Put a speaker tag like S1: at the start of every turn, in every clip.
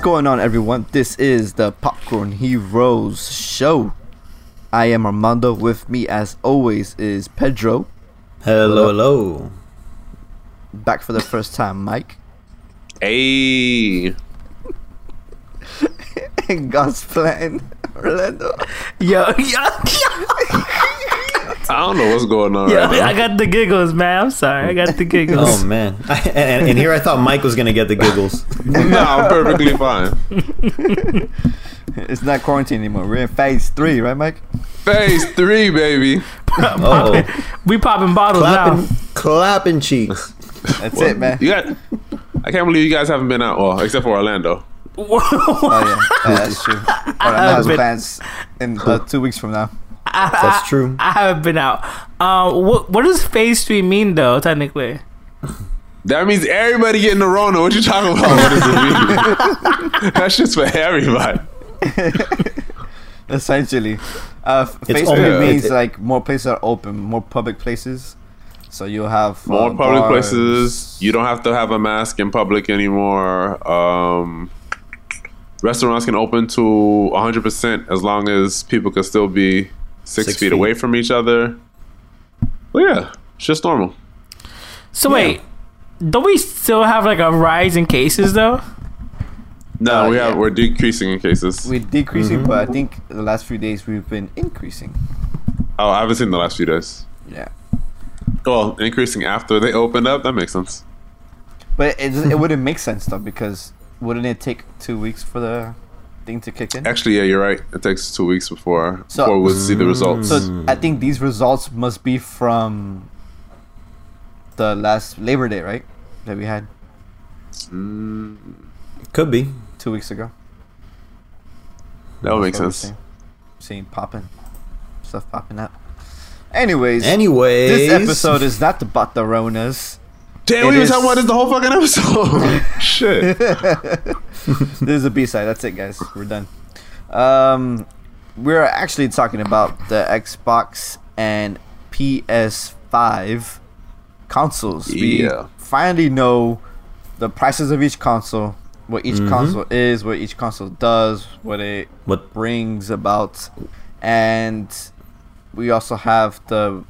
S1: What's going on, everyone? This is the Popcorn Heroes show. I am Armando. With me, as always, is Pedro.
S2: Hello, hello.
S1: Back for the first time, Mike.
S3: Hey.
S1: and God's plan, Orlando.
S4: Yo, yo,
S3: I don't know what's going on
S4: yo,
S3: right now.
S4: I got the giggles, man. I'm sorry, I got the giggles.
S2: Oh man, and, and here I thought Mike was gonna get the giggles.
S3: no, I'm perfectly fine.
S1: It's not quarantine anymore. We're in phase three, right, Mike?
S3: Phase three, baby.
S2: Oh,
S4: we popping bottles
S2: clapping,
S4: now.
S2: clapping cheeks.
S1: That's it, man.
S3: You got. I can't believe you guys haven't been out. Well, except for Orlando.
S1: Oh yeah, yeah that's true. Orlando has plans in uh, two weeks from now.
S2: That's true.
S4: I haven't been out. Um, what what does phase three mean though? Technically,
S3: That means everybody getting the Rona. What you talking about? What does it mean? That's just for everybody.
S1: Essentially, uh, phase
S2: only-
S1: three means
S2: it- it-
S1: like more places are open, more public places. So you'll have uh,
S3: More public
S1: bars.
S3: places. You don't have to have a mask in public anymore. Um, restaurants can open to 100% as long as people can still be six,
S2: Six
S3: feet,
S2: feet.
S3: away from each other. Well, yeah, it's just normal.
S4: so wait, don't we still have like a rise in cases though?
S3: No,
S1: Uh,
S3: we
S1: yeah.
S3: have we're decreasing in cases.
S1: We're decreasing,
S2: Mm-hmm.
S1: but I think the last few days we've been increasing.
S3: oh, I haven't seen the last few days.
S1: Yeah,
S3: Well, increasing after they opened up, that makes sense.
S1: but it it wouldn't make sense though because wouldn't it take two weeks for the thing to kick in?
S3: Actually, yeah, you're right. It takes two weeks before
S1: So-
S3: before we'll see the results.
S1: So I think these results must be from the last Labor Day, right? That we had mm,
S2: Could be.
S1: two weeks ago.
S3: that would make
S1: That's what we're
S3: sense.
S1: Seeing, seeing popping stuff popping up. Anyways,
S2: Anyways,
S1: this episode is not about the Ronas.
S3: Damn,
S1: It
S3: we were
S1: is-
S3: talking about this the whole fucking episode. Shit.
S1: this is a B side. That's it, guys. We're done. Um, we're actually talking about the Xbox and PS5 consoles. We
S3: Yeah.
S1: finally know the prices of each console, what each console is, what each console does, what it
S2: What-
S1: brings about, and we also have the,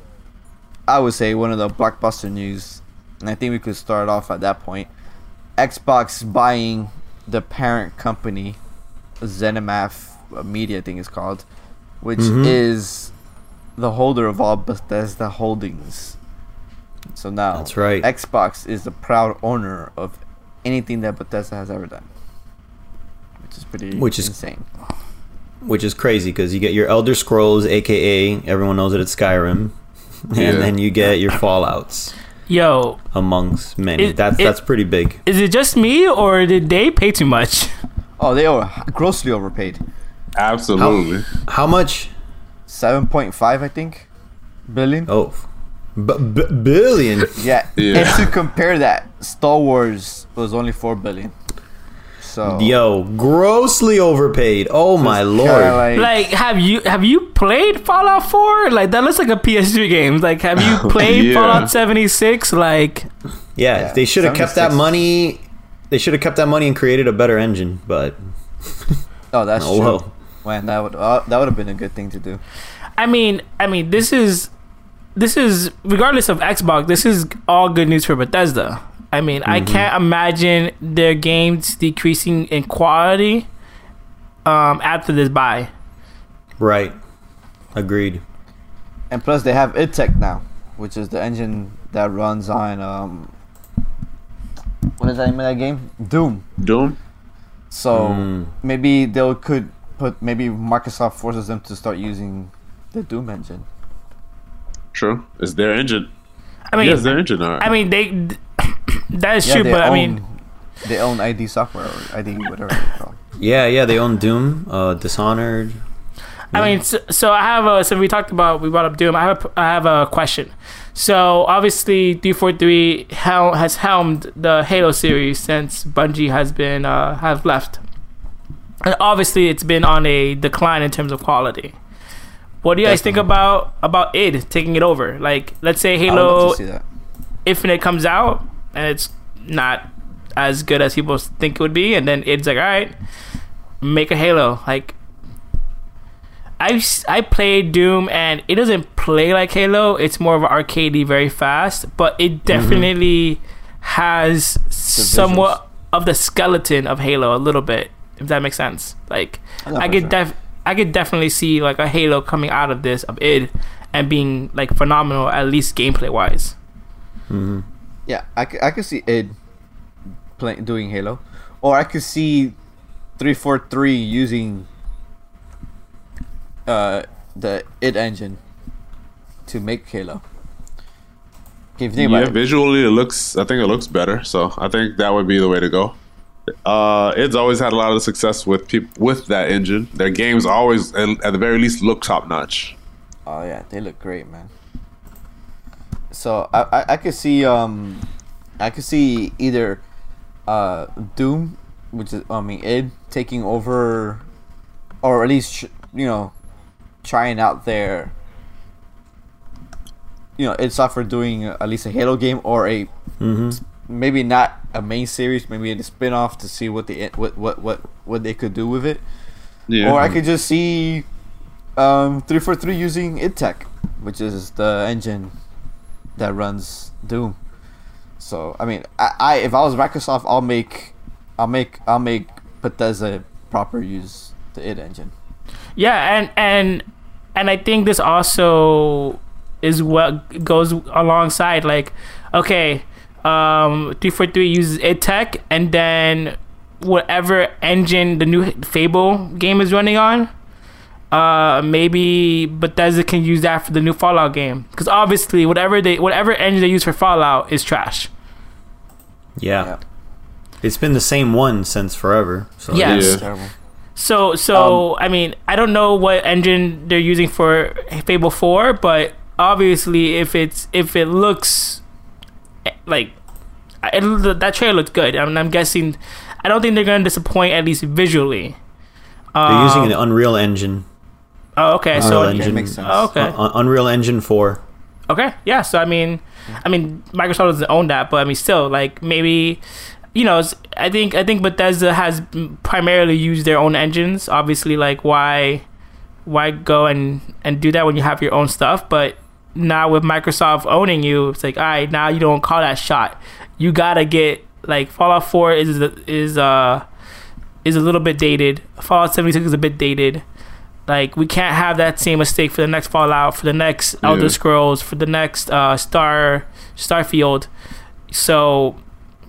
S1: I would say, one of the blockbuster news, and I think we could start off at that point. Xbox buying the parent company, ZeniMax Media, I think it's called, which mm-hmm. is the holder of all Bethesda holdings. So now,
S2: That's right.
S1: Xbox is the proud owner of anything that Bethesda has ever done, which is pretty
S2: Which is-
S1: insane.
S2: which is crazy because you get your Elder Scrolls, aka everyone knows that it's Skyrim, and then you get your Fallout's
S4: Yo,
S2: amongst many.
S4: It-
S2: that's
S4: it-
S2: that's pretty big.
S4: is it just me or did they pay too much?
S1: Oh, they are grossly overpaid.
S3: Absolutely.
S2: How much?
S1: Seven point five, I think, billion.
S2: Oh, b- b- billion.
S1: Yeah.
S3: Yeah.
S1: And to compare that, Star Wars was only four billion. So
S2: Yo, grossly overpaid. Oh my lord.
S1: like-
S4: Like, have you have you played Fallout Four? Like that looks like a PS3 game. Like, have you played
S3: Yeah.
S4: Fallout seventy six? Like,
S2: yeah,
S1: Yeah,
S2: they should have kept that money. They should have kept that money and created a better engine. But
S1: oh, that's
S2: oh
S1: true.
S2: well.
S1: Man, that would uh, that would have been a good thing to do.
S4: I mean, I mean, this is this is regardless of Xbox, this is all good news for Bethesda. I mean, I can't imagine their games decreasing in quality um, after this buy.
S2: Right. Agreed.
S1: And plus, they have idtech now, which is the engine that runs on um. What is that name of that game? Doom.
S3: Doom.
S1: So
S2: Mm.
S1: maybe they could put maybe Microsoft forces them to start using the Doom engine.
S3: True. It's their engine.
S4: I mean,
S3: yes, their engine. All right.
S4: I mean, they that is
S1: Yeah,
S4: true,
S1: they
S4: but I mean,
S1: they own ID software or ID whatever it's called.
S2: Yeah, yeah. They own Doom, uh, Dishonored.
S4: I mean, so, so I have a. So we talked about we brought up Doom. I have a, I have a question. So obviously, three four three hel- has helmed the Halo series since Bungie has been uh, has left, and obviously it's been on a decline in terms of quality. What do you guys think about about id taking it over? Like, let's say
S1: I would love
S4: Halo
S1: to see that.
S4: Infinite comes out and it's not as good as people think it would be, and then it's like, all right, make a Halo. Like, I I played Doom, and it doesn't play like Halo. It's more of an arcadey, very fast, but it definitely has somewhat of the skeleton of Halo a little bit, if that makes sense. Like,
S1: I
S4: I could def I could definitely see like a Halo coming out of this of id and being like phenomenal at least gameplay wise.
S2: hmm
S1: Yeah, I, I could see id playing doing Halo, or I could see three four three using uh the id engine to make Halo. If you think
S3: Yeah,
S1: it,
S3: visually it looks. I think it looks better. So I think that would be the way to go. Uh, it's always had a lot of success with people with that engine. Their games always, at the very least, look top notch.
S1: Oh yeah, they look great, man. So I, I I could see um I could see either uh Doom, which is I mean id taking over, or at least you know trying out their you know id software doing at least a Halo game or a
S2: hmm
S1: maybe not a main series, maybe a spin off to see what the what what what what they could do with it.
S3: Yeah,
S1: Or I could just see um, 343 using IdTech, which is the engine that runs Doom. So I mean, I, I if I was Microsoft, I'll make, I'll make, I'll make Bethesda proper use the id engine.
S4: Yeah, and and and I think this also is what goes alongside like okay, um 343 uses id tech and then whatever engine the new Fable game is running on uh maybe Bethesda can use that for the new Fallout game cuz obviously whatever they whatever engine they use for Fallout is trash.
S2: Yeah.
S1: Yeah.
S2: It's been the same one since forever. So
S4: Yeah.
S3: Yeah.
S1: It's terrible.
S4: So so I mean I don't know what engine they're using for Fable 4, but obviously if it's if it looks eh, like it, that trailer looks good. I mean, I'm guessing I don't think they're going to disappoint at least visually.
S2: They're using
S4: Um,
S2: an Unreal Engine.
S4: Oh, okay.
S2: Unreal
S4: So
S1: okay,
S2: Engine.
S1: makes sense.
S4: Oh, okay.
S2: Un- Unreal Engine 4.
S4: Okay, yeah. So I mean, I mean, Microsoft doesn't own that, but I mean, still, like maybe, you know, I think I think Bethesda has primarily used their own engines. Obviously, like why, why go and and do that when you have your own stuff? But now with Microsoft owning you, it's like, all right, now you don't call that shot. You gotta get like Fallout Four is is uh is a little bit dated. Fallout 76 is a bit dated. Like we can't have that same mistake for the next Fallout, for the next Elder Scrolls, for the next uh, Star Starfield. So,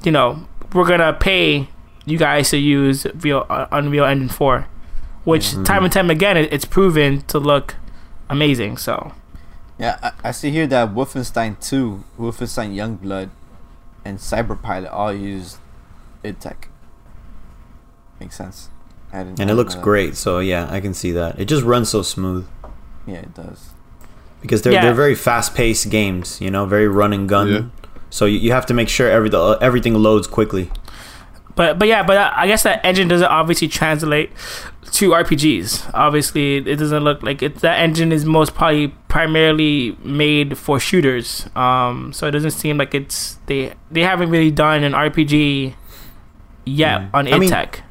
S4: you know, we're gonna pay you guys to use Real, uh, Unreal Engine 4, which time and time again it, it's proven to look amazing. So
S1: Yeah, I, I see here that Wolfenstein 2, Wolfenstein Youngblood, and Cyberpilot all use id tech. Makes sense. I didn't
S2: And it
S1: know
S2: looks
S1: that.
S2: great. So yeah, I can see that. It just runs so smooth.
S1: Yeah, it does.
S2: Because they're,
S4: Yeah.
S2: they're very fast paced games, you know, very run and gun.
S3: Yeah.
S2: So you, you have to make sure every, the, everything loads quickly.
S4: But but yeah, but I guess that engine doesn't obviously translate to RPGs. Obviously, it doesn't look like it. That engine is most probably primarily made for shooters. Um, so it doesn't seem like it's they they haven't really done an RPG yet on
S2: I mean-
S4: IdTech.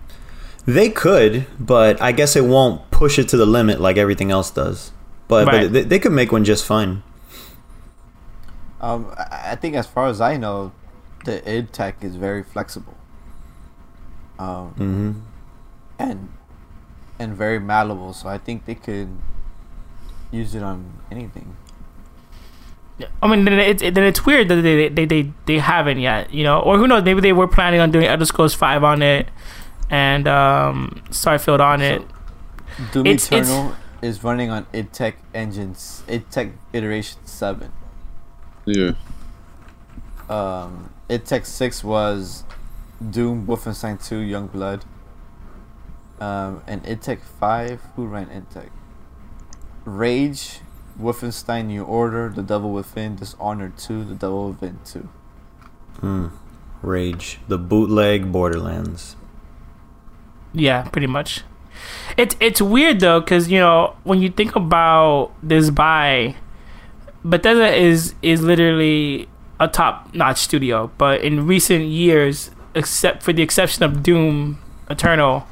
S2: They could, but I guess it won't push it to the limit like everything else does. But,
S4: Right.
S2: but they, they could make one just fine.
S1: Um, I, I think as far as I know, the IdTech is very flexible. Um,
S2: hmm
S1: and and very malleable, so I think they could use it on anything.
S4: I mean, then it's then it's weird that they they, they they haven't yet, you know, or who knows? Maybe they were planning on doing Elder Scrolls Five on it and um, Starfield on it.
S1: Doom
S4: It's- it's-
S1: Eternal is running on IdTech engines, IdTech iteration seven.
S3: Yeah.
S1: Um, IdTech six was Doom, Wolfenstein two, Young Blood. Um, and IdTech five, who ran IdTech? Rage, Wolfenstein New Order, The Evil Within, Dishonored two, The Evil Within two.
S2: Mm. Rage. The bootleg Borderlands.
S4: Yeah, pretty much. It's it's weird though, because you know when you think about this buy, Bethesda is is literally a top notch studio, but in recent years except for the exception of Doom Eternal,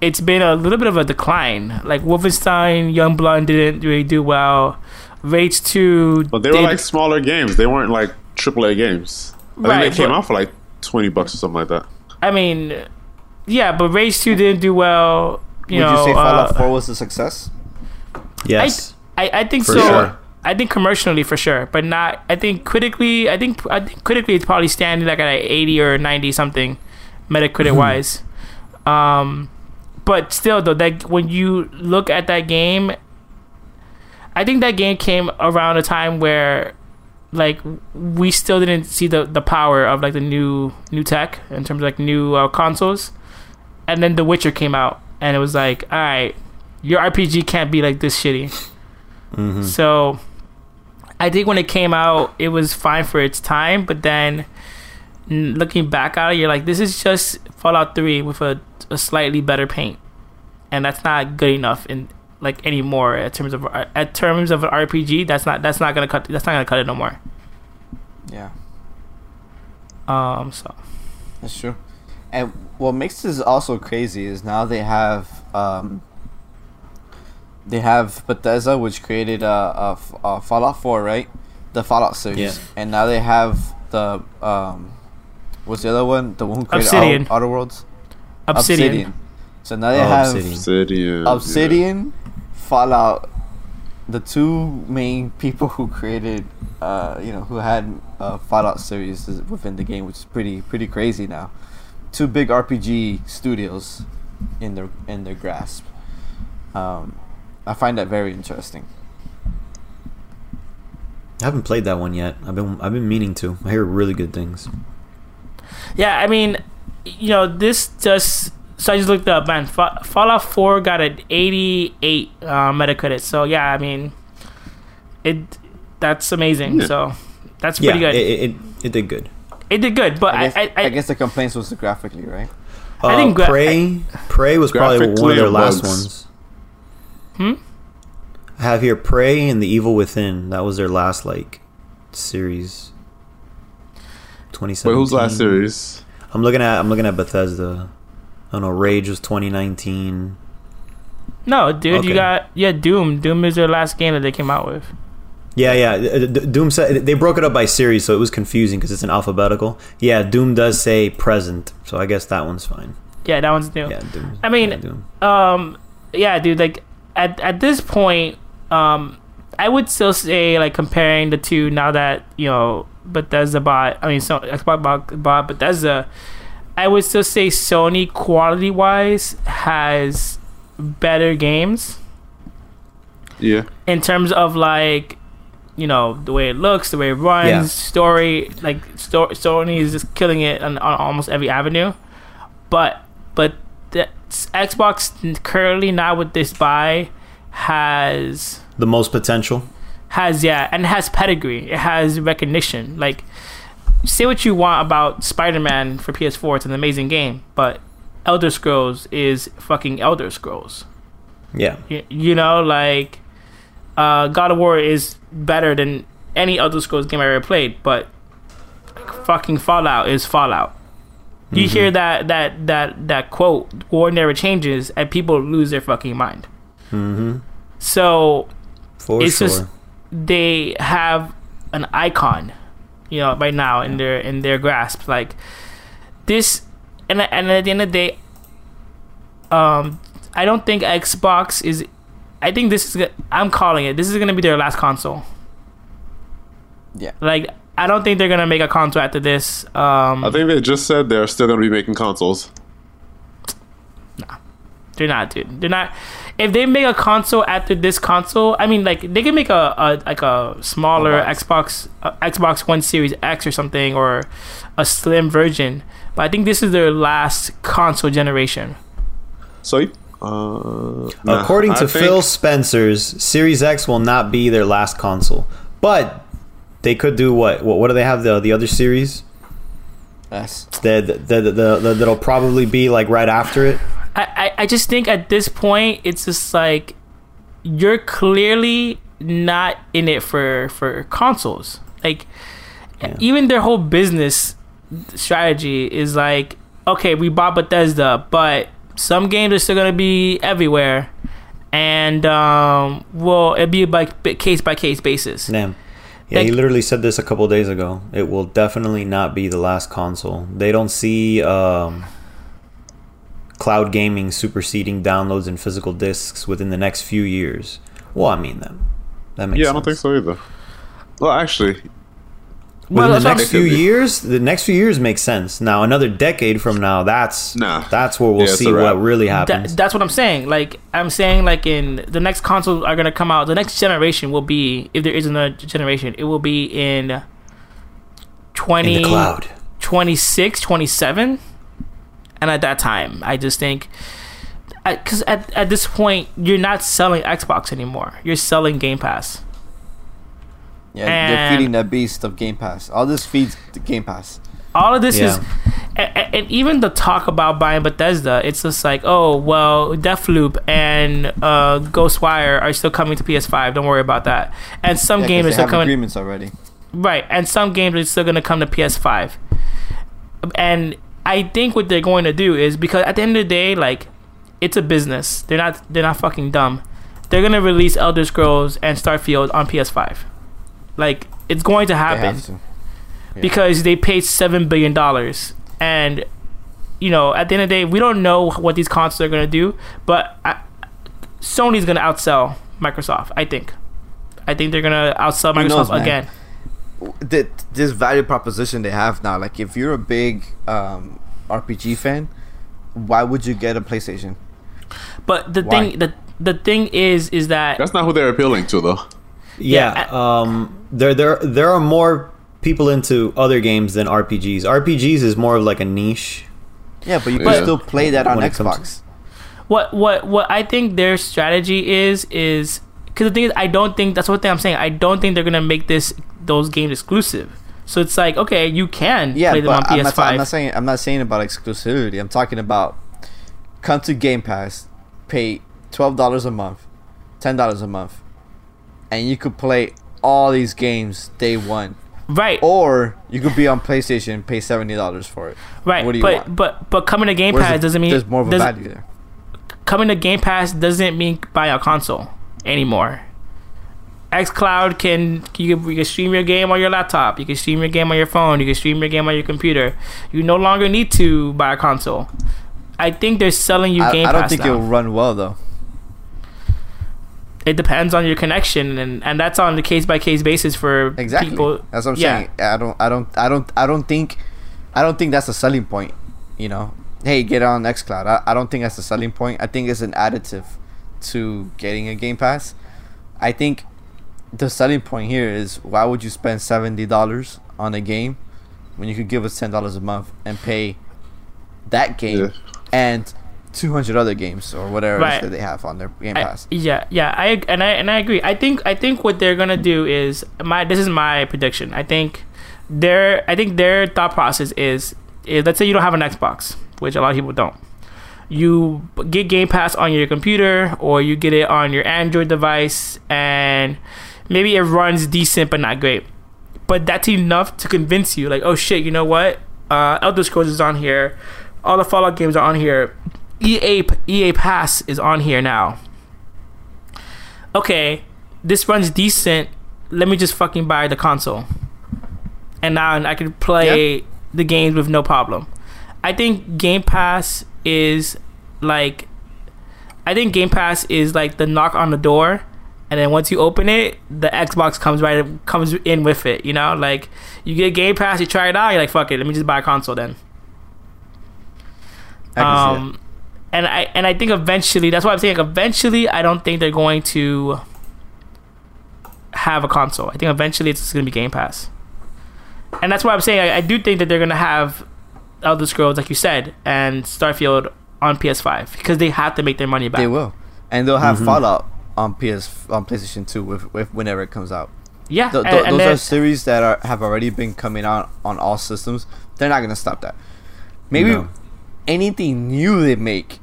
S4: it's been a little bit of a decline. Like Wolfenstein, Youngblood didn't really do well. Rage Two,
S3: But they were like smaller games. They weren't like AAA games. I
S4: Right,
S3: think they came
S4: but-
S3: out for like twenty bucks or something like that.
S4: I mean, yeah, but Rage Two didn't do well. You
S1: Would
S4: know,
S1: you say Fallout
S4: uh,
S1: 4 was a success?
S2: Yes.
S4: I, I think
S2: For
S4: so.
S2: sure.
S4: I think commercially for sure, but not. I think critically, I think I think critically it's probably standing like at a eighty or ninety something, Metacritic
S2: Hmm.
S4: wise. Um, but still though, that when you look at that game, I think that game came around a time where, like, we still didn't see the the power of like the new new tech in terms of like new uh, consoles, and then The Witcher came out, and it was like, all right, your RPG can't be like this shitty.
S2: hmm
S4: So I think when it came out, it was fine for its time, but then n- looking back at it, you're like, this is just Fallout 3 with a, a slightly better paint, and that's not good enough in like anymore in terms of uh, at terms of an RPG. That's not that's not gonna cut that's not gonna cut it no more.
S1: Yeah,
S4: Um, so
S1: that's true. And what makes this also crazy is now they have um, they have Bethesda, which created a, uh, F- uh, Fallout 4, right? The Fallout series,
S2: Yeah.
S1: and now they have the um, what's the other one? The one who created
S4: Obsidian.
S1: Outer, Outer Worlds.
S4: Obsidian. Obsidian.
S1: So now they
S2: Oh,
S1: have
S2: Obsidian.
S3: Obsidian.
S1: Obsidian, Fallout, the two main people who created, uh, you know, who had uh, Fallout series within the game, which is pretty pretty crazy now. Two big RPG studios in their in their grasp. Um, I find that very interesting.
S2: I haven't played that one yet. I've been I've been meaning to. I hear really good things.
S4: Yeah, I mean, you know, this just so I just looked up, man. Fallout 4 got an 88 uh, Metacritic. So yeah, I mean, it that's amazing.
S3: Yeah.
S4: So that's
S2: Yeah,
S4: pretty good.
S2: It,
S4: It,
S2: it, it did good.
S4: Did good, but
S1: I
S4: I
S1: guess,
S4: I,
S1: I,
S4: I,
S1: guess the complaints was the graphically, right?
S2: Uh,
S4: I think gra-
S2: Prey Prey was probably one of their last
S3: was.
S2: ones.
S4: Hmm?
S2: I have here Prey and The Evil Within. That was their last like series. Twenty
S3: Wait,
S2: seventeen.
S3: who's last series?
S2: I'm looking at I'm looking at Bethesda. I don't know. Rage was 2019.
S4: no, dude, you got yeah, Doom. Doom is their last game that they came out with.
S2: Yeah, yeah. uh, Doom said they broke it up by series, so it was confusing because it's an alphabetical. Yeah, Doom does say present, so I guess that one's fine.
S4: Yeah, that one's new.
S2: Yeah, Doom.
S4: I mean,
S2: yeah, Doom.
S4: um yeah dude like at at this point um i would still say like comparing the two now that you know bethesda bought i mean so xbox bought, bought bethesda i would still say sony quality wise has better games
S3: Yeah.
S4: in terms of like you know the way it looks the way it runs
S2: Yeah.
S4: story like sto- sony is just killing it on, on almost every avenue but but the xbox currently now with this buy has
S2: The most potential.
S4: has yeah and has pedigree it has recognition like say what you want about spider-man for ps4 it's an amazing game but elder scrolls is fucking elder scrolls
S2: Yeah.
S4: you, you know like uh, god of war is better than any other Scrolls game i ever played but fucking fallout is fallout you hear that that that that quote war never changes and people lose their fucking mind
S2: Mm-hmm.
S4: so
S2: For
S4: It's
S2: sure.
S4: just- they have an icon, you know, right now in their in their grasp. Like this, and and at the end of the day, um, I don't think Xbox is. I think this is. I'm calling it. This is gonna be their last console.
S1: Yeah.
S4: Like I don't think they're gonna make a console after this. Um,
S3: I think they just said they're still going to be making consoles.
S4: Nah, They're not, dude. They're not. If they make a console after this console, I mean, like they can make a, a like a smaller
S1: Oh, box.
S4: Xbox uh, Xbox One Series X or something, or a slim version. But I think this is their last console generation.
S3: So, uh, nah,
S2: According
S3: I
S2: to
S3: think-
S2: Phil Spencer's, Series X will not be their last console, but they could do what? What, what do they have? The the other series
S1: Yes.
S2: that the, the, the, the, that'll probably be like right after it.
S4: I, I I just think at this point it's just like you're clearly not in it for for consoles. Like
S2: Yeah.
S4: even their whole business strategy is like, okay, we bought Bethesda, but some games are still gonna be everywhere, and um, well, it'd be like bi- case by case basis.
S2: Damn. Yeah,
S4: Like-
S2: he literally said this a couple days ago. It will definitely not be the last console. They don't see um, cloud gaming superseding downloads and physical discs within the next few years. Well, I mean that. That makes
S3: Yeah, I don't think so either. Well, actually,
S4: Well,
S2: the next few years, the next few years makes sense. Now, another decade from now, that's
S3: Nah.
S2: that's where we'll
S3: Yeah,
S2: see what really
S4: That,
S2: happens.
S4: that's what I'm saying. Like I'm saying, like in the next consoles are gonna come out. The next generation will be, if there is another generation, it will be in
S2: in
S4: 20,
S2: the cloud.
S4: 26, 27. And at that time, I just think, because at, at this point, you're not selling Xbox anymore. You're selling Game Pass.
S1: Yeah, they're feeding that beast of Game Pass. All this feeds the Game Pass.
S4: all of this is and, and even the talk about buying Bethesda, it's just like, oh well, Deathloop and uh, Ghostwire are still coming to PS5. Don't worry about that. And some
S1: Yeah,
S4: games are still coming,
S1: agreements already.
S4: right? And some games are still going to come to PS5. And I think what they're going to do is because at the end of the day, like, it's a business. They're not they're not fucking dumb. They're gonna release Elder Scrolls and Starfield on PS5. Like, it's going to
S1: They
S4: happen
S1: have to. Yeah.
S4: because they paid seven billion dollars, and you know, at the end of the day, we don't know what these consoles are gonna do, but I, Sony's gonna outsell Microsoft. I think. I think they're gonna outsell
S1: Who
S4: Microsoft
S1: knows,
S4: again.
S1: Th- this value proposition they have now, like if you're a big um, RPG fan, why would you get a PlayStation?
S4: But the
S1: Why?
S4: thing, the the thing is, is that
S3: that's not who they're appealing to, though.
S2: Yeah, um, there there there are more people into other games than RPGs. RPGs is more of like a niche.
S1: Yeah, but you can
S3: Yeah.
S1: still play that on
S2: When it
S1: Xbox.
S4: what what what I think their strategy is is because the thing is, I don't think that's what thing I'm saying. I don't think they're gonna make this those games exclusive. So it's like, okay, you can
S1: Yeah,
S4: play them on
S1: but I'm not,
S4: PS5.
S1: I'm not saying I'm not saying about exclusivity. I'm talking about come to Game Pass, pay twelve dollars a month, ten dollars a month, and you could play all these games day one.
S4: right.
S1: Or you could be on PlayStation, and pay seventy dollars for it.
S4: Right,
S1: What do you
S4: but
S1: want?
S4: but but coming to Game
S1: Where's
S4: Pass
S1: the-
S4: doesn't mean
S1: there's more of a value there.
S4: coming to Game Pass doesn't mean buy a console anymore. XCloud can you, can you can stream your game on your laptop, you can stream your game on your phone, you can stream your game on your computer. You no longer need to buy a console. I think they're selling you
S1: I,
S4: Game
S1: I don't think
S4: now.
S1: it'll run well though.
S4: It depends on your connection, and and that's on the case by case basis for
S1: Exactly.
S4: people.
S1: That's what I'm
S4: yeah.
S1: saying. I don't I don't I don't I don't think I don't think that's a selling point, you know. Hey, get on XCloud. I, I don't think that's a selling point. I think it's an additive to getting a Game Pass. I think the selling point here is why would you spend seventy dollars on a game when you could give us ten dollars a month and pay that game
S3: Yeah.
S1: and two hundred other games or whatever
S4: Right.
S1: that they have on their Game
S4: I-
S1: Pass.
S4: yeah, yeah, I and I and I agree. I think I think what they're gonna do is my this is my prediction. I think their I think their thought process is is let's say you don't have an Xbox, which a lot of people don't. You get Game Pass on your computer or you get it on your Android device, and maybe it runs decent but not great. But that's enough to convince you, like, oh shit, you know what? Uh, Elder Scrolls is on here. All the Fallout games are on here. EA EA Pass is on here now. Okay, this runs decent. Let me just fucking buy the console, and now I can play the games with no problem. I think Game Pass is like, I think Game Pass is like the knock on the door, and then once you open it, the Xbox comes right comes in with it. You know, like you get Game Pass, you try it out, you're like, fuck it, let me just buy a console then.
S1: I can see that.
S4: Um, and I and I think eventually that's why I'm saying eventually I don't think they're going to have a console. I think eventually it's going to be Game Pass, and that's why I'm saying I, I do think that they're going to have Elder Scrolls, like you said, and Starfield on PS5 because they have to make their money back.
S1: They will, and they'll have
S2: Mhm.
S1: Fallout on PS on PlayStation Two with, with whenever it comes out.
S4: Yeah,
S1: Th- th-
S4: and
S1: those are series that are have already been coming out on all systems. They're not gonna stop that. Maybe
S2: No.
S1: anything new they make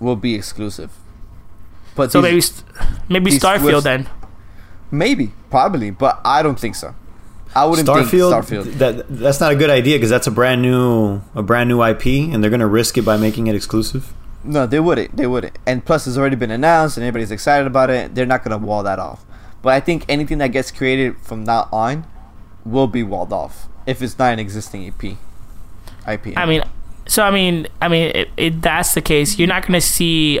S1: will be exclusive. But
S4: so
S1: these-
S4: maybe st- maybe Starfield
S1: Swifts-
S4: then.
S1: maybe probably, but I don't think so. I wouldn't
S2: Starfield,
S1: think Starfield.
S2: That that's not a good idea because that's a brand new a brand new IP, and they're gonna risk it by making it exclusive.
S1: No, they wouldn't. They wouldn't. And plus, it's already been announced, and everybody's excited about it. They're not gonna wall that off. But I think anything that gets created from now on will be walled off if it's not an existing EP. IP.
S4: I mean, so I mean, I mean, if, if that's the case, you're not gonna see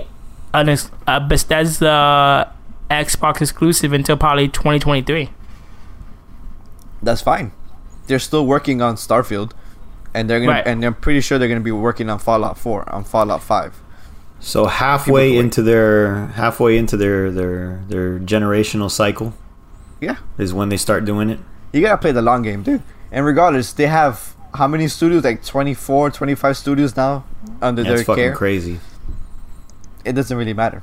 S4: an ex- a Bethesda Xbox exclusive until probably 2023.
S1: that's fine. They're still working on Starfield, and they're gonna,
S4: Right.
S1: and I'm pretty sure they're gonna be working on Fallout 4, on Fallout 5.
S2: So halfway into their halfway into their their their generational cycle
S1: Yeah,
S2: is when they start doing it.
S1: you gotta play the long game, dude. And regardless, they have how many studios? Like 24, 25 studios now under
S2: That's
S1: their
S2: fucking
S1: care.
S2: crazy.
S1: It doesn't really matter.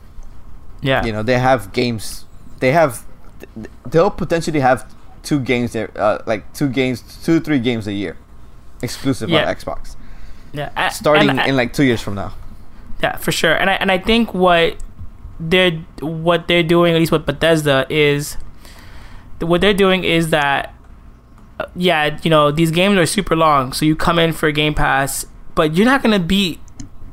S4: Yeah,
S1: you know they have games they have they'll potentially have two games there uh, like two games two three games a year exclusive
S4: Yeah.
S1: on xbox
S4: yeah. A-
S1: starting
S4: I-
S1: in like two years from now
S4: Yeah, for sure. And I and I think what they're what they're doing, at least with Bethesda, is what they're doing is that yeah, you know, these games are super long, so you come in for a Game Pass, but you're not gonna beat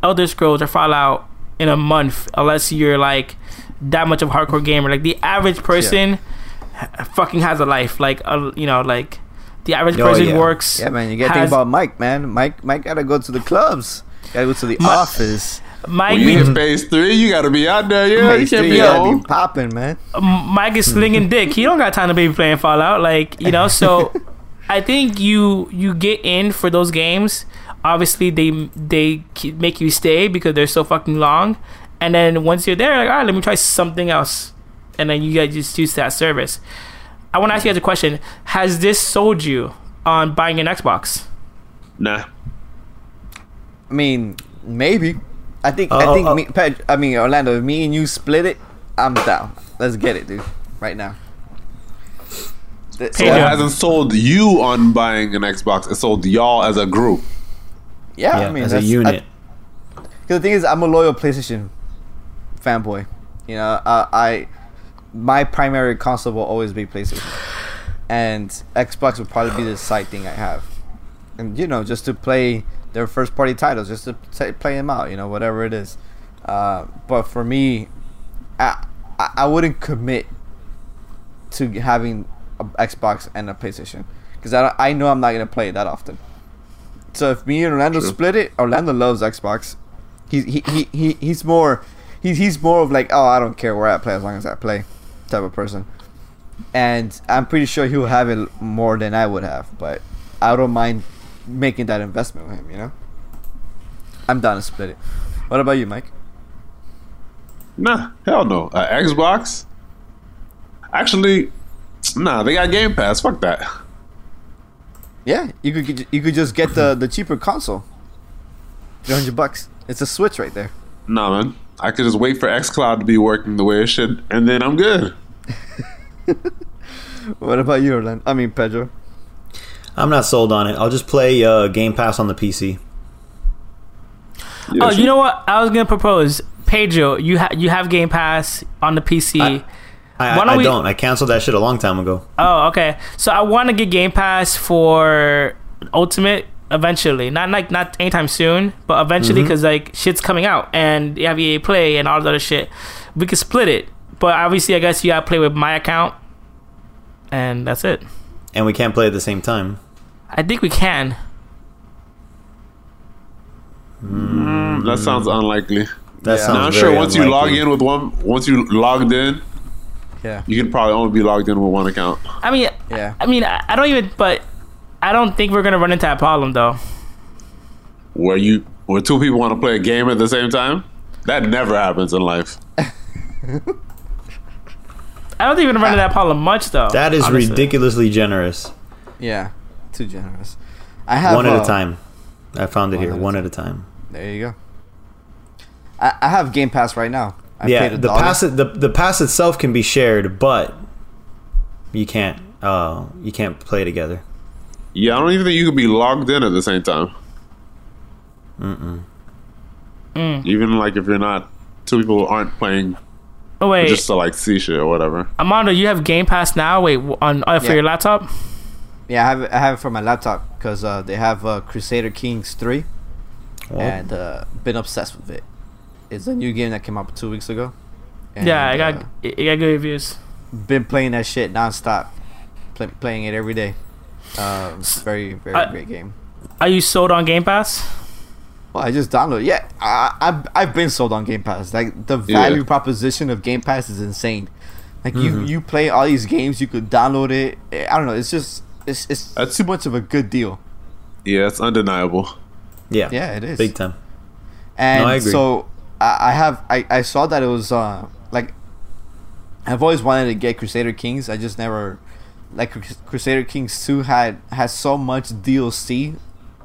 S4: Elder Scrolls or Fallout in a month unless you're like that much of a hardcore gamer. Like the average person h- fucking has a life. Like uh, you know, like the average
S2: Oh,
S4: person
S2: yeah.
S4: works.
S1: yeah man you gotta think about mike man mike mike gotta go to the clubs gotta go to the
S4: My-
S1: office
S4: Mike,
S3: When you hit phase three, you gotta be out there. Yeah, you
S1: Phase
S3: can't
S1: three,
S3: be
S1: you gotta be popping man
S4: Mike is slinging dick. He don't got time to be playing Fallout. Like you know, so I think you you get in for those games. Obviously, they they make you stay because they're so fucking long. And then once you're there, like, all right, let me try something else. And then you guys just use that service. I want to ask you guys a question: Has this sold you on buying an Xbox?
S3: Nah.
S1: i mean maybe i think
S2: Uh,
S1: i think
S2: uh,
S1: me, Ped, i mean orlando if me and you split it i'm down let's get it dude right now Th-
S3: So
S4: Hey,
S3: it
S4: yeah.
S3: hasn't sold you on buying an Xbox. It sold y'all as a group.
S1: yeah,
S2: Yeah,
S1: i mean
S2: as a
S1: that's- I-
S2: unit.
S1: Because the thing is, I'm a loyal PlayStation fanboy. You know, uh, I my primary console will always be PlayStation, and Xbox would probably be the side thing I have, and you know, just to play their first party titles, just to t- play them out. You know, whatever it is. Uh, but for me, I I I wouldn't commit to having a Xbox and a PlayStation because I I know I'm not gonna play it that often. So if me and Orlando
S3: True.
S1: split it, Orlando loves Xbox. He's he, he, he he's more he's he's more of like oh I don't care where I play as long as I play type of person. And I'm pretty sure he'll have it more than I would have, but I don't mind making that investment with him. You know, I'm down to split it. What about you, Mike?
S3: Nah, hell no. Uh, Xbox? Actually, nah, they got Game Pass. Fuck that.
S1: Yeah, you could you could just get the the cheaper console. Three hundred bucks. It's a Switch right there.
S3: Nah, man. I could just wait for xCloud to be working the way it should, and then I'm good.
S1: What about you, Orlando? I mean, Pedro.
S2: I'm not sold on it. I'll just play uh, Game Pass on the PC.
S3: Yeah,
S4: oh,
S3: sure.
S4: you know what? I was gonna propose, Pedro. You have you have Game Pass on the PC.
S2: I- I, I,
S4: don't
S2: I
S4: we-
S2: don't. I canceled that shit a long time ago.
S4: Oh, okay. So I want to get Game Pass for Ultimate eventually. Not like not anytime soon, but eventually mm-hmm. because like shit's coming out and you have EA Play and all that other shit. We could split it, but obviously I guess you gotta play with my account, and that's it.
S2: And we can't play at the same time.
S4: I think we can.
S3: Mm, that sounds unlikely.
S2: That
S1: Yeah.
S2: sounds
S3: Now, I'm
S2: very
S3: sure once you log in with one, once you logged in,
S1: Yeah.
S3: you can probably only be logged in with one account.
S4: I mean,
S1: Yeah.
S4: I mean, I I don't even, but I don't think we're gonna run into that problem though.
S3: Where you, where two people want to play a game at the same time, that never happens in life.
S4: I don't think we're gonna run into that problem much though.
S2: That is
S4: honestly.
S2: ridiculously generous.
S1: Yeah. Too generous. I have
S2: one at
S1: uh,
S2: a time. I found it
S1: one
S2: here.
S1: at a
S2: One at a time.
S1: There you go. I, I have Game Pass right now. I
S2: yeah, the
S1: dollar.
S2: pass the the pass itself can be shared, but you can't uh you can't play together.
S3: Yeah, I don't even think you could be logged in at the same time.
S4: Mm.
S3: Even like if you're not, two people aren't playing
S4: Oh wait,
S3: just to like see shit or whatever.
S4: Armando, you have Game Pass now. Wait, on uh, for
S1: Yeah.
S4: your laptop?
S1: Yeah, I have it, I have it for my laptop because uh, they have uh, Crusader Kings three, and uh, been obsessed with it. It's a new game that came out two weeks ago. And,
S4: yeah, I got
S1: uh,
S4: it got good reviews.
S1: been playing that shit nonstop, Play, playing it every day. Um, it's very very
S4: I-
S1: great game.
S4: Are you sold on Game Pass?
S1: Well, I just downloaded. Yeah, I, I've I've been sold on Game Pass. Like the
S3: Yeah.
S1: value proposition of Game Pass is insane. Like you
S2: Mhm.
S1: you play all these games, you could download it. I don't know. It's just it's it's
S3: That's-
S1: too much of a good deal.
S3: Yeah, it's undeniable.
S2: yeah,
S1: Yeah, it is.
S2: big time.
S1: And
S2: No, I agree.
S1: so I, have I, I saw that it was uh like I've always wanted to get Crusader Kings. I just never like Crusader Kings two had has so much DLC.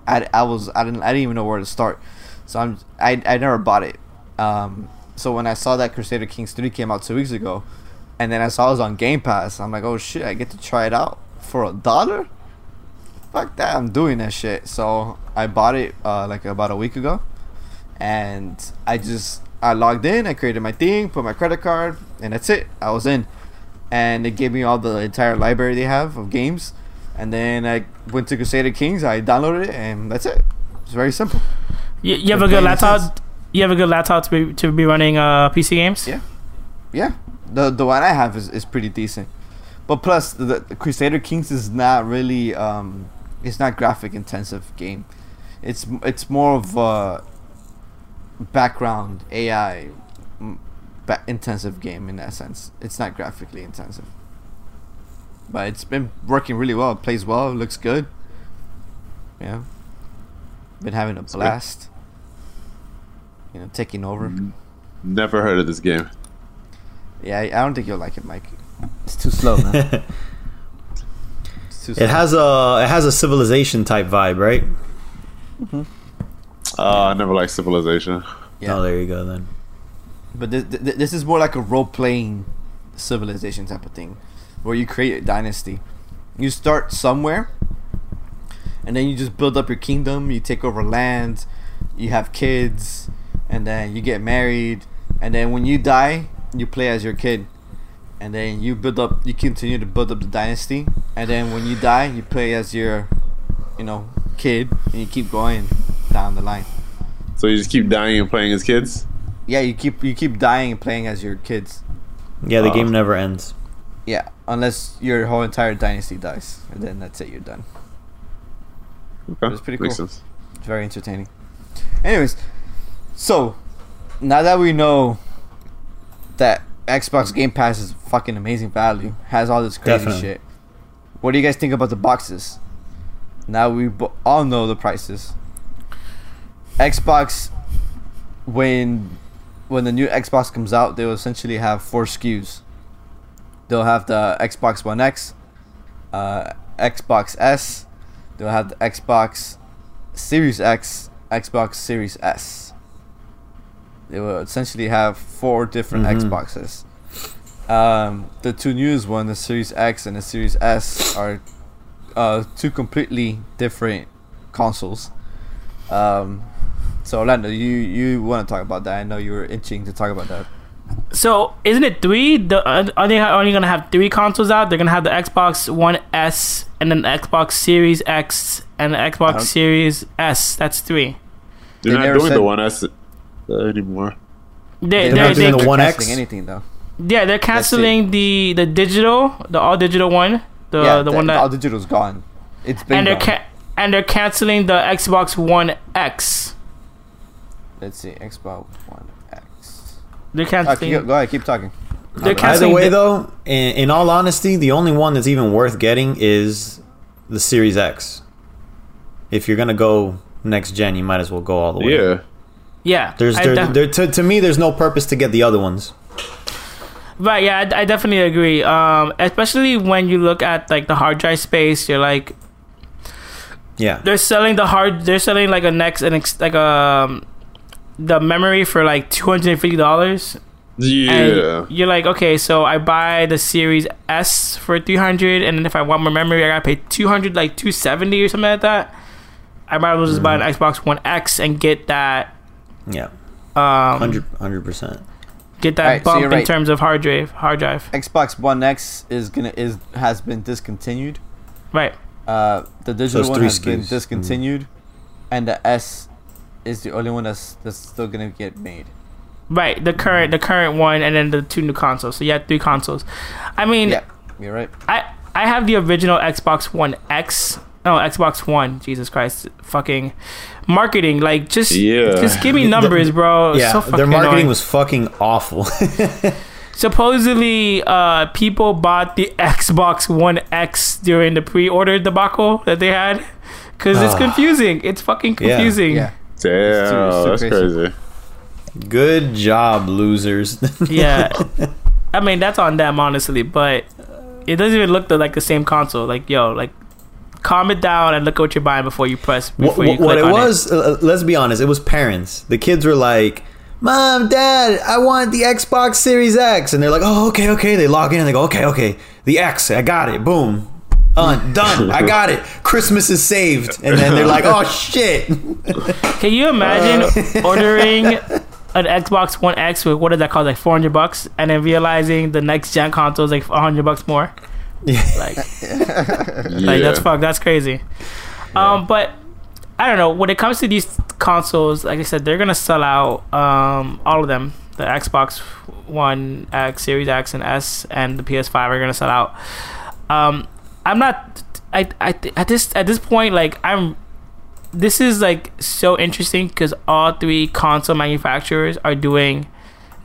S1: I, I was I didn't I didn't even know where to start. So I'm I, I never bought it. Um so when I saw that Crusader Kings three came out two weeks ago, and then I saw it was on Game Pass, I'm like, oh shit, I get to try it out for a dollar. Fuck that, I'm doing that shit. So I bought it uh, like about a week ago and I just I logged in, I created my thing, put my credit card, and that's it. I was in, and it gave me all the entire library they have of games, and then I went to Crusader Kings, I downloaded it, and that's it. It's very simple.
S4: You, you have a good laptop. You have a good laptop to be to be running uh PC games.
S1: Yeah. Yeah, the the one I have is, is pretty decent, but plus the, the Crusader Kings is not really um it's not graphic intensive game. It's it's more of a background AI ba- intensive game in that sense. It's not graphically intensive, but it's been working really well. It plays well. It looks good. Yeah, been having a blast. You know, taking over.
S3: Never heard of this game.
S1: Yeah, I, I don't think you'll like it, Mike. It's too slow, man. It's too slow.
S2: It has a it has a civilization type vibe, right? Mm-hmm.
S3: Uh, I never liked Civilization.
S1: Yeah.
S2: Oh, there you go then.
S1: But this, this is more like a role playing civilization type of thing, where you create a dynasty. You start somewhere, and then you just build up your kingdom. You take over land, you have kids, and then you get married. And then when you die, you play as your kid, and then you build up. You continue to build up the dynasty, and then when you die, you play as your, you know, kid, and you keep going down the line.
S3: So you just keep dying and playing as kids.
S1: Yeah, you keep you keep dying and playing as your kids.
S2: Yeah, the
S3: Uh.
S2: game never ends.
S1: Yeah, unless your whole entire dynasty dies, and then that's it. You're done.
S3: Okay,
S1: It's pretty
S3: Makes
S1: cool.
S3: sense.
S1: It's very entertaining. Anyways, so now that we know that Xbox Game Pass is fucking amazing value, has all this crazy
S2: Definitely.
S1: shit. What do you guys think about the boxes? Now we bo- all know the prices. Xbox, when when the new Xbox comes out, they will essentially have four SKUs. They'll have the Xbox One X, uh, Xbox S. They'll have the Xbox Series X, Xbox Series S. They will essentially have four different
S2: Mhm.
S1: Xboxes. Um, the two newest one, the Series X and the Series S, are uh, two completely different consoles. Um, so Orlando, you you want to talk about that? I know you were itching to talk about that.
S4: So isn't it three? The, uh, are they only gonna have three consoles out? They're gonna have the Xbox One S and then the Xbox Series X and the Xbox Series S. That's three.
S3: They're
S1: They
S3: not doing
S1: said-
S3: the one S anymore.
S4: They,
S1: They're
S4: they're,
S2: not doing the
S1: they're
S2: One X?
S1: canceling anything though.
S4: yeah, they're canceling the the digital, the all digital one, the
S1: yeah,
S4: the one that,
S1: all digital's gone. It's been
S4: and they're
S1: gone.
S4: ca- and they're canceling the Xbox One X.
S1: Let's see, Xbox One X.
S4: They're
S1: Oh,
S4: canceling.
S1: keep, go ahead, keep talking.
S4: they're
S2: Either
S4: canceling
S2: way,
S4: the-
S2: though, in, in all honesty, the only one that's even worth getting is the Series X. If you're gonna go next gen, you might as well go all the way.
S3: Yeah,
S4: Yeah,
S2: There's there,
S4: def-
S2: there to, to me, there's no purpose to get the other ones.
S4: Right, yeah, I, I definitely agree. Um, especially when you look at like the hard drive space, you're like
S2: Yeah,
S4: they're selling the hard, they're selling like a next and ex- like um the memory for like two hundred and fifty dollars.
S3: yeah.
S4: And you're like, okay, so I buy the Series S for three hundred, and then if I want more memory, I gotta pay two hundred, like two seventy or something like that. I might as well just buy an Xbox One X and get that
S2: yeah,
S4: um
S2: 100 percent.
S4: get that
S1: Alright, so
S4: bump
S1: you're
S4: in terms of hard drive. Hard drive,
S1: Xbox One X is gonna is has been discontinued.
S4: right?
S1: Uh, the digital
S2: it's
S1: one
S2: three
S1: has been
S2: SKUs. Mm.
S1: discontinued, and the S is the only one that's that's still gonna get made.
S4: Right, the current the current one, and then the two new consoles. So you have three consoles. I mean,
S1: Yeah, you're right.
S4: I I have the original Xbox One X. No, Xbox One. Jesus Christ, fucking marketing. Like just
S3: Yeah.
S4: just give me numbers, bro.
S2: yeah,
S4: so fucking
S2: their marketing
S4: annoying.
S2: was fucking awful.
S4: supposedly uh people bought the Xbox One X during the pre-order debacle that they had because it's
S2: Ah.
S4: confusing. It's fucking
S2: Yeah.
S4: confusing.
S1: Yeah,
S3: Damn,
S1: It's too- it's
S3: that's
S1: too
S3: crazy.
S2: Good job, losers.
S4: Yeah. I mean, that's on them, honestly, but it doesn't even look the, like the same console. Like, yo, like, calm it down and look at what you're buying before you press.
S2: what,
S4: you
S2: what- what
S4: click
S2: it
S4: on
S2: was, uh, let's be honest, it was parents. The kids were like, "Mom, Dad, I want the Xbox Series X," and they're like, "Oh, okay, okay." They log in and they go, "Okay, okay, the X, I got it. Boom." Uh, done. I got it. Christmas is saved. And then they're like, "Oh shit!"
S4: Can you imagine ordering an Xbox One X with what did that cost? Like 400 bucks, and then realizing the next gen console is like 100 bucks more. Like, like that's fuck. That's crazy. Um, but I don't know. When it comes to these consoles, like I said, they're gonna sell out. Um, all of them. The Xbox One X, Series X, and S, and the PS5 are gonna sell out. Um, I'm not. I, I at this at this point, like I'm. This is like so interesting because all three console manufacturers are doing.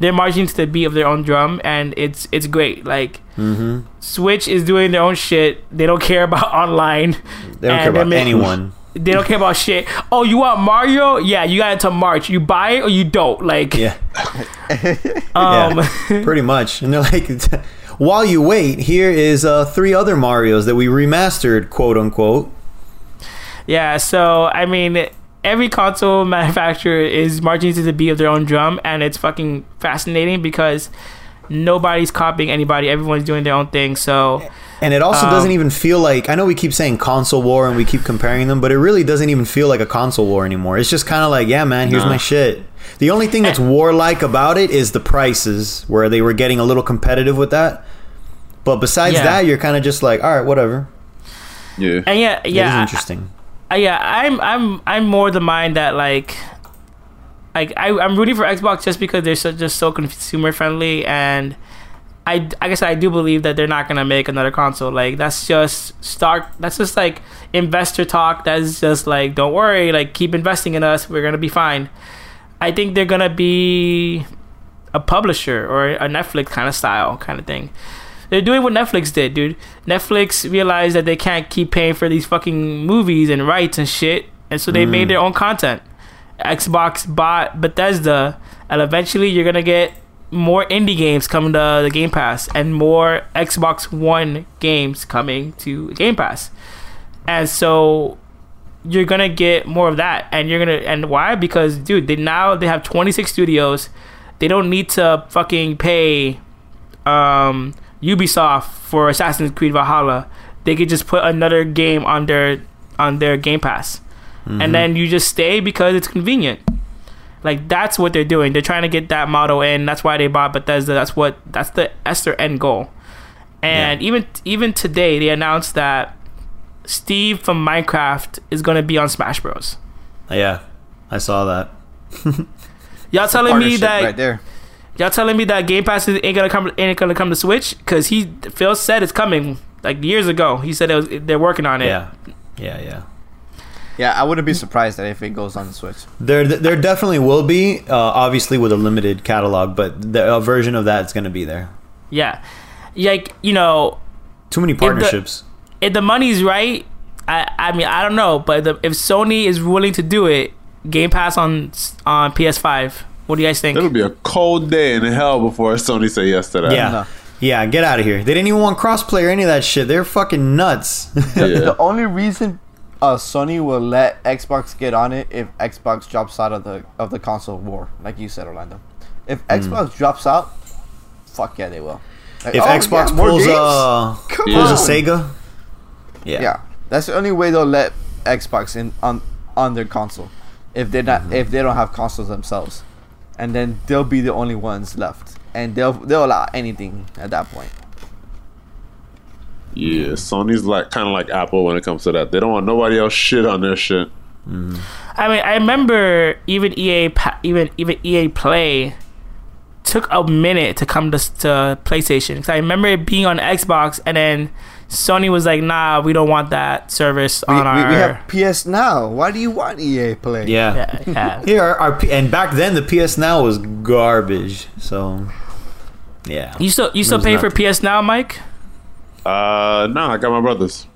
S4: They're marching to the beat of their own drum, and it's it's great. Like
S2: Mm-hmm.
S4: Switch is doing their own shit. They don't care about online.
S2: They don't care about
S4: make-
S2: anyone.
S4: They don't care about shit. Oh, you want Mario? Yeah, you got it to March. You buy it or you don't. Like,
S2: Yeah.
S4: um,
S2: pretty much. And they're like, while you wait, here is uh, three other Mario's that we remastered, quote unquote.
S4: yeah. So I mean, every console manufacturer is marching to the beat of their own drum, and it's fucking fascinating because nobody's copying anybody. Everyone's doing their own thing. So
S2: And it also
S4: Um,
S2: doesn't even feel like I know we keep saying console war and we keep comparing them, but it really doesn't even feel like a console war anymore. It's just kind of like, yeah, man, here's my shit. The only thing that's war-like about it is the prices, where they were getting a little competitive with that. But besides
S4: Yeah.
S2: that, you're kind of just like, all right, whatever.
S3: Yeah.
S4: and yeah,
S2: it is
S4: yeah, I-
S2: interesting.
S4: Uh, yeah, I'm I'm I'm more the mind that like like I, I'm rooting for Xbox just because they're so, just so consumer friendly and I, I guess I do believe that they're not gonna make another console. Like that's just start. That's just like investor talk. That's just like don't worry. Like keep investing in us. We're gonna be fine. I think they're gonna be a publisher or a Netflix kind of style kind of thing. They're doing what Netflix did, dude. Netflix realized that they can't keep paying for these fucking movies and rights and shit, and so they made their own content. Xbox bought Bethesda, and eventually you're gonna get more indie games coming to the Game Pass and more Xbox One games coming to Game Pass. And so you're gonna get more of that, and you're gonna and why? Because dude, they now they have 26 studios. They don't need to fucking pay um, Ubisoft for Assassin's Creed Valhalla. They could just put another game on their on their Game Pass, and mm-hmm. then you just stay because it's convenient. Like that's what they're doing. They're trying to get that model in. That's why they bought Bethesda. That's what that's the that's their end goal. And even even today, they announced that Steve from Minecraft is going to be on Smash Bros.
S2: Yeah, I saw that.
S4: Y'all telling me that
S1: right there.
S4: Y'all telling me that Game Pass is- ain't gonna come ain't gonna come to Switch because he Phil said it's coming like years ago. He said it was, they're working on it.
S2: Yeah, yeah, yeah.
S1: Yeah, I wouldn't be surprised that if it goes on the Switch.
S2: There, there definitely will be, uh, obviously with a limited catalog, but the, a version of that's going to be there.
S4: Yeah, like you know,
S2: Too many partnerships.
S4: if the money's right, I I mean I don't know, but the, if Sony is willing to do it, Game Pass on on PS5. What do you guys think?
S3: It'll be a cold day in hell before Sony say yes to that.
S2: yeah,
S1: No.
S2: yeah. Get out of here. They didn't even want crossplay or any of that shit. They're fucking nuts.
S3: Yeah.
S1: The only reason uh, Sony will let Xbox get on it if Xbox drops out of the of the console war, like you said, Orlando. If Xbox drops out, fuck yeah, they will. Like,
S2: if
S1: oh,
S2: Xbox
S1: yeah, more
S2: pulls
S1: games?
S2: uh
S1: Come
S3: Yeah.
S2: pulls a
S1: on.
S2: Sega, yeah,
S1: Yeah, that's the only way they'll let Xbox in on on their console. If they're not, if they don't have consoles themselves, and then they'll be the only ones left, and they'll they'll allow anything at that point.
S3: Yeah, Sony's like kind of like Apple when it comes to that. They don't want nobody else shit on their shit. Mm-hmm.
S4: I mean, I remember even EA, even even EA Play took a minute to come to, to PlayStation because I remember it being on Xbox, and then Sony was like, "Nah, we don't want that service
S1: We,
S4: on
S1: we,
S4: our."
S1: we have PS Now. Why do you want EA Play?
S2: Yeah.
S4: yeah, yeah.
S2: Here, our, our and back then the PS Now was garbage. So, yeah.
S4: You still you still
S2: was
S4: pay for. PS Now, Mike?
S3: Uh, no, I got my brothers.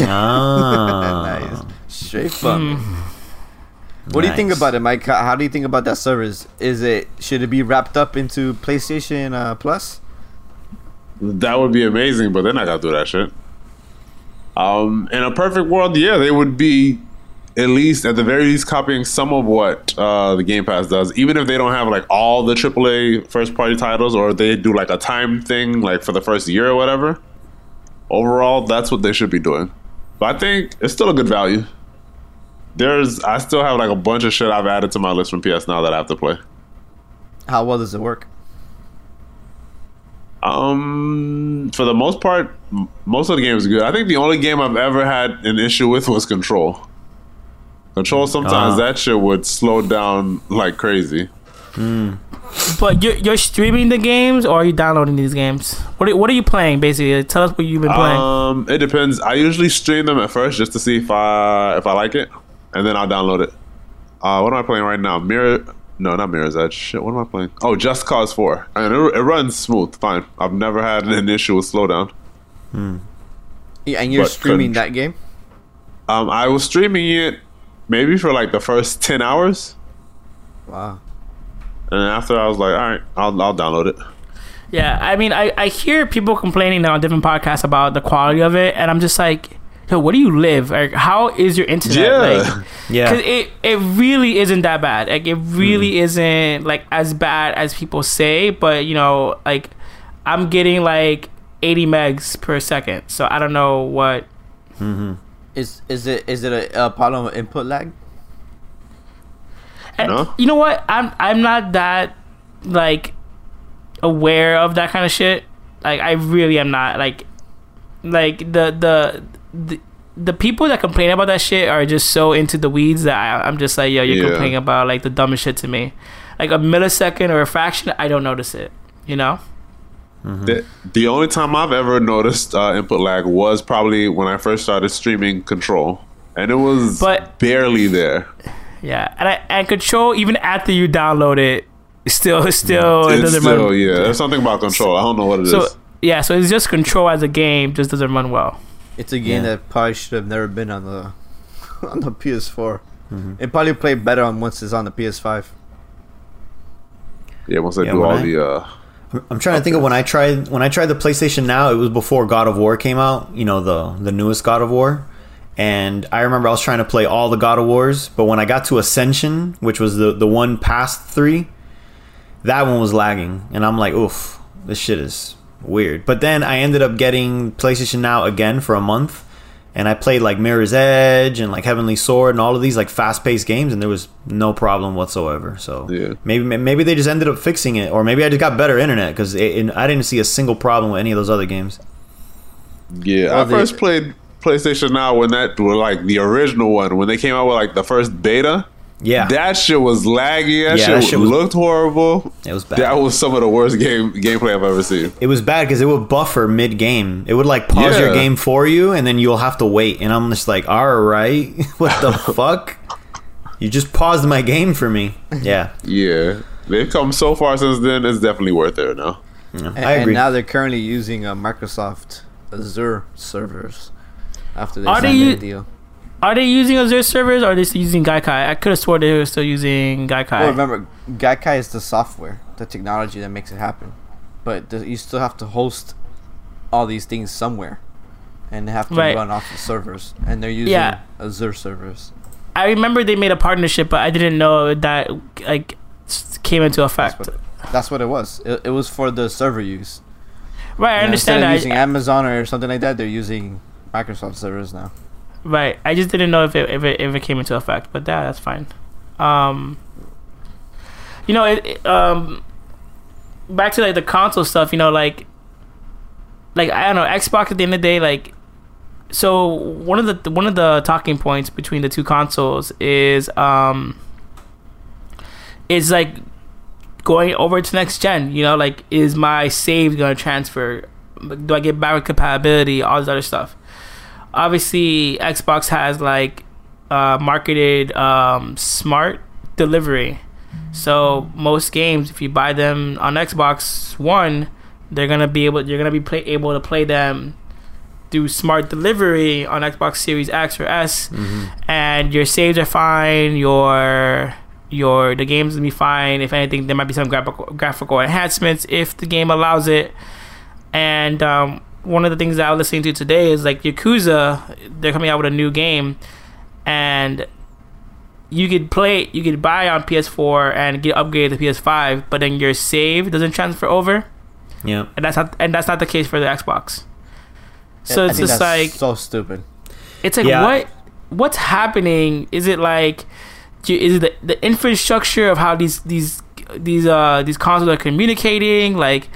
S2: Ah.
S1: nice. Straight fun.
S4: Hmm.
S1: What do you think about it, Mike? How how do you think about that service? Is it should it be wrapped up into PlayStation uh, Plus?
S3: That would be amazing, but they're not gonna do that shit. Um, in a perfect world, yeah, they would be at least at the very least copying some of what uh, the Game Pass does, even if they don't have like all the AAA first party titles, or they do like a time thing, like for the first year or whatever. Overall, that's what they should be doing. But I think it's still a good value. There's, I still have like a bunch of shit I've added to my list from PS Now that I have to play.
S1: How well does it work?
S3: Um, for the most part, most of the games are good. I think the only game I've ever had an issue with was Control. Control sometimes
S2: Ah.
S3: that shit would slow down like crazy.
S4: But you're, you're streaming the games or are you downloading these games? What are, what are you playing basically? Tell us what you've been playing.
S3: Um, it depends. I usually stream them at first just to see if I if I like it, and then I'll download it. Uh, what am I playing right now? Mirror? No, not Mirror's Edge. Shit, what am I playing? Oh, Just Cause Four, and it, it runs smooth, fine. I've never had an issue with slowdown.
S1: Yeah, and you're
S3: But
S1: streaming
S3: couldn't-
S1: that game.
S3: Um, I was streaming it maybe for like the first ten hours.
S1: Wow.
S3: And then after I was like, all right, I'll I'll download it.
S4: Yeah, I mean, I, I hear people complaining on different podcasts about the quality of it, and I'm just like, yo, where do you live? Like, how is your internet?
S3: Yeah.
S4: Like,
S2: Yeah.
S4: Cause it, it really isn't that bad. Like it really mm. isn't like as bad as people say. But you know, like I'm getting like 80 megs per second. So I don't know what. Mm-hmm.
S1: Is is it is it a, a problem with input lag?
S4: and
S3: No?
S4: You know what? I'm I'm not that like aware of that kind of shit. Like I really am not. Like like the the the. The people that complain about that shit are just so into the weeds that I, I'm just like, yo, you're
S3: Yeah.
S4: complaining about like the dumbest shit to me. Like a millisecond or a fraction, I don't notice it. You know?
S3: The, the only time I've ever noticed uh, input lag was probably when I first started streaming Control, and it was
S4: But-
S3: barely there.
S4: Yeah, and I, and control even after you download it, still still it
S3: it's
S4: doesn't
S3: still
S4: run.
S3: yeah. There's something about Control. I don't know what it is.
S4: So yeah, so it's just control as a game just doesn't run well.
S1: It's a game
S2: Yeah.
S1: that probably should have never been on the on the PS4.
S2: Mm-hmm.
S1: It probably played better on once it's on the PS5.
S3: yeah, once I
S2: Yeah,
S3: do all
S2: I-
S3: the uh,
S2: I'm trying to think of when I tried when I tried the PlayStation Now. It was before God of War came out. You know the the newest God of War, and I remember I was trying to play all the God of Wars, but when I got to Ascension, which was the the one past three, that one was lagging, and I'm like, oof, this shit is weird. But then I ended up getting PlayStation Now again for a month. And I played like Mirror's Edge and like Heavenly Sword and all of these like fast-paced games, and there was no problem whatsoever. So
S3: Yeah.
S2: maybe maybe they just ended up fixing it, or maybe I just got better internet because I didn't see a single problem with any of those other games.
S3: yeah.
S1: Well,
S3: I
S1: the-
S3: first played PlayStation Now when that were like the original one when they came out with like the first beta.
S2: Yeah,
S3: That shit was laggy. That,
S2: Yeah,
S3: shit,
S2: that shit was-
S3: looked horrible.
S2: it was bad.
S3: That was some of the worst game gameplay I've ever seen.
S2: it was bad because it would buffer mid game. It would like pause your game for you, and then you'll have to wait. And I'm just like, all right, what the fuck? You just paused my game for me. Yeah,
S3: Yeah, they've come so far since then. It's definitely worth it now.
S2: yeah,
S1: And,
S2: I agree.
S1: and now they're currently using uh, Microsoft Azure servers after they
S4: Are
S1: signed the deal.
S4: Are they using Azure servers or are they still using Gaikai? I could have swore they were still using Gaikai.
S1: Well, remember, Gaikai is the software, the technology that makes it happen. But the, you still have to host all these things somewhere, and they have to
S4: Right.
S1: run off the servers. And they're using
S4: Yeah.
S1: Azure servers.
S4: I remember they made a partnership, but I didn't know that like came into
S1: That's
S4: effect.
S1: what, that's what it was. It, it was for the server use.
S4: Right, I
S1: And
S4: understand
S1: Instead of using
S4: I-
S1: Amazon or something like that, they're using Microsoft servers now.
S4: Right. I just didn't know if it if it, if it came into effect, but that that's fine. Um, you know, it, it, um, back to like the console stuff. You know, like like I don't know Xbox at the end of the day like so one of the one of the talking points between the two consoles is um is like going over to next gen you know like is my save gonna transfer do I get backward compatibility all this other stuff obviously Xbox has like uh, marketed um, smart delivery so most games if you buy them on Xbox One they're gonna be able you're gonna be play, able to play them through smart delivery on Xbox Series X or S, and your saves are fine. Your your the games will be fine. If anything, there might be some graphical graphical enhancements if the game allows it. And um, one of the things that I was listening to today is like Yakuza. They're coming out with a new game, and you could play, you could buy on PS4 and get upgraded to PS5, but then your save doesn't transfer over
S2: Yeah.
S4: and that's not and that's not the case for the Xbox. So it's just like
S1: so stupid.
S4: it's like
S2: Yeah.
S4: what what's happening? Is it like is it the, the infrastructure of how these these these uh these consoles are communicating? Like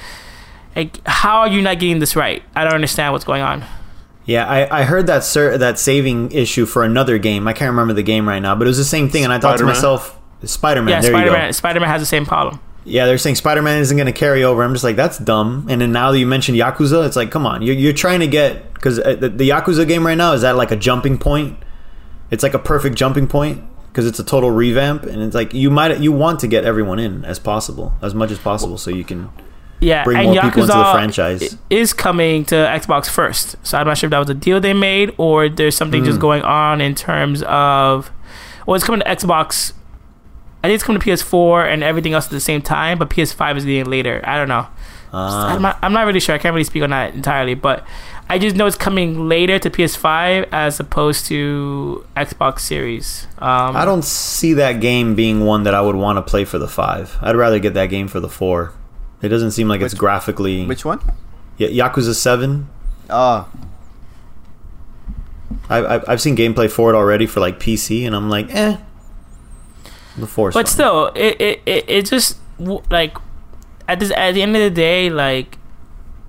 S4: like how are you not getting this right? I don't understand what's going on.
S2: Yeah, I, I heard that sir that saving issue for another game. I can't remember the game right now, but it was the same thing, and I thought to
S3: Spider-Man?
S2: myself, Spider Man.
S4: yeah, Spider Man. Spider Man has the same problem.
S2: Yeah, they're saying Spider Man isn't going to carry over. I'm just like, that's dumb. And then now that you mentioned Yakuza, it's like, come on, you're, you're trying to get because uh, the, the Yakuza game right now is at like a jumping point. It's like a perfect jumping point because it's a total revamp, and it's like you might you want to get everyone in as possible, as much as possible, so you can.
S4: Yeah,
S2: Bring
S4: and
S2: more people into the
S4: Yakuza
S2: franchise.
S4: is coming to Xbox first. So I'm not sure if that was a deal they made or there's something
S2: Hmm.
S4: just going on in terms of. Well, it's coming to Xbox. I think it's coming to PS4 and everything else at the same time, but PS5 is getting later. I don't know. I'm,
S2: Uh,
S4: not, I'm not really sure. I can't really speak on that entirely, but I just know it's coming later to PS5 as opposed to Xbox Series. Um,
S2: I don't see that game being one that I would want to play for the five. I'd rather get that game for the four. It doesn't seem like it's graphically.
S1: Which one?
S2: Y- Yakuza Seven.
S1: Oh,
S2: I, I, I've seen gameplay for it already for like PC, and I'm like, eh. The force.
S4: but still it it, it, it just like at this at the end of the day like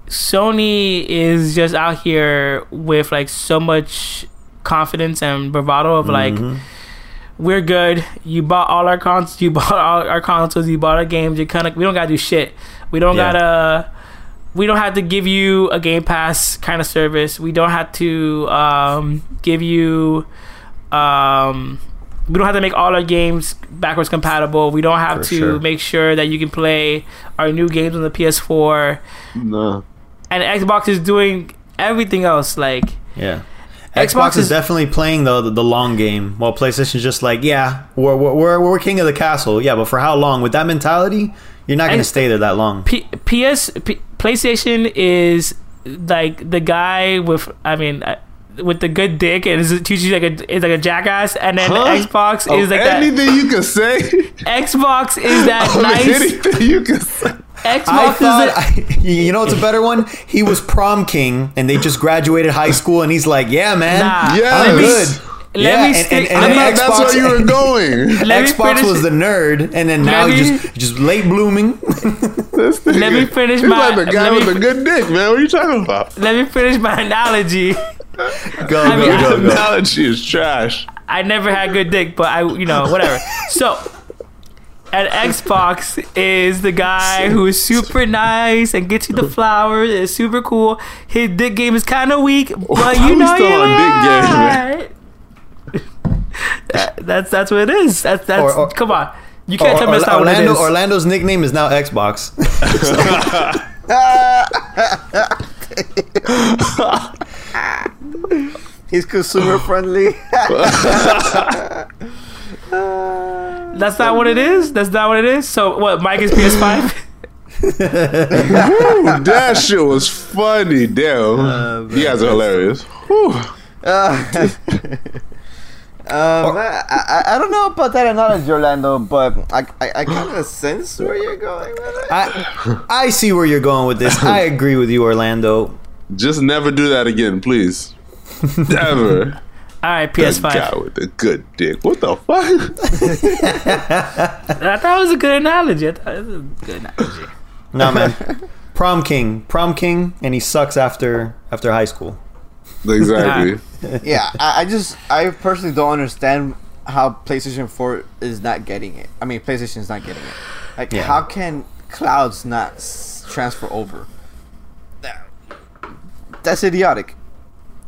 S4: sony is just out here with like so much confidence and bravado of like
S2: Mm-hmm.
S4: we're good you bought all our cons you bought all our consoles you bought our games you kind of we don't gotta do shit we don't
S2: Yeah.
S4: gotta we don't have to give you a game pass kind of service we don't have to um, give you um, we don't have to make all our games backwards compatible. We don't have
S2: For
S4: to
S2: sure.
S4: make sure that you can play our new games on the PS4.
S3: No.
S4: And Xbox is doing everything else. Like,
S2: Yeah.
S4: Xbox
S2: Xbox, is,
S4: is-
S2: definitely playing the, the long game, while PlayStation's just like, yeah, we're, we're we're we're king of the castle, yeah, but for how long? With that mentality, you're not going to stay there that long.
S4: P- PS, P- PlayStation is like the guy with, I mean, uh, with the good dick and is teaches you like a is like a jackass, and then
S3: Huh?
S4: Xbox
S3: Of
S4: is like that.
S3: anything you can say.
S4: Xbox is that
S3: Of
S4: nice.
S3: Anything you can say.
S4: Xbox is
S2: thought,
S4: that,
S2: I, you know, what's a better one? He was prom king, and they just graduated high school, and he's like, yeah, man,
S4: Nah.
S3: Yeah,
S2: I'm good.
S4: Let
S2: yeah,
S4: me
S2: and,
S4: stick-
S2: and, and
S3: I
S2: then
S3: thought that's
S2: Xbox,
S3: where you were going.
S2: Xbox was the nerd, and then now
S4: Let
S2: he's
S4: me-
S2: just just late blooming.
S4: Let me finish
S3: He's
S4: my-
S3: like the guy
S4: let me-
S3: with the good dick, man. What are you talking about?
S4: let me finish my analogy.
S2: go,
S4: I mean,
S2: go,
S4: I-
S2: go,
S3: The
S2: go.
S3: analogy is trash.
S4: I never had good dick, but I, you know, whatever. So, an Xbox is the guy who is super nice and gets you the flowers. Is super cool. His dick game is kind of weak, but
S3: Why
S4: you know
S3: still
S4: you're
S3: on dick game, man?
S4: Alright. That- that's that's what it is. That's that's.
S2: Or- or-
S4: come on, you can't
S2: Or-
S4: tell me that's
S2: Orla-
S4: not what it
S2: Orlando,
S4: is.
S2: Orlando's nickname is now Xbox.
S1: he's consumer friendly.
S4: That's not what it is. That's not what it is. So what? Mike is PS5.
S3: Ooh, that shit was funny, damn. you guys are hilarious. Whew.
S1: Uh, um, I, I, I don't know about that not analogy, Orlando, but I, I, I kind of sense where you're going with it.
S2: I I see where you're going with this. I agree with you, Orlando.
S3: Just never do that again, please. Never.
S4: All right, PS5.
S3: guy with the good dick. What the fuck?
S4: I thought it was a good analogy. I thought it was a good analogy.
S2: No man, prom king, prom king, and he sucks after after high school.
S3: Exactly.
S1: yeah, I, I just I personally don't understand how PlayStation Four is not getting it. I mean, PlayStation is not getting it. Like,
S2: Yeah.
S1: how can clouds not s- transfer over? That's idiotic.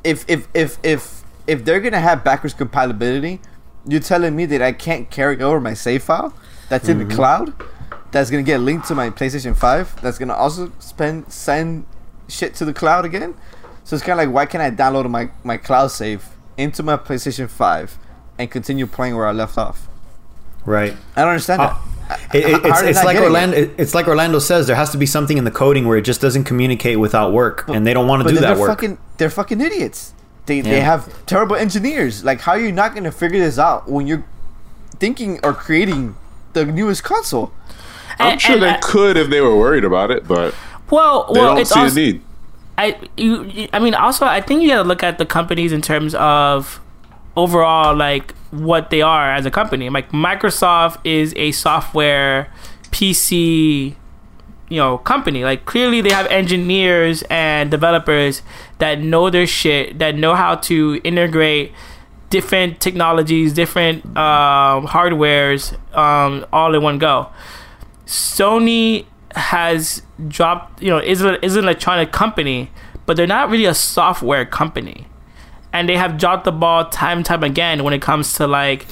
S1: If if if if if they're gonna have backwards compatibility, you're telling me that I can't carry over my save file that's in the mm-hmm. cloud, that's gonna get linked to my PlayStation Five, that's gonna also spend send shit to the cloud again. So it's kind of like, why can't I download my my cloud save into my PlayStation Five and continue playing where I left off?
S2: Right.
S1: I don't understand
S2: Uh,
S1: that.
S2: It, it, it's it's like Orlando.
S1: it?
S2: It, it's like Orlando says. There has to be something in the coding where it just doesn't communicate without work, and they don't want to do that
S1: they're
S2: work.
S1: fucking they're fucking idiots. They they have terrible engineers. Like, how are you not gonna figure this out when you're thinking or creating the newest console?
S3: I'm
S4: And-
S3: sure
S4: and
S3: they
S4: I-
S3: could if they were worried about it, but
S4: Well,
S3: they
S4: well,
S3: don't
S4: it's
S3: see
S4: also,
S3: a need.
S4: I you, I mean also I think you got to look at the companies in terms of overall like what they are as a company. Like Microsoft is a software PC you know company. Like clearly they have engineers and developers that know their shit, that know how to integrate different technologies, different um, hardwares um, all in one go. Sony has dropped, you know, is, a, is an electronic company, but they're not really a software company. And they have dropped the ball time and time again when it comes to like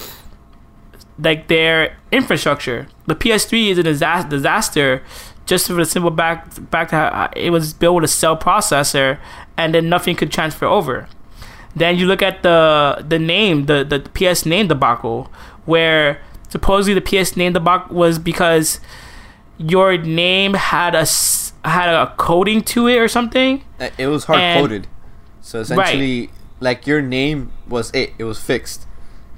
S4: like their infrastructure. The PS3 is a disaster, disaster just for the simple back back to how uh, it was built with a cell processor and then nothing could transfer over. Then you look at the the name, the the PS name debacle, where supposedly the PS name debacle was because your name had a had a coding to it or something.
S1: Uh, It was hard coded, so essentially, like your name was it. It was fixed.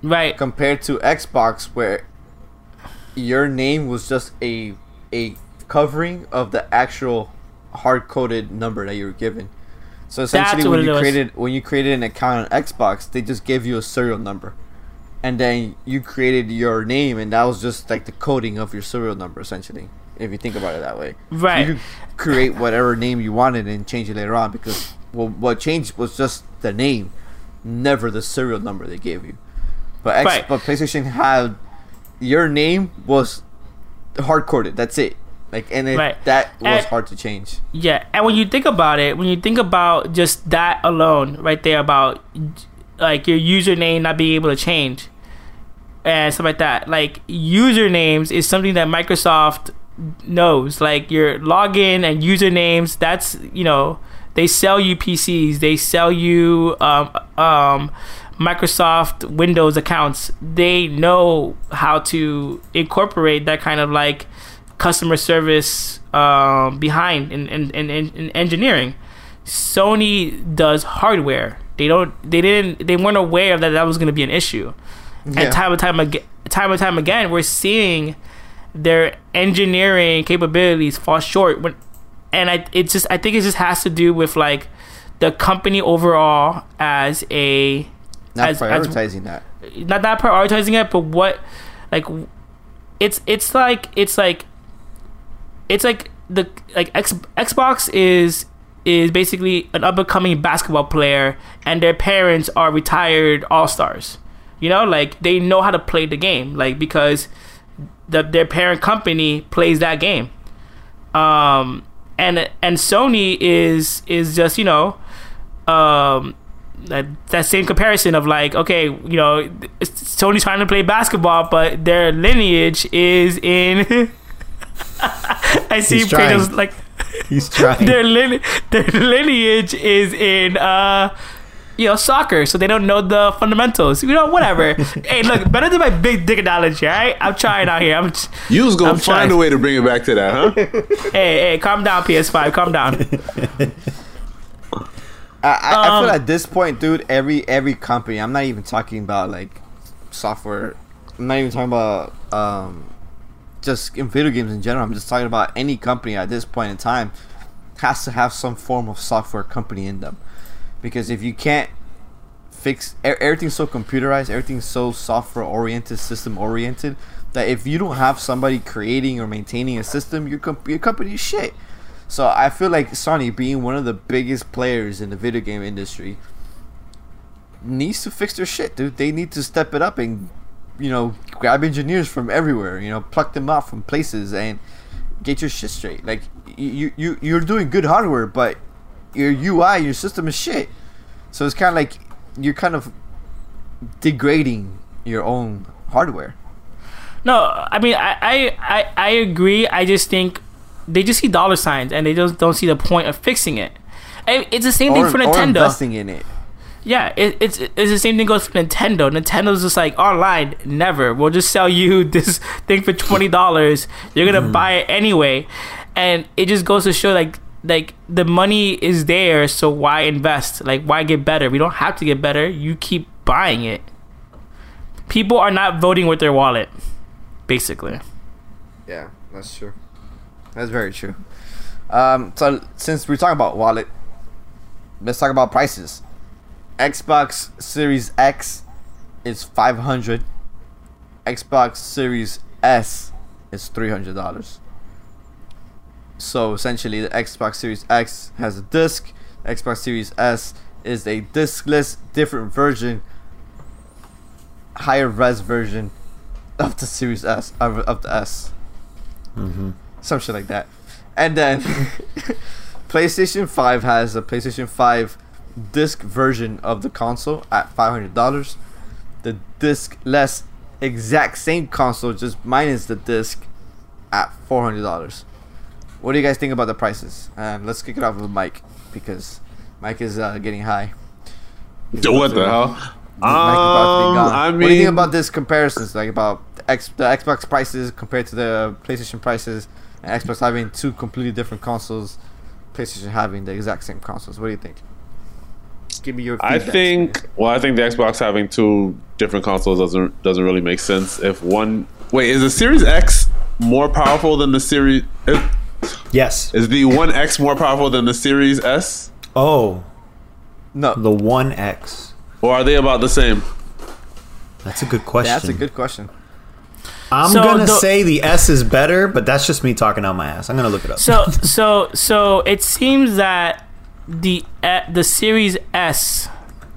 S4: Right.
S1: compared to Xbox where your name was just a a covering of the actual hard coded number that you were given. So essentially when you created when you created an account on Xbox, they just gave you a serial number. And then you created your name and that was just like the coding of your serial number essentially. If you think about it that way.
S4: Right.
S1: You could create whatever name you wanted and change it later on because well, what changed was just the name, never the serial number they gave you. But X,
S4: Right.
S1: but PlayStation had your name was hard coded. That's it. Like and it,
S4: Right.
S1: that was
S4: And-
S1: hard to change.
S4: Yeah, and when you think about it, when you think about just that alone, right there about like your username not being able to change and stuff like that, like usernames is something that Microsoft knows. Like your login and usernames, that's you know they sell you PCs, they sell you um, um, Microsoft Windows accounts. They know how to incorporate that kind of like customer service um, behind in, in, in, in engineering. Sony does hardware. They don't. They didn't. They weren't aware that that was going to be an issue.
S1: Yeah.
S4: And time and time again, time and time again, we're seeing their engineering capabilities fall short. When, and I, it just, I think it just has to do with like the company overall as a
S1: Not
S4: as- as-
S1: prioritizing that.
S4: not that prioritizing it, but what like it's it's like it's like it's like the like X, Xbox is is basically an up and coming basketball player, and their parents are retired all stars. You know, like they know how to play the game, like because the their parent company plays that game. Um, and and Sony is is just you know, um, that that same comparison of like okay you know Sony's trying to play basketball but their lineage is in I see Kratos like
S2: He's trying.
S4: their their lineage is in uh you know soccer so they don't know the fundamentals you know whatever hey look better than my big dick analogy all right I'm trying out here I'm
S3: You was gonna
S4: I'm
S3: find
S4: trying.
S3: a way to bring it back to that, huh?
S4: hey hey calm down PS5 calm down
S1: I, I, I
S4: Um,
S1: feel at this point, dude, every every company. I'm not even talking about like software. I'm not even talking about um, just in video games in general. I'm just talking about any company at this point in time has to have some form of software company in them, because if you can't fix everything's so computerized, everything's so software oriented, system oriented that if you don't have somebody creating or maintaining a system, your com- your company is shit. So I feel like Sony, being one of the biggest players in the video game industry, needs to fix their shit, dude. They need to step it up and, you know, grab engineers from everywhere. You know, pluck them out from places and get your shit straight. Like you, you, you're doing good hardware, but your UI, your system is shit. So it's kind of like you're kind of degrading your own hardware.
S4: No, I mean I, I, I, I agree. I just think they just see dollar signs and they just don't see the point of fixing it. It's the same thing for Nintendo.
S1: or investing in it.
S4: Yeah, it, it's it's the same thing goes for Nintendo. Nintendo's just like online, never. We'll just sell you this thing for twenty dollars. You're gonna mm. buy it anyway, and it just goes to show like like the money is there, so why invest? Like why get better? We don't have to get better. You keep buying it. People are not voting with their wallet, basically.
S1: Yeah, that's true. That's very true. Um, so since we're talking about wallet, let's talk about prices. Xbox Series X is five hundred. Xbox Series S is three hundred dollars. So essentially, the Xbox Series X has a disc. Xbox Series S is a discless, different version, higher res version of the Series S of, of the S mm-hmm. some shit like that. And then PlayStation 5 has a PlayStation 5 disc version of the console at $500. The disc less exact same console just minus the disc at $400. What do you guys think about the prices? And let's kick it off with Mike because Mike is uh, getting high.
S3: What the hell?
S1: Mike is about to be
S3: Um. I
S1: what do you think about this comparisons? Like about the, X, the Xbox prices compared to the PlayStation prices, and Xbox having two completely different consoles, PlayStation having the exact same consoles. What do you think? Give me your.
S3: I think. Well, I think the Xbox having two different consoles doesn't doesn't really make sense. If one, wait, is the Series X more powerful than the Series?
S2: Yes.
S3: is the One X more powerful than the Series S,
S2: Oh,
S1: no.
S2: the One X.
S3: or are they about the same?
S2: That's a good question.
S1: That's a good question.
S2: I'm
S4: So
S2: gonna
S4: the-
S2: say the S is better, but that's just me talking out my ass. I'm gonna look it up.
S4: So so so it seems that the uh, the Series S,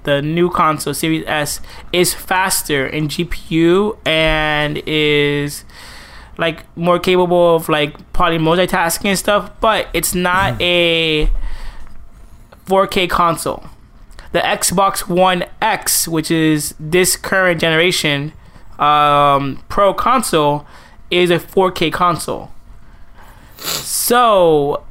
S4: the new console Series S, is faster in GPU and is like more capable of like probably multitasking and stuff, but it's not a 4K console. The Xbox One X, which is this current generation um, Pro console, is a 4K console. So,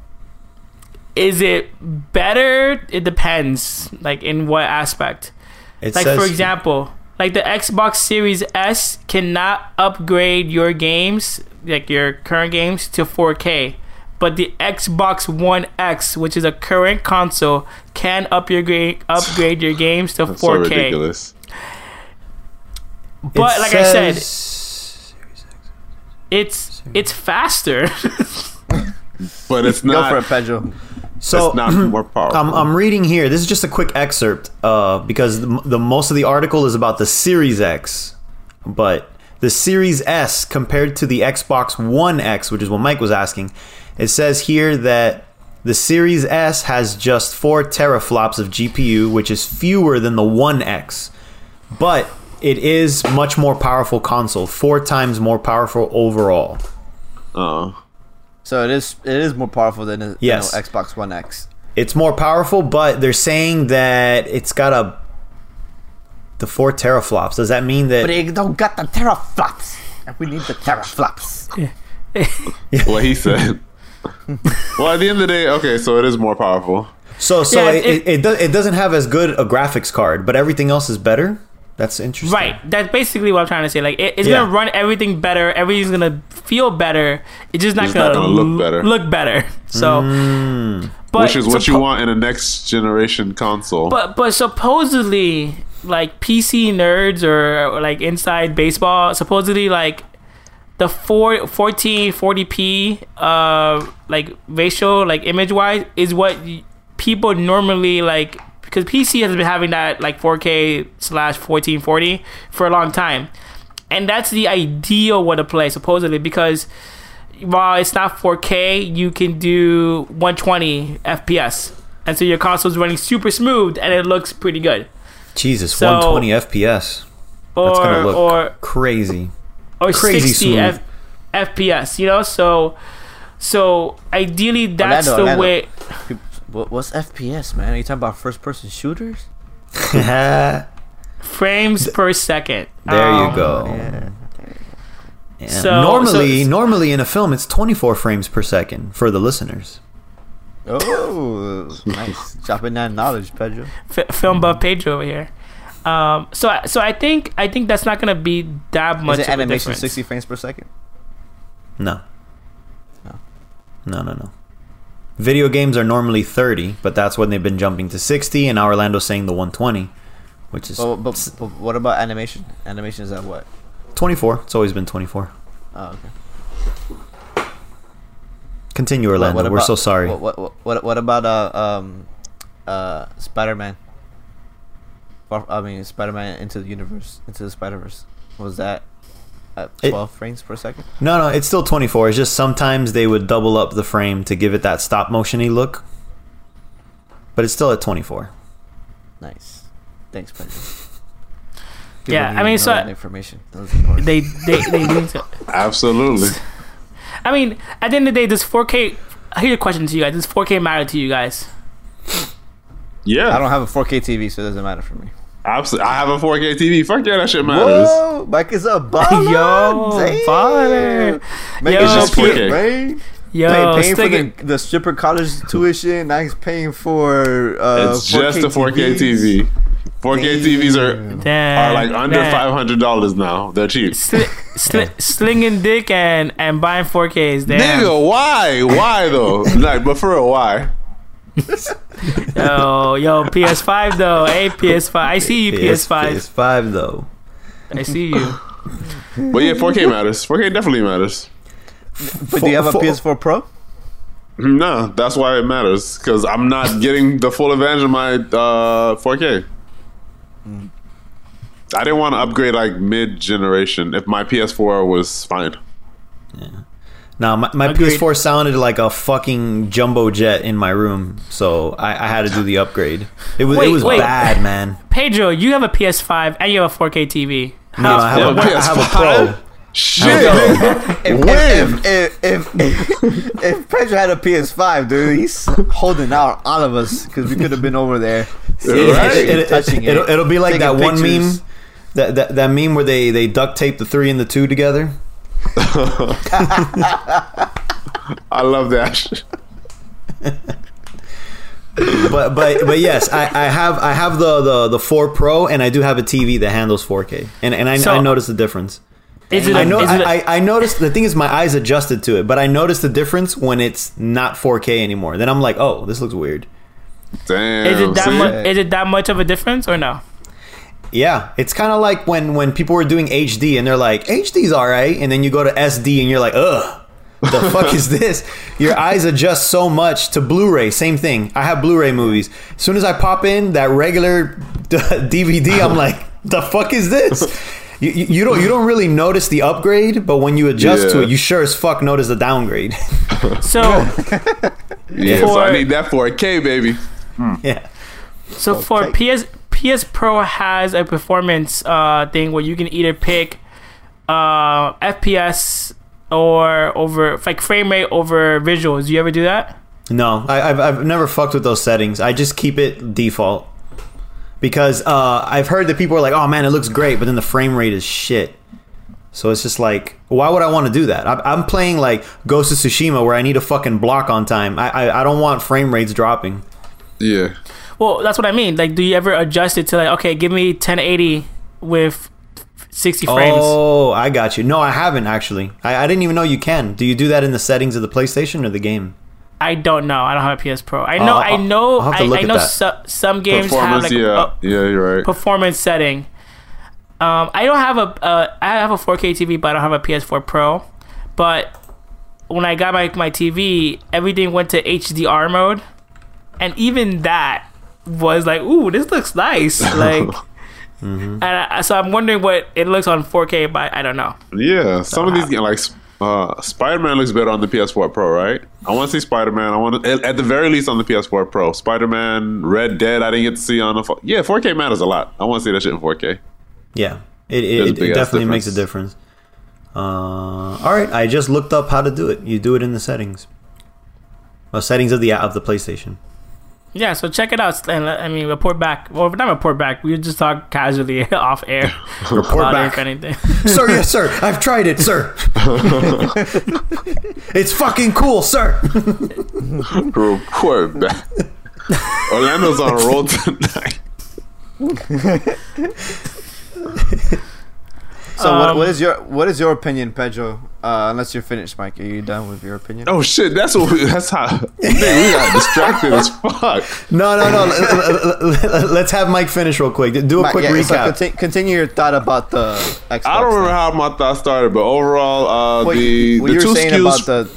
S4: is it better? It depends. Like in what aspect?
S2: It
S4: Like for example, like the Xbox Series S cannot upgrade your games, like your current games, to 4K. But the Xbox One X, which is a current console, can up your gra- upgrade your games to
S3: That's
S4: 4K.
S3: ridiculous.
S2: it
S4: but like I said, it's it's faster.
S3: But it's
S1: Go
S3: not.
S1: for it, Pedro.
S2: So
S3: not more powerful.
S2: I'm, I'm reading here. This is just a quick excerpt uh, because the, the most of the article is about the Series X, but the Series S compared to the Xbox One X, which is what Mike was asking, it says here that the Series S has just four teraflops of GPU, which is fewer than the One X, but it is much more powerful console, four times more powerful overall.
S3: Oh.
S1: So it is. It is more powerful than the
S2: Yes.
S1: you know, Xbox One X.
S2: It's more powerful, but they're saying that it's got a the four teraflops. Does that mean that
S1: But it don't got the teraflops. And we need the teraflops.
S3: what he said. well, at the end of the day, okay, so it is more powerful.
S2: so? So
S4: Yeah,
S2: it,
S4: it-
S2: it, it, do, it doesn't have as good a graphics card, but everything else is better. That's interesting.
S4: Right. That's basically what I'm trying to say. Like, it, it's
S2: Yeah.
S4: gonna run everything better. Everything's gonna feel better. It's just not,
S3: It's
S4: gonna,
S3: not gonna look better.
S4: Look better. So,
S2: Mm.
S4: but
S3: which is what you want in a next generation console.
S4: But but supposedly, like PC nerds or, or, like inside baseball, supposedly like the four, 1440p uh like ratio like image wise is what y- people normally like because PC has been having that like 4K slash 1440 for a long time, and that's the ideal way to play supposedly because while it's not 4K, you can do 120 FPS, and so your console is running super smooth and it looks pretty good.
S2: Jesus,
S4: So-
S2: 120 FPS.
S4: Or
S2: That's gonna look
S4: or
S2: crazy.
S4: or
S2: crazy
S4: 60. F- FPS. You know, so so ideally that's
S1: Orlando,
S4: the
S1: Orlando.
S4: way.
S1: Peop- What, what's FPS, man? Are you talking about first-person shooters?
S4: Frames per second.
S2: There you
S4: Um,
S2: go.
S1: Yeah.
S2: Yeah.
S4: So-
S2: normally,
S4: so-
S2: normally in a film, it's 24 frames per second for the listeners.
S1: Oh, nice. Dropping that knowledge, Pedro.
S4: F- film buff Pedro over here. Um, so I- so I think I think that's not gonna be that much
S1: Is it
S4: of a
S1: animation
S4: difference.
S1: 60 frames per second?
S2: No.
S1: No.
S2: No, no, no. Video games are normally 30, but that's when they've been jumping to 60, and now Orlando's saying the 120, which is
S1: But, but, but what about animation? Animation is at what?
S2: 24. It's always been 24.
S1: Oh, okay.
S2: Continue,
S1: What-
S2: Orlando.
S1: what
S2: We're
S1: about-
S2: so sorry.
S1: What what what, what about uh um uh Spider Man? I mean Spider Man into the universe, into the Spider Verse. Was that at
S2: It-
S1: twelve frames per second?
S2: No, no, it's still 24. It's just sometimes they would double up the frame to give it that stop motiony look. But it's still at 24.
S1: Nice. Thanks, Pedro.
S4: Yeah, I mean, so
S1: that information. That was important.
S4: They they they need to.
S3: Absolutely.
S4: I mean, at the end of the day, does 4K? Here's a question to you guys: Does 4K matter to you guys?
S3: Yeah.
S1: I don't have a 4K TV, so it doesn't matter for me.
S3: Absolutely. I have a 4K TV. Fuck yeah, that shit matters.
S1: Whoa, Mike is a baller.
S4: Yo,
S1: Damn.
S4: baller.
S1: Make
S4: Yo,
S1: it
S3: just
S1: just
S3: 4K.
S1: right?
S4: Yo,
S1: Pay, paying for the,
S4: it-
S1: the stripper college tuition. Now he's paying for. Uh,
S3: It's just a 4K
S1: TVs.
S3: TV. 4K TVs are
S4: Damn,
S3: are like under
S4: man.
S3: five hundred dollars now. They're cheap.
S4: Sli- sli- slinging dick and and buying 4Ks. Damn.
S3: Nigga, why? Why though? like, but for real, why?
S4: Yo, yo, PS5 though. Hey, PS5. I see you, PS5.
S2: PS5, though.
S4: I see you.
S3: But yeah, 4K matters. 4K definitely matters.
S1: But do you have a
S2: For- for-
S1: PS4 Pro?
S3: No, that's why it matters because I'm not getting the full advantage of my uh, 4K. I didn't want to upgrade like mid generation if my PS4 was fine.
S2: Now, my, my
S4: Agreed.
S2: PS4 sounded like a fucking jumbo jet in my room, so I, I had to do the upgrade. It was
S4: Wait,
S2: it was
S4: wait.
S2: bad, man.
S4: Pedro, you have a PS5 and you have a 4K TV.
S2: No, I have,
S3: Yeah,
S2: a, I have a
S3: PS5?
S2: Pro.
S3: Shit,
S1: If,
S3: When?
S1: if, if, if, if Pedro had a PS5, dude, he's holding out all of us because we could have been over there,
S3: Right.
S1: it,
S2: It, it,
S1: touching it.
S2: will it'll be like
S1: taking
S2: that one meme, that, that that meme where they they duct tape the three and the two together.
S3: I love that.
S2: But but but yes, I, I have I have the, the the four Pro and I do have a TV that handles 4K, and and I,
S4: So-
S2: I noticed the difference.
S4: Is it?
S2: I know
S4: is it
S2: I, I I noticed the thing is my eyes adjusted to it, but I noticed the difference when it's not 4K anymore. Then I'm like, oh, this looks weird.
S3: Damn.
S4: is it that
S3: see?
S4: much? Is it that much of a difference or no?
S2: Yeah, it's kind of like when when people were doing HD and they're like HD's all right, and then you go to SD and you're like, ugh, the fuck is this? Your eyes adjust so much to Blu-ray. Same thing. I have Blu-ray movies. As soon as I pop in that regular DVD, I'm like, the fuck is this? You, you you don't you don't really notice the upgrade, but when you adjust to it, you sure as fuck notice the downgrade.
S4: So,
S3: Yeah, so I need that 4K, baby. Hmm.
S2: yeah.
S4: so for PS PS Pro has a performance uh, thing where you can either pick uh, FPS or over like frame rate over visuals. Do you ever do that?
S2: No, I, I've I've never fucked with those settings. I just keep it default because uh, I've heard that people are like, "Oh man, it looks great," but then the frame rate is shit. So it's just like, why would I want to do that? I, I'm playing like Ghost of Tsushima where I need a fucking block on time. I, I I don't want frame rates dropping.
S3: Yeah.
S4: Well, that's what I mean. Like, do you ever adjust it to like, okay, give me 1080 with 60 frames?
S2: Oh, I got you. No, I haven't actually. I, I didn't even know you can. Do you do that in the settings of the PlayStation or the game?
S4: I don't know. I don't have a PS Pro. I know.
S2: I'll-
S4: I know.
S2: I'll have to
S4: I,
S2: look
S4: I
S2: at
S4: know.
S2: that.
S4: So, some games have
S3: Performance,
S4: like
S3: yeah.
S4: a
S3: yeah, you're right.
S4: performance setting. Um, I don't have a. Uh, I have a 4K TV, but I don't have a PS4 Pro. But when I got my my TV, everything went to HDR mode, and even that was like, "Ooh, this looks nice." Like,
S2: Mm-hmm.
S4: and I, so I'm wondering what it looks on 4K, but I don't know.
S3: Yeah, some of these games, like Uh, Spider Man looks better on the PS4 Pro, right? I want to see Spider Man. I want to, at, at the very least on the PS4 Pro. Spider Man, Red Dead. I didn't get to see on the. Fo- yeah, 4K matters a lot. I want to see that shit in 4K.
S2: Yeah, it, it, it
S3: ass
S2: definitely makes a
S3: difference.
S2: difference. Uh, all right, I just looked up how to do it. You do it in the settings. Well, settings of the of the PlayStation.
S4: Yeah, so check it out. And I mean, report back. Well, not report back. We just talk casually off air.
S2: Report back.
S4: if anything.
S2: sir, yes, sir. I've tried it, sir. it's fucking cool, sir.
S3: Report back. Orlando's on a roll tonight.
S1: So what,
S4: Um,
S1: what is your what is your opinion, Pedro? Uh, unless you're finished, Mike. Are you done with your opinion?
S3: Oh shit, that's what we, that's how man, we got distracted as fuck.
S2: No, no, no. Let's have Mike finish real quick. Do a
S1: Mike,
S2: quick
S1: yeah, so
S2: recap.
S1: conti- continue your thought about the Xbox.
S3: I don't remember
S1: thing.
S3: how my thoughts started, but overall, uh,
S1: What,
S3: the
S1: what
S3: the
S1: you
S3: two
S1: were saying
S3: SKUs,
S1: about the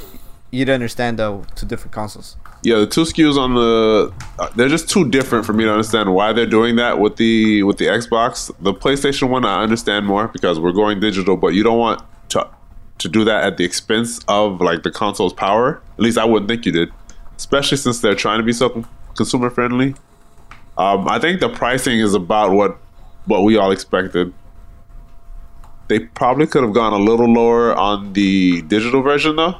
S1: you didn't understand the two different consoles.
S3: yeah, the two SKUs on the, uh, they're just too different for me to understand why they're doing that with the with the Xbox. The PlayStation One, I understand more because we're going digital, but you don't want to to do that at the expense of like the console's power. At least I wouldn't think you did, especially since they're trying to be so consumer friendly. Um, I think the pricing is about what what we all expected. They probably could have gone a little lower on the digital version though.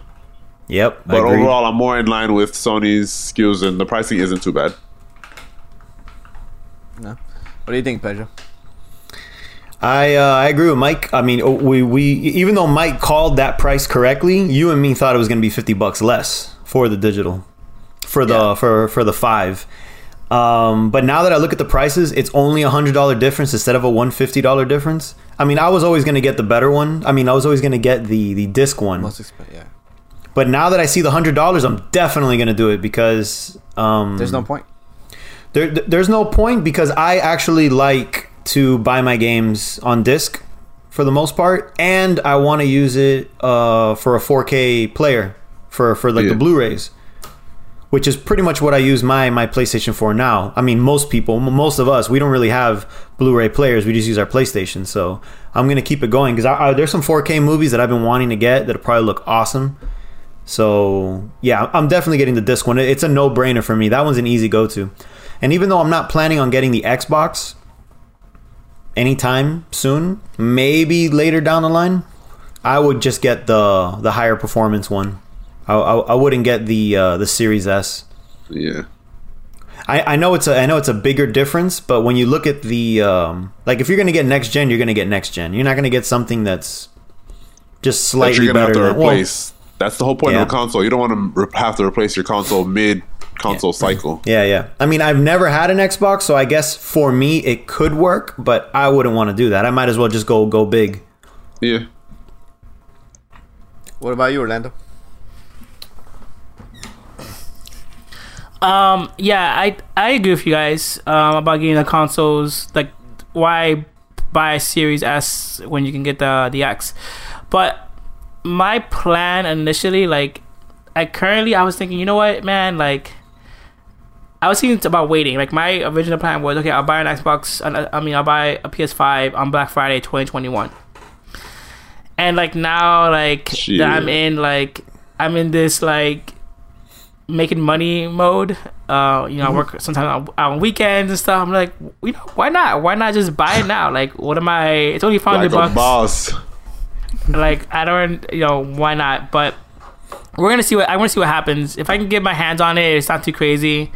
S2: Yep,
S3: But
S2: agree.
S3: overall, I'm more in line with Sony's SKUs, and the pricing isn't too bad.
S1: No. What do you think, Pedro?
S2: I uh, I agree with Mike. I mean, we we even though Mike called that price correctly, you and me thought it was going to be fifty bucks less for the digital, for the
S1: Yeah.
S2: for for the five. Um, but now that I look at the prices, it's only a hundred dollar difference instead of a one fifty dollar difference. I mean, I was always going to get the better one. I mean, I was always going to get the the disc one.
S1: Most expensive. Yeah.
S2: But now that I see the hundred dollars, I'm definitely going to do it because um,
S1: There's no point.
S2: there, there's no point because I actually like to buy my games on disc for the most part, and I want to use it uh, for a 4K player for for like
S3: Yeah.
S2: the Blu-rays, which is pretty much what I use my my PlayStation for now. I mean, most people, most of us, we don't really have Blu-ray players. We just use our PlayStation. So I'm gonna keep it going because there's some 4K movies that I've been wanting to get that probably look awesome. So yeah, I'm definitely getting the disc one. It's a no brainer for me. That one's an easy go to. And even though I'm not planning on getting the Xbox anytime soon, maybe later down the line, I would just get the the higher performance one. I, I, I wouldn't get the uh, the Series S.
S3: Yeah,
S2: I, I know it's a I know it's a bigger difference, but when you look at the um, like if you're gonna get next gen, you're gonna get next gen. You're not gonna get something that's just
S3: that
S2: slightly
S3: you're gonna have
S2: better.
S3: to
S2: than- well,
S3: replace. That's the whole point
S2: Yeah.
S3: of a console. You don't want to have to replace your console mid console cycle.
S2: Yeah, yeah. I mean, I've never had an Xbox, so I guess for me it could work, but I wouldn't want to do that. I might as well just go go big.
S3: Yeah,
S1: What about you, Orlando?
S4: Um, yeah, I I agree with you guys um, about getting the consoles. Like, why buy a Series S when you can get the the X? But my plan initially, like, I currently I was thinking, you know what, man, like. I was thinking about waiting. Like my original plan was, okay, I'll buy an Xbox. uh, I mean, I'll buy a PS5 on Black Friday, 2021. And like now, like
S3: Shit.
S4: that I'm in, like I'm in this like making money mode. Uh, you know, I work sometimes on, on weekends and stuff. I'm like, you know, why not? Why not just buy it now? Like, what am I? It's only five
S3: like
S4: hundred
S3: a
S4: bucks.
S3: boss.
S4: Like, I don't, you know, why not? But we're gonna see what I want to see what happens. If I can get my hands on it, it's not too crazy.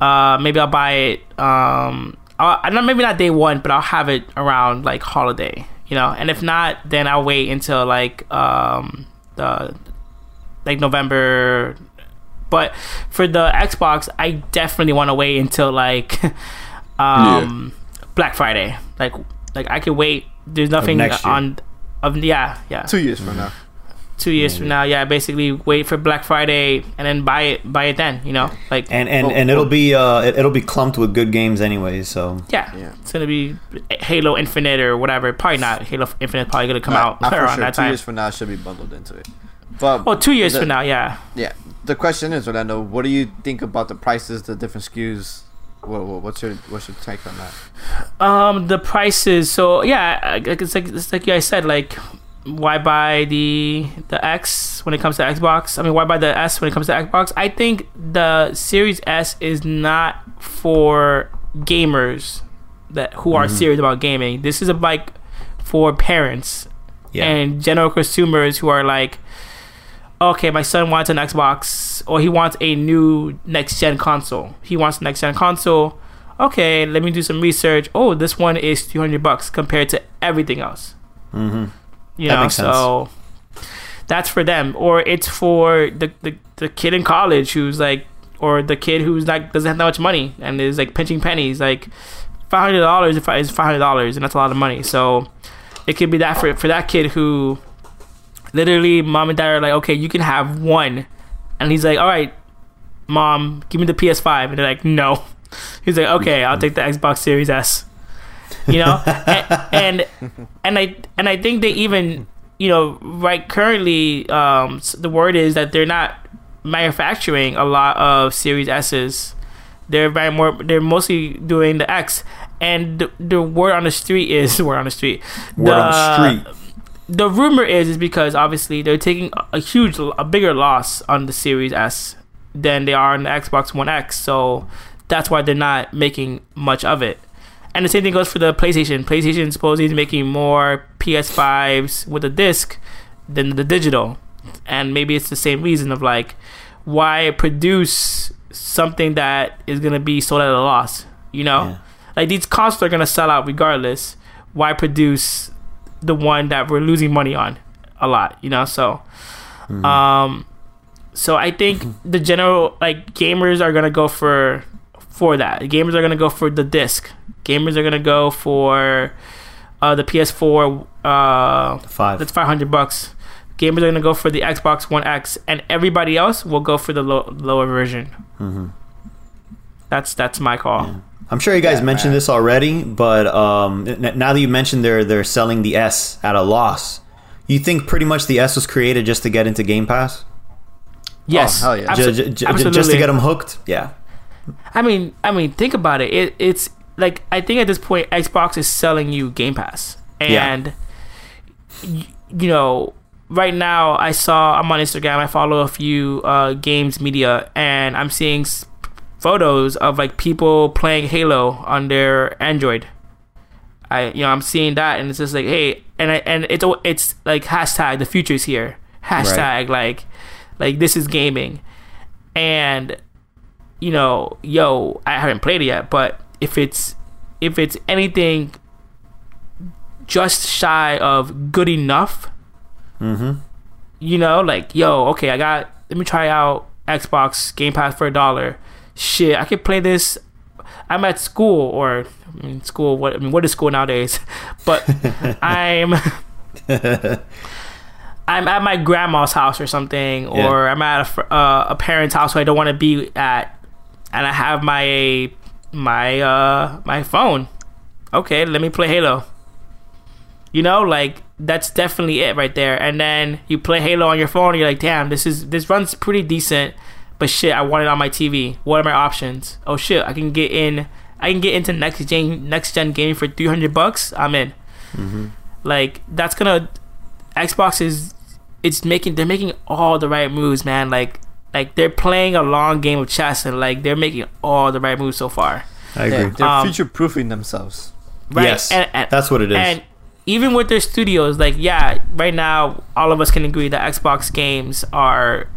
S4: Uh, maybe I'll buy it. Um, I'll, I know maybe not day one, but I'll have it around like holiday. You know, and if not, then I'll wait until like um the like November. But for the Xbox, I definitely want to wait until like um Black Friday. Like like I could wait. There's nothing on of yeah yeah
S1: Two years from now.
S4: Two years from now. Yeah, basically wait for Black Friday and then buy it buy it then. You know like
S2: And and,
S1: Well,
S2: and it'll
S1: well-
S2: be uh it, it'll be clumped with good games anyways. So
S4: yeah,
S1: Yeah.
S4: it's gonna be Halo Infinite or whatever. Probably not Halo Infinite. Probably gonna come out
S1: Uh, for
S4: around
S1: sure,
S4: that
S1: two years from now it should be bundled into it. But
S4: Well, two years
S1: the-
S4: from now, yeah.
S1: Yeah. The question is, Orlando, what do you think about the prices, the different SKUs? What, what, what's your what's your take on that?
S4: Um, the prices. So yeah, I- I- it's like it's like you guys said. Like why buy the the X when it comes to Xbox? I mean, why buy the S when it comes to Xbox? I think the Series S is not for gamers that who are serious about gaming. This is a bike for parents
S2: Yeah.
S4: and general consumers who are like, okay, my son wants an Xbox or he wants a new next gen console. He wants a next gen console. Okay, let me do some research. Oh, this one is two hundred bucks compared to everything else.
S2: hmm
S4: You
S2: That
S4: know, so that's for them, or it's for the, the the kid in college who's like, or the kid who's like doesn't have that much money and is like pinching pennies. Like five hundred dollars if is five hundred dollars, and that's a lot of money. So it could be that for for that kid who literally mom and dad are like, okay, you can have one, and he's like, all right, mom, give me the PS5, and they're like, no. He's like, okay, I'll mm-hmm. take the Xbox Series S. You know, and, and and I and I think they even you know right currently um, the word is that they're not manufacturing a lot of Series S's. They're very more. They're mostly doing the X, and the, the word on the street is word on the street.
S2: Word on the street.
S4: The rumor is is because obviously they're taking a- a huge, a bigger loss on the Series S than they are on the Xbox One X. So that's why they're not making much of it. And the same thing goes for the PlayStation. PlayStation supposedly is making more PS5s with a disc than the digital. And maybe it's the same reason of like why produce something that is gonna be sold at a loss. You know?
S2: Yeah.
S4: Like these consoles are gonna sell out regardless. Why produce the one that we're losing money on a lot, you know? So um so I think the general like gamers are gonna go for for that. Gamers are gonna go for the disc. Gamers are gonna go for uh, the PS4. Uh,
S2: Five.
S4: that's five hundred bucks. Gamers are gonna go for the Xbox One X, and everybody else will go for the low, lower version.
S2: Mm-hmm.
S4: That's that's my call.
S2: I'm sure you guys
S1: Yeah,
S2: mentioned
S1: man.
S2: this already, but um, n- now that you mentioned they're they're selling the S at a loss, you think pretty much the S was created just to get into Game Pass,
S4: Yes,
S1: hell yeah.
S4: abso-
S2: Ju- ju- ju-
S4: absolutely.
S2: just to get them hooked? Yeah,
S4: I mean, I mean, think about it. it. It's like I think at this point, Xbox is selling you Game Pass,
S2: Yeah.
S4: and y- you know, right now I saw I'm on Instagram. I follow a few uh, games media, and I'm seeing s- photos of like people playing Halo on their Android. I you know I'm seeing that, and it's just like hey, and I and it's it's like hashtag the future's here. Hashtag like like this is gaming, and you know, yo, I haven't played it yet, but if it's if it's anything just shy of good enough,
S2: mm-hmm.
S4: you know, like yo, okay, I got let me try out Xbox Game Pass for a dollar. Shit, I could play this. I'm at school or I mean, school. What I mean, what is school nowadays? But I'm I'm at my grandma's house or something, or I'm at a, uh, a parent's house who I don't want to be at, and I have my my uh my phone. Okay, let me play Halo. You know, like that's definitely it right there. And then you play Halo on your phone, you're like, damn, this is this runs pretty decent, but shit, I want it on my TV. What are my options? Oh shit, I can get in. I can get into next gen next gen gaming for three hundred bucks. I'm in. Like that's gonna Xbox is it's making they're making all the right moves, man. Like like they're playing a long game of chess and like they're making all the right moves so far.
S2: I
S1: Yeah,
S2: agree.
S1: they're
S4: Um,
S1: future proofing themselves.
S4: Right?
S2: Yes,
S4: And- and-
S2: that's what it is.
S4: And even with their studios, like yeah, right now all of us can agree that Xbox games are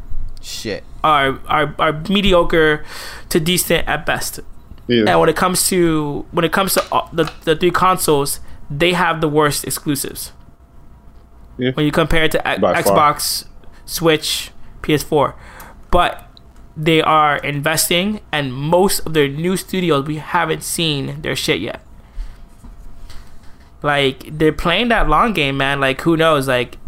S1: Shit.
S4: are are, are mediocre to decent at best.
S3: Yeah.
S4: And when it comes to when it comes to the the three consoles, they have the worst exclusives.
S3: Yeah.
S4: When you compare it to X-
S3: By far.
S4: Xbox, Switch, PS4, but they are investing, and most of their new studios we haven't seen their shit yet. Like they're playing that long game, man. Like who knows? Like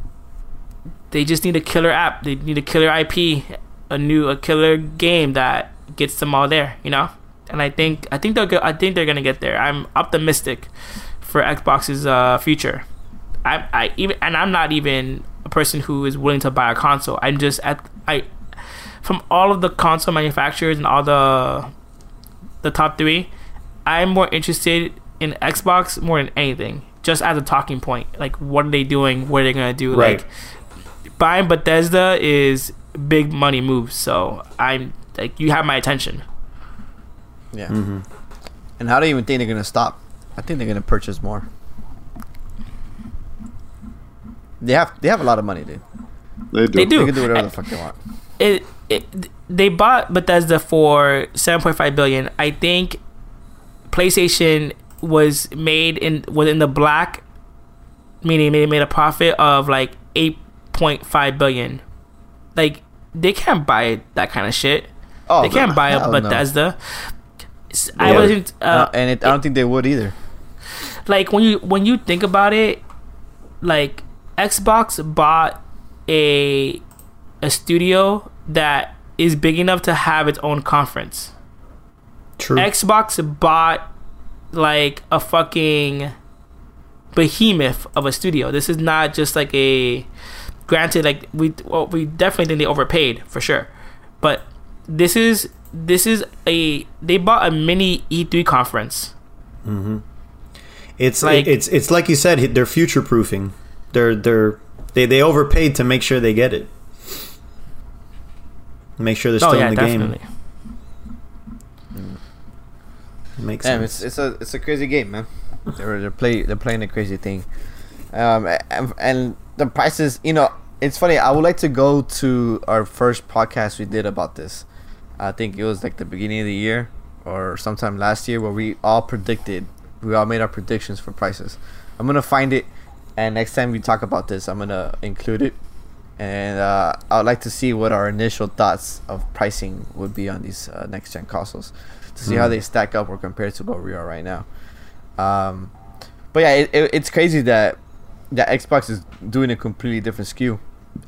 S4: they just need a killer app. They need a killer IP, a new a killer game that gets them all there. You know. And I think I think they'll go, I think they're gonna get there. I'm optimistic for Xbox's uh, future. I I even and I'm not even a person who is willing to buy a console. I'm just at I from all of the console manufacturers and all the the top three, I'm more interested in Xbox more than anything, just as a talking point. Like, what are they doing? What are they gonna do?
S2: Right.
S4: Like, buying Bethesda is big money moves. So I'm like, you have my attention.
S1: Yeah.
S2: Mm-hmm.
S1: And how do you even think they're gonna stop? I think they're gonna purchase more. They have they have a lot of money, dude.
S3: They do.
S4: They do.
S1: They can do whatever the fuck they want.
S4: it, it they bought Bethesda for 7.5 billion. I think PlayStation was made in was in the black, meaning they made a profit of like 8.5 billion. Like they can't buy that kind of shit.
S1: Oh,
S4: they can't buy a
S1: no.
S4: Bethesda. S- I
S2: Yeah.
S4: wasn't uh,
S1: Uh, and it, I don't think they would either.
S4: like when you when you think about it, like Xbox bought a a studio that is big enough to have its own conference.
S2: True.
S4: Xbox bought like a fucking behemoth of a studio. This is not just like a granted like we well, we definitely think they overpaid for sure. But this is this is a they bought a mini E3 conference. Mhm.
S2: It's
S4: Like-
S2: it's it's like you said. They're future proofing. They're they're they they overpaid to make sure they get it. Make sure they're still
S4: oh yeah,
S2: in the
S4: definitely.
S2: game. Makes
S1: Damn,
S2: sense.
S1: it's it's a it's a crazy game, man. They're they're play they're playing a crazy thing, um, and, and the prices. You know, it's funny. I would like to go to our first podcast we did about this. I think it was like the beginning of the year or sometime last year where we all predicted, we all made our predictions for prices. I'm gonna find it, and next time we talk about this, I'm gonna include it. And uh, I would like to see what our initial thoughts of pricing would be on these uh, next gen consoles to see how they stack up or compare to what we are right now. Um, but yeah, it, it, it's crazy that that Xbox is doing a completely different SKU,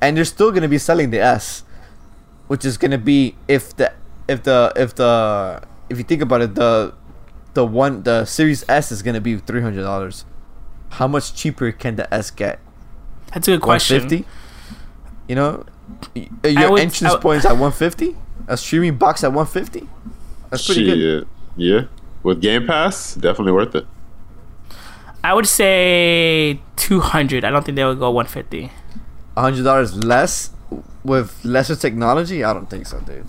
S1: and they're still gonna be selling the S, which is gonna be if the if the if the if you think about it, the the one the Series S is gonna be three hundred dollars. How much cheaper can the S get?
S4: That's a good question.
S1: 150? You know, your
S4: would-
S1: entrance
S4: I would-
S1: points at 150. A streaming box at 150. That's pretty good.
S3: Yeah. With Game Pass, definitely worth it.
S4: I would say 200. I don't think they would go 150.
S1: hundred dollars less with lesser technology? I don't think so, dude.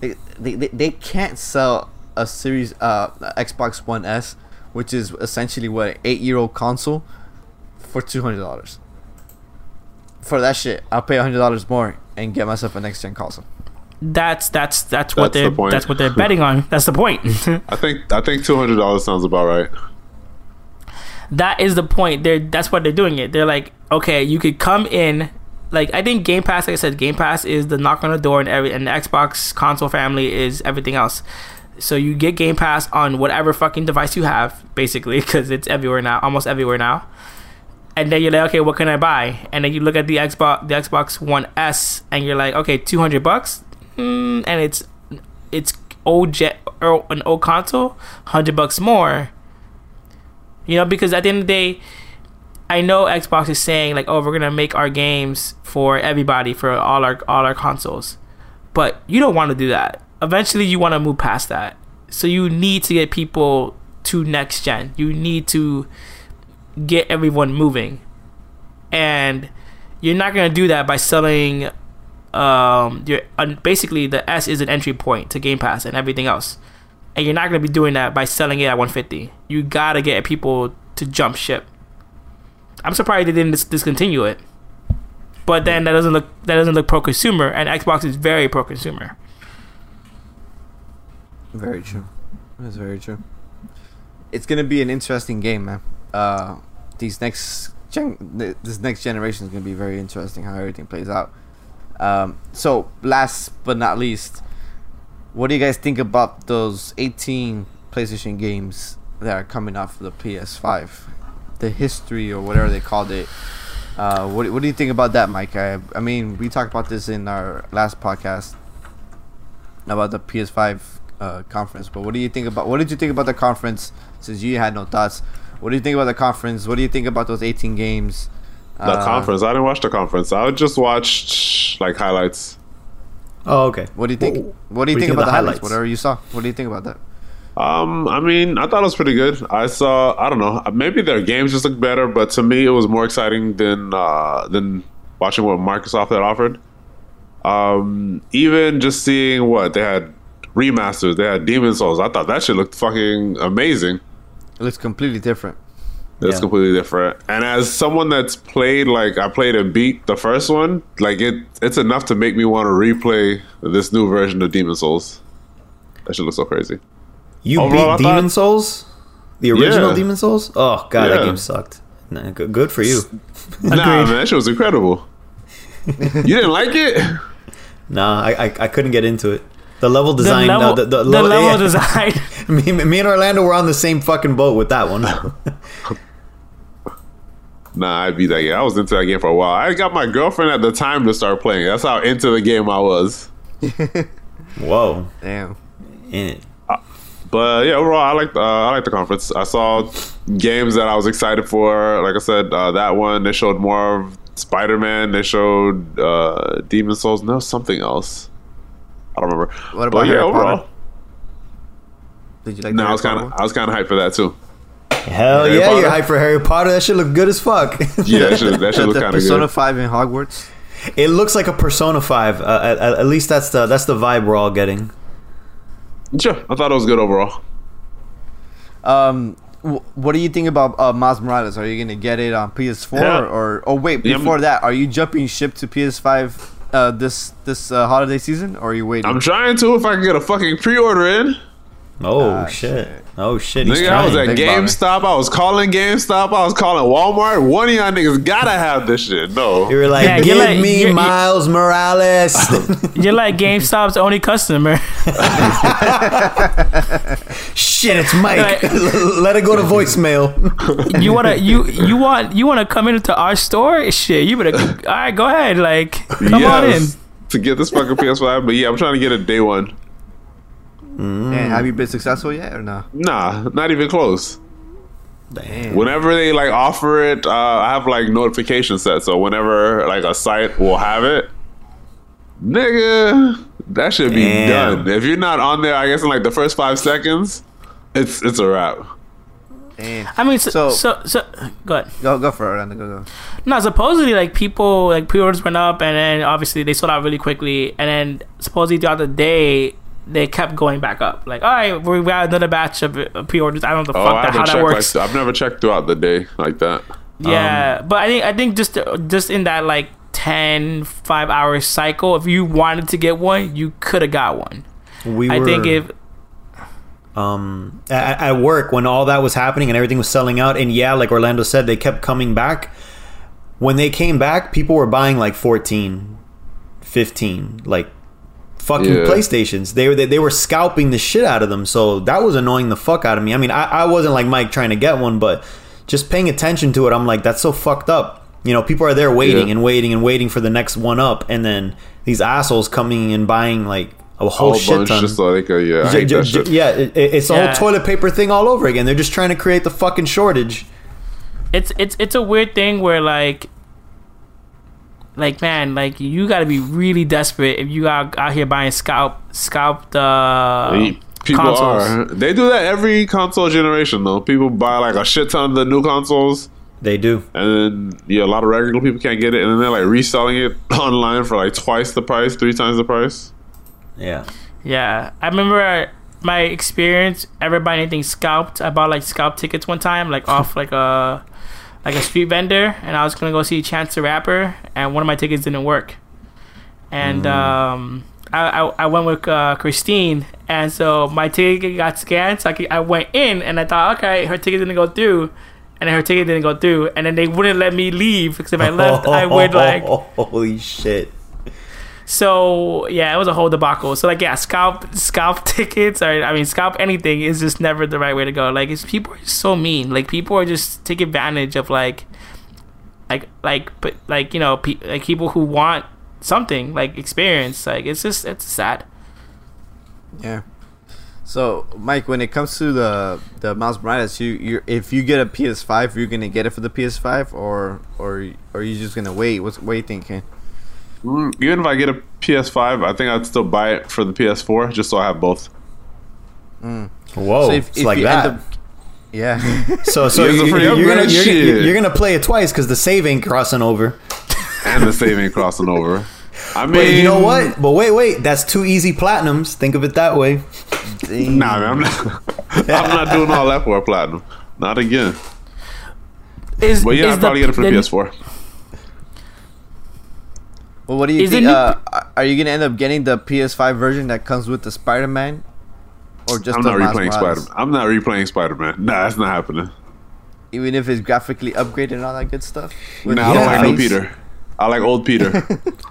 S1: They, they, they, they can't sell a series uh Xbox One S, which is essentially what an eight year old console, for two hundred dollars. For that shit, I'll pay hundred dollars more and get myself a next gen console.
S4: That's that's that's what
S3: That's the
S4: they're
S3: point.
S4: that's what they're betting on. That's the point.
S3: I think I think two hundred dollars sounds about right.
S4: that is the point. They're that's what they're doing it. They're like, okay, you could come in. Like I think Game Pass, like I said, Game Pass is the knock on the door, and every and the Xbox console family is everything else. So you get Game Pass on whatever fucking device you have, basically, because it's everywhere now, almost everywhere now. And then you're like, okay, what can I buy? And then you look at the Xbox, the Xbox One S, and you're like, okay, two hundred bucks, mm, and it's it's old jet or an old console, hundred bucks more. You know, because at the end of the day, I know Xbox is saying like, "Oh, we're gonna make our games for everybody for all our all our consoles," but you don't want to do that. Eventually, you want to move past that. So you need to get people to next gen. You need to get everyone moving, and you're not gonna do that by selling. Um, your uh, basically the S is an entry point to Game Pass and everything else and you're not going to be doing that by selling it at 150 you gotta get people to jump ship i'm surprised they didn't dis- discontinue it but then that doesn't look that doesn't look pro consumer and xbox is very pro consumer
S1: Very true. That's very true. It's gonna be an interesting game, man. Uh, these next gen, this next generation is gonna be very interesting how everything plays out. Um, so last but not least, what do you guys think about those 18 PlayStation games that are coming off the PS5? The history or whatever they called it. Uh, what, what do you think about that, Mike? I, I mean, we talked about this in our last podcast about the PS5 uh, conference. But what do you think about? What did you think about the conference? Since you had no thoughts, what do you think about the conference? What do you think about those 18 games?
S3: The
S1: Uh,
S3: conference. I didn't watch the conference. I just watched like highlights.
S2: Oh, okay.
S1: What do you think?
S2: Wh-
S1: What do you
S2: what
S1: think about the highlights? Whatever you saw. What do you think about that?
S3: Um, I mean, I thought it was pretty good. I saw, I don't know, maybe their games just looked better, but to me, it was more exciting than uh, than watching what Microsoft had offered. Um, even just seeing what they had remasters, they had Demon Souls. I thought that shit looked fucking amazing.
S1: It looks completely different.
S3: It's
S2: Yeah.
S3: completely different. And as someone that's played, like I played and beat the first one, like it, it's enough to make me want to replay this new version of Demon Souls. That shit looks so crazy.
S2: You
S3: Overall, I
S2: beat
S3: thought-
S2: Demon Souls, the original
S3: Yeah.
S2: Demon Souls. Oh god, that game sucked. Nah, good, good for you.
S3: Nah, man, that shit was incredible. you didn't like it?
S2: Nah, I, I I couldn't get into it. The level
S4: The
S2: design,
S4: level,
S2: no, the, the,
S4: the
S2: level,
S4: level
S2: yeah.
S4: design.
S2: me, me and Orlando were on the same fucking boat with that one.
S3: Nah, I beat that game. I was into that game for a while. I got my girlfriend at the time to start playing. That's how into the game I was.
S2: Whoa,
S1: Damn.
S2: in it.
S3: But yeah, overall, I like uh, I like the conference. I saw games that I was excited for. Like I said, uh, that one they showed more of Spider Man. They showed uh, Demon Souls. No, something else. I don't remember.
S1: What about
S3: but yeah,
S1: Harry
S3: overall,
S1: Potter? Did you like? That?
S3: No,
S1: the
S3: I was kind of I was kind of hyped for that too.
S2: Hell
S3: Harry
S2: yeah, you're hyped for Harry Potter. That shit look good as fuck.
S3: Yeah, that should that
S1: one?
S3: should look kind of good. Persona.
S1: Five in Hogwarts.
S2: it looks like a Persona Five. Uh, at, at least that's the that's the vibe we're all getting.
S3: Sure, I thought it was good overall.
S1: Um, wh- what do you think about uh, Miles Morales? Are you gonna get it on PS4
S3: Yeah.
S1: or, or? Oh wait,
S3: Yeah,
S1: before that, are you jumping ship to PS5 uh, this this uh, holiday season, or are you waiting?
S3: I'm trying to if I can get a fucking pre-order in.
S2: Oh
S1: Ah,
S2: shit.
S1: shit.
S2: Oh shit. He's
S3: Nigga, I was at
S1: Think about it.
S3: GameStop. I was calling GameStop. I was calling Walmart. One of y'all niggas gotta have this shit. No.
S2: You were like,
S4: Yeah,
S2: give
S4: you're like-
S2: me
S4: you're- you-
S2: Miles Morales.
S4: You're like GameStop's only customer.
S2: Shit, it's Mike.
S4: Right.
S2: Let it go to voicemail.
S4: You wanna you you want you wanna come into our store? Shit, you better. All right, go ahead. Like, come on in.
S3: To get this fucking PS5. But yeah, I'm trying to get a day one.
S1: And have you been successful yet or no?
S3: Nah, not even close.
S1: Damn.
S3: Whenever they like offer it, uh, I have like notifications set. So whenever like a site will have it, nigga, that should be
S2: Damn.
S3: done. If you're not on there, I guess in like the first five seconds, it's it's a wrap.
S1: Damn.
S4: I mean, so
S1: So-
S4: so, so, go ahead.
S1: Go go for it, Orlando. Go go.
S4: No, supposedly like people like pre-orders went up, and then obviously they sold out really quickly, and then supposedly throughout the day they kept going back up. Like, all right, we got another batch of uh, pre-orders. I don't know the
S3: Oh,
S4: fuck
S3: I
S4: that, how
S3: haven't
S4: that works.
S3: Like, I've never checked throughout the day like that.
S4: Yeah, but I think I think just just in that like 10 5 hour cycle, if you wanted to get one, you could have got one.
S2: We
S4: I
S2: were,
S4: think if
S2: um at, at work when all that was happening and everything was selling out and yeah like orlando said they kept coming back when they came back people were buying like 14 15 like fucking
S3: Yeah.
S2: playstations they were they, they were scalping the shit out of them so that was annoying the fuck out of me i mean I, I wasn't like mike trying to get one but just paying attention to it i'm like that's so fucked up you know people are there waiting
S3: Yeah.
S2: and waiting and waiting for the next one up and then these assholes coming and buying like a whole,
S3: whole
S2: shit
S3: bunch
S2: ton
S3: just so they could yeah. I
S2: J-
S3: hate
S2: j- j- yeah, it, it- it's the
S4: Yeah.
S2: whole toilet paper thing all over again. They're just trying to create the fucking shortage.
S4: it's it's it's a weird thing where like like man, like you got to be really desperate if you are out here buying scalp scalped uh
S3: People
S4: consoles.
S3: are. They do that every console generation though. People buy like a shit ton of the new consoles,
S2: They do.
S3: and then yeah, a lot of regular people can't get it, and then they're like reselling it online for like twice the price, three times the price.
S2: Yeah.
S4: Yeah, I remember my experience ever buying anything scalped. I bought like scalp tickets one time, like off like a like a street vendor, and I was gonna go see Chance the Rapper, and one of my tickets didn't work, and um. I, I, I went with uh, Christine, and so my ticket got scanned. So I, could- I went in, and I thought, okay, her ticket didn't go through, and then her ticket didn't go through, and then they wouldn't let me leave because if I left, I would like
S2: Holy shit.
S4: So yeah, it was a whole debacle. So like yeah, scalp scalp tickets or I mean scalp anything is just never the right way to go. Like it's people are so mean. Like people are just take advantage of like like like but like you know pe- like people who want something like experience. Like it's just it's sad.
S1: Yeah. So, Mike, when it comes to the the Miles Morales, you you if you get a PS5, you're gonna get it for the PS5, or or or you just gonna wait? What's what are you thinking?
S3: Mm, Even if I get a PS5, I think I'd still buy it for the PS4 just so I have both.
S2: Whoa,
S1: So if-
S2: it's
S1: if
S2: like that.
S1: up- Yeah.
S2: so so
S3: Yeah, it's
S2: you're gonna you're,
S3: shit.
S2: you're, you're gonna play it twice because the save ain't crossing over.
S3: and the save ain't crossing over. I mean,
S2: But you know what? But wait, wait, that's two easy platinums. Think of it that way.
S3: Nah, man, I'm not. I'm not doing all that for a platinum. Not again.
S4: Is,
S3: But yeah,
S4: is
S3: I'd probably get it for the
S4: the-
S3: PS4.
S1: Well, what do you
S4: Is it
S1: think?
S4: new-
S1: Uh, are you gonna end up getting the PS5 version that comes with the Spider-Man, or just
S3: I'm
S1: the
S3: not
S1: Miles
S3: replaying
S1: Morales?
S3: Spider. I'm not replaying Spider Man. Nah, that's not happening.
S1: Even if it's graphically upgraded and all that good stuff. With
S3: Nah, I don't like no
S1: face?
S3: Peter. I like old Peter.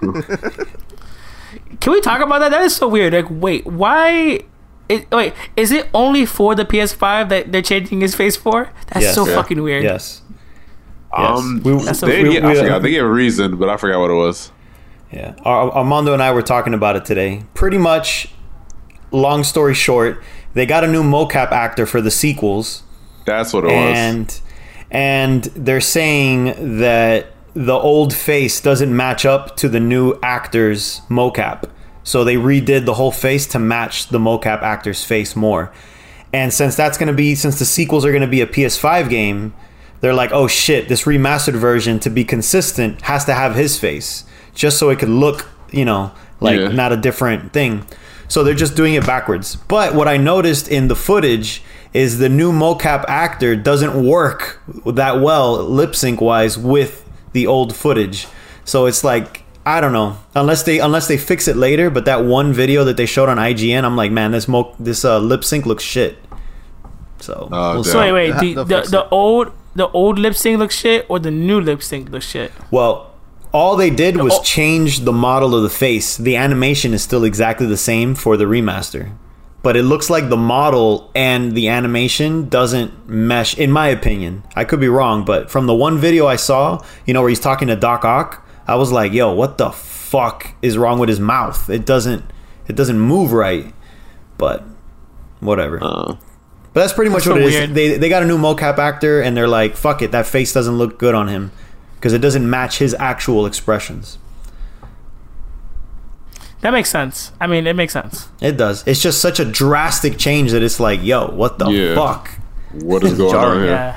S4: Can we talk about that? That is so weird. Like, wait, why? It, wait, is it only for the PS5 that they're changing his face for? That's
S2: Yes.
S4: so
S2: Yeah.
S4: fucking weird.
S2: Yes.
S3: Um,
S2: We-
S4: That's so
S3: they,
S2: we-
S3: gave- I
S2: we-
S3: forgot. They gave a reason, but I forgot what it was.
S2: Yeah. Ar- Armando and I were talking about it today. Pretty much, long story short, they got a new mocap actor for the sequels.
S3: That's what it was.
S2: and and they're saying that the old face doesn't match up to the new actor's mocap. So they redid the whole face to match the mocap actor's face more. And since that's going to be since the sequels are going to be a PS5 game, they're like, "Oh shit, this remastered version to be consistent has to have his face just so it could look, you know, like
S3: Yeah.
S2: not a different thing." So they're just doing it backwards. But what I noticed in the footage is the new mocap actor doesn't work that well lip sync wise with the old footage. So it's like I don't know unless they unless they fix it later. But that one video that they showed on IGN, I'm like, man, this mo- this uh, lip sync looks shit. So
S3: Oh,
S2: we'll.
S4: So wait, wait,
S1: They'll-
S4: the the, the old the old lip sync looks shit or the new lip sync looks shit?
S2: Well, all they did was
S4: Oh.
S2: change the model of the face. The animation is still exactly the same for the remaster. But it looks like the model and the animation doesn't mesh, in my opinion. I could be wrong, but from the one video I saw, you know, where he's talking to Doc Ock, I was like, yo, what the fuck is wrong with his mouth? It doesn't it doesn't move right. But whatever.
S3: Uh,
S2: But that's pretty much
S4: That's
S2: what it is.
S4: weird.
S2: They they got a new mocap actor, and they're like, "Fuck it, that face doesn't look good on him because it doesn't match his actual expressions."
S4: That makes sense. I mean, it makes sense.
S2: It does. It's just such a drastic change that it's like, "Yo, what the
S3: Yeah.
S2: fuck?"
S3: what is going on here?
S4: Yeah.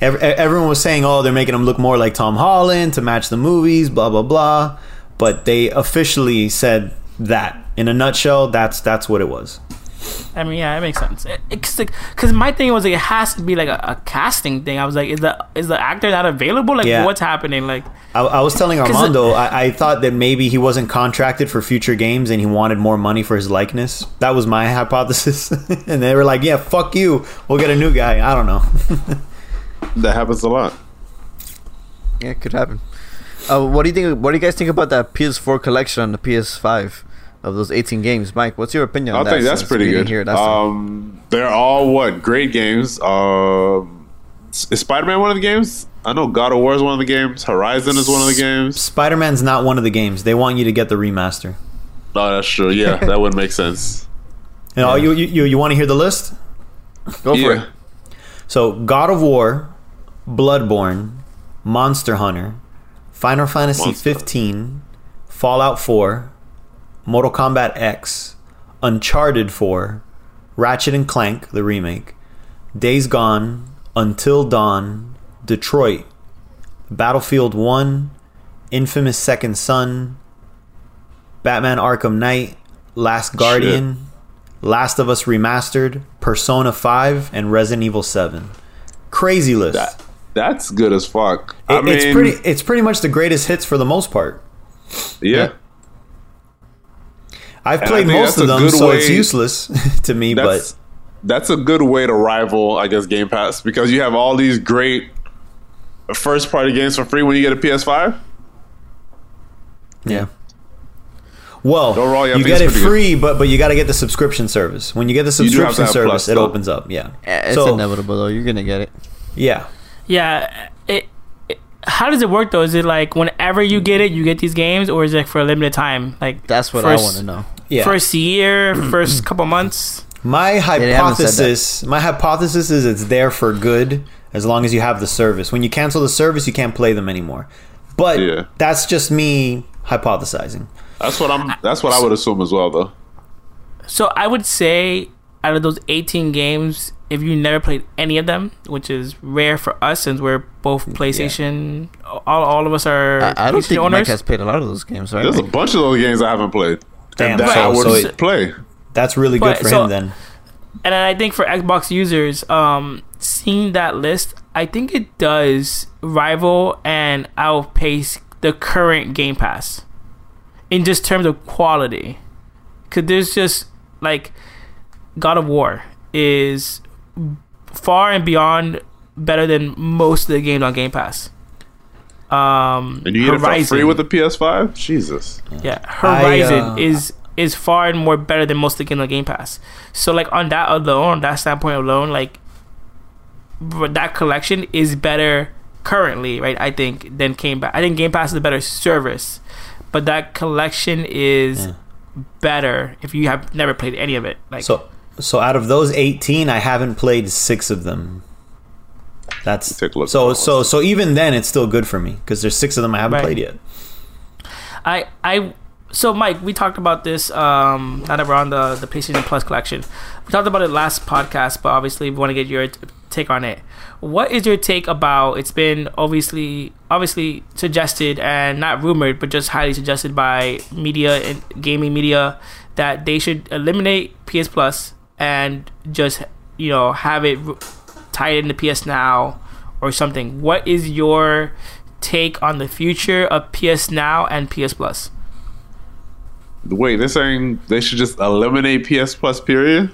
S2: Ev- e- everyone was saying, "Oh, they're making him look more like Tom Holland to match the movies." Blah blah blah. But they officially said that in a nutshell. That's that's what it was.
S4: I mean, yeah, it makes sense. It, like, cause my thing was like, it has to be like a, a casting thing. I was like, is the is the actor not available? Like,
S2: Yeah.
S4: what's happening? Like,
S2: I, I was telling Armando, I, I thought that maybe he wasn't contracted for future games and he wanted more money for his likeness. That was my hypothesis. and they were like, yeah, fuck you. We'll get a new guy. I don't know.
S3: That happens a lot.
S1: Yeah, it could happen. Uh, what do you think? What do you guys think about that PS4 collection on the PS5 of those 18 games, Mike? What's your opinion
S3: I
S1: on that?
S3: think that's pretty good.
S1: Hear it?
S3: Um, they're all what great games. Um, is Spider Man one of the games? I know God of War is one of the games. Horizon is one of the games.
S2: Spider Man's not one of the games. They want you to get the remaster.
S3: Oh, that's true. Yeah, that would make sense.
S2: You, know, you, you, you, you want to hear the list?
S1: Go for
S3: yeah.
S1: it.
S2: So God of War, Bloodborne, Monster Hunter, Final Fantasy
S3: Monster.
S2: 15, Fallout 4, Mortal Kombat X, Uncharted 4, Ratchet and Clank, the remake, Days Gone, Until Dawn, Detroit, Battlefield 1, Infamous Second Son, Batman Arkham Knight, Last Guardian, Last of Us Remastered, Persona 5, and Resident Evil 7. Crazy list.
S3: That that's good as fuck. I
S2: It-
S3: mean,
S2: it's pretty it's pretty much the greatest hits for the most part.
S3: Yeah,
S2: I've
S3: And
S2: played most of them,
S3: good
S2: so it's useless to me,
S3: that's
S2: but
S3: that's a good way to rival, I guess, Game Pass because you have all these great first party games for free when you get a PS5.
S2: yeah. Well,
S3: Overall, yeah,
S2: you
S3: think
S2: get it
S3: it's pretty good.
S2: free, but but you got to get the subscription service. When you get the
S3: You do have
S2: subscription
S3: have
S2: service,
S3: Plus,
S2: it
S3: though.
S2: opens up. Yeah.
S1: It's
S2: so
S1: inevitable though. You're gonna get it.
S2: yeah,
S4: yeah, it, it. How does it work though? Is it like whenever you get it, you get these games, or is it for a limited time? Like
S1: That's what
S4: first,
S1: I want to know.
S2: Yeah.
S4: First year, first couple months.
S2: My
S1: they haven't said that.
S2: hypothesis, my hypothesis is it's there for good as long as you have the service. When you cancel the service, you can't play them anymore. But
S3: Yeah.
S2: that's just me hypothesizing.
S3: That's what I'm. That's what I would assume as well, though.
S4: So I would say out of those 18 games, if you never played any of them, which is rare for us since we're both PlayStation, all, all of us are
S1: I, I don't
S4: PlayStation
S1: think
S4: owners.
S1: Mike has played a lot of those games, right?
S3: There's a bunch of those games I haven't played.
S2: Damn,
S3: and that
S2: so-
S3: I would
S2: so it-
S3: play.
S2: That's really good
S4: But-
S2: for
S4: so-
S2: him then.
S4: And I think for Xbox users, um, seeing that list, I think it does rival and outpace the current Game Pass in just terms of quality. Cause there's just like God of War is far and beyond better than most of the games on Game Pass. Um,
S3: And you get it for free with the PS5? Jesus.
S4: yeah, Horizon
S2: uh,
S4: is is far and more better than most of the games on Game Pass. So like on that alone, on that standpoint alone, like but that collection is better currently, right? I think than Game Pass. I think Game Pass is a better service, but that collection is
S2: Yeah.
S4: better if you have never played any of it. Like
S2: So, so out of those 18, I haven't played six of them. That's
S3: Take a look
S2: so
S3: at
S2: so so even then it's still good for me because there's six of them I haven't
S4: Right.
S2: played yet.
S4: I I so Mike, we talked about this um now that we're on the the PlayStation Plus collection. We talked about it last podcast, but obviously we want to get your t- take on it. What is your take about it's been obviously obviously suggested and not rumored but just highly suggested by media and gaming media that they should eliminate PS Plus and just you know have it r- it into PS Now or something. What is your take on the future of PS Now and PS Plus?
S3: Wait, they're saying they should just eliminate PS Plus, period?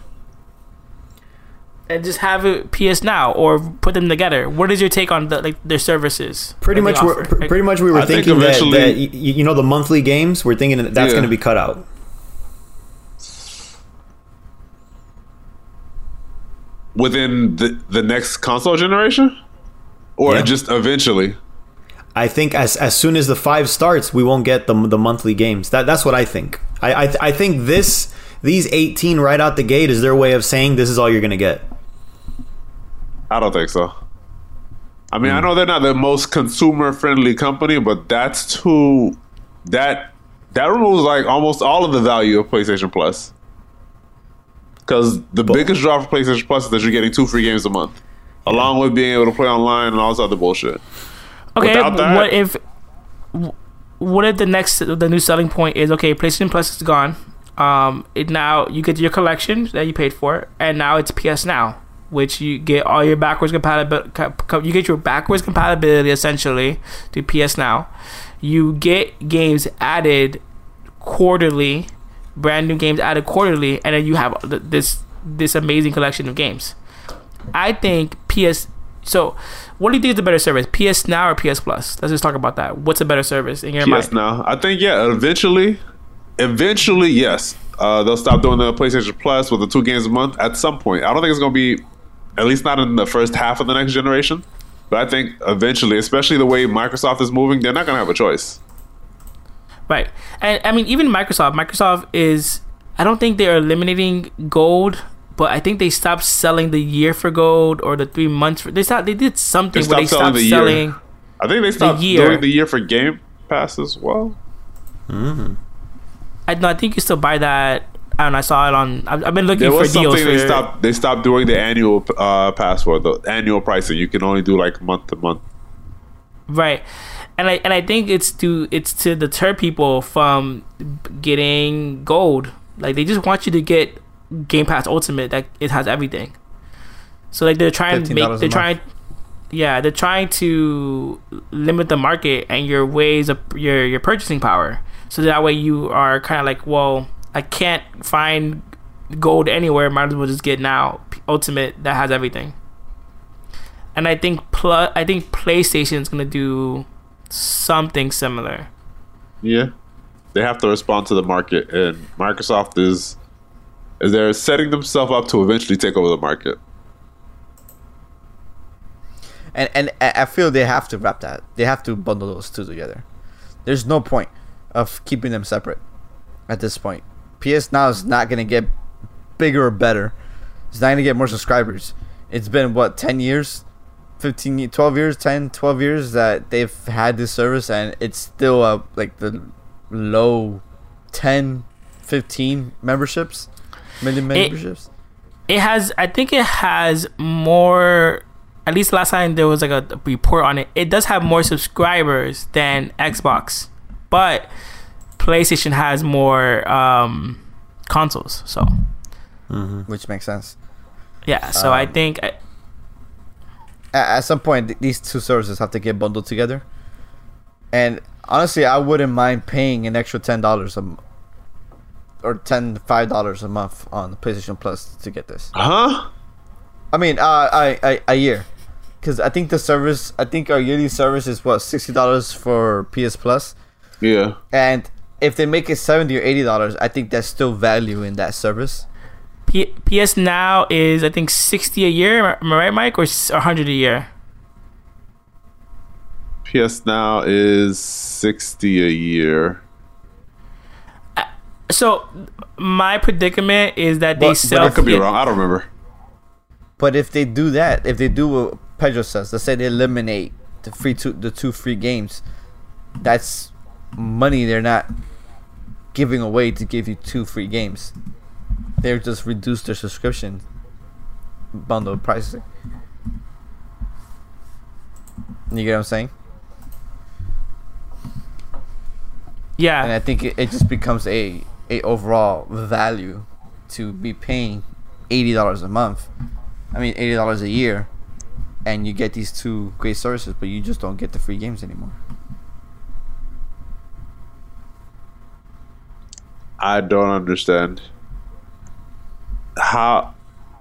S4: and just have it PS Now or put them together. What is your take on the like their services?
S2: Pretty much, we're, pr- pretty much we were
S3: I think
S2: thinking that, that y- y- you know the monthly games. We're thinking that that's
S3: Yeah.
S2: going to be cut out.
S3: Within the, the next console generation? Or
S2: Yeah.
S3: just eventually?
S2: I think as as soon as the five starts, we won't get the the monthly games. That that's what I think. I I, I think this these 18 right out the gate is their way of saying this is all you're going to get.
S3: I don't think so. I mean, I
S2: Hmm.
S3: know they're not the most consumer friendly company, but that's too that that removes like almost all of the value of PlayStation Plus. Because the biggest draw for PlayStation Plus is that you're getting two free games a month, along with being able to play online and all this other bullshit.
S4: Okay,
S3: Without that-
S4: what if what if the next the new selling point is okay, PlayStation Plus is gone. Um, it now you get your collection that you paid for, and now it's PS Now, which you get all your backwards compatibility. You get your backwards compatibility essentially to PS Now. You get games added quarterly, brand new games added quarterly, and then you have th- this this amazing collection of games. I think PS. So, what do you think is the better service, PS Now or PS Plus? Let's just talk about that. What's a better service in your
S3: Yes,
S4: mind?
S3: PS Now I think yeah. Eventually, eventually, yes, uh, they'll stop doing the PlayStation Plus with the two games a month at some point. I don't think it's going to be, at least not in the first half of the next generation. But I think eventually, especially the way Microsoft is moving, they're not going to have a choice.
S4: Right. And I mean, even Microsoft. Microsoft is. I don't think they're eliminating gold, but I think they stopped selling the year for gold or the three months for. They stopped. They did something
S3: They
S4: where they
S3: stopped selling the year. I think they stopped
S4: year.
S3: doing the year for Game Pass as well.
S4: I no, I think you still buy that. I don't know. I saw it on. I've, I've been looking
S3: There
S4: for
S3: was
S4: deals
S3: something
S4: for.
S3: they stopped. They stopped doing the annual uh, password, the annual pricing. You can only do like month to month.
S4: Right. And I and I think it's to it's to deter people from getting gold. Like they just want you to get Game Pass Ultimate that it has everything. So like they're trying to make they're trying yeah, they're trying to limit the market and your ways of your your purchasing power. So that way you are kind of like, well, I can't find gold anywhere. Might as well just get now Ultimate that has everything. And I think plus I think PlayStation is gonna do something similar.
S3: Yeah, they have to respond to the market, and Microsoft is is they're setting themselves up to eventually take over the market.
S1: And and I I feel they have to wrap that. They have to bundle those two together. There's no point of keeping them separate at this point. PS Now is not gonna get bigger or better. It's not gonna get more subscribers. It's been what 10 years, 15, 12 years, 10, 12 years that they've had this service, and it's still uh, like the low 10, 15 memberships. million memberships.
S4: It has. I think it has more. At least last time there was like a report on it. It does have more subscribers than Xbox, but PlayStation has more um, consoles. So
S1: which makes sense.
S4: yeah. So I
S1: Um,
S4: think I,
S1: At, some point, these two services have to get bundled together. And honestly, I wouldn't mind paying an extra ten dollars a m- or ten five dollars a month on PlayStation Plus to get this.
S3: Huh?
S1: I mean, uh, I, I a year, because I think the service, I think our yearly service is what sixty dollars for PS Plus,
S3: Yeah.
S1: and if they make it seventy or eighty dollars, I think that's still value in that service.
S4: P- PS Now is I think sixty a year. Am I right, Mike, or s- hundred a year?
S3: PS Now is sixty a year.
S4: Uh, so my predicament is that
S1: But-
S4: they
S1: but
S4: sell.
S3: I could be wrong. I don't remember.
S1: But if they do that, if they do what Pedro says, let's say they eliminate the free two, the two free games, that's money they're not giving away to give you two free games. They're just reduce their subscription bundle pricing. You get what I'm saying?
S4: Yeah.
S1: And I think it, it just becomes a a overall value to be paying eighty dollars a month. I mean eighty dollars a year, and you get these two great services, but you just don't get the free games anymore.
S3: I don't understand. How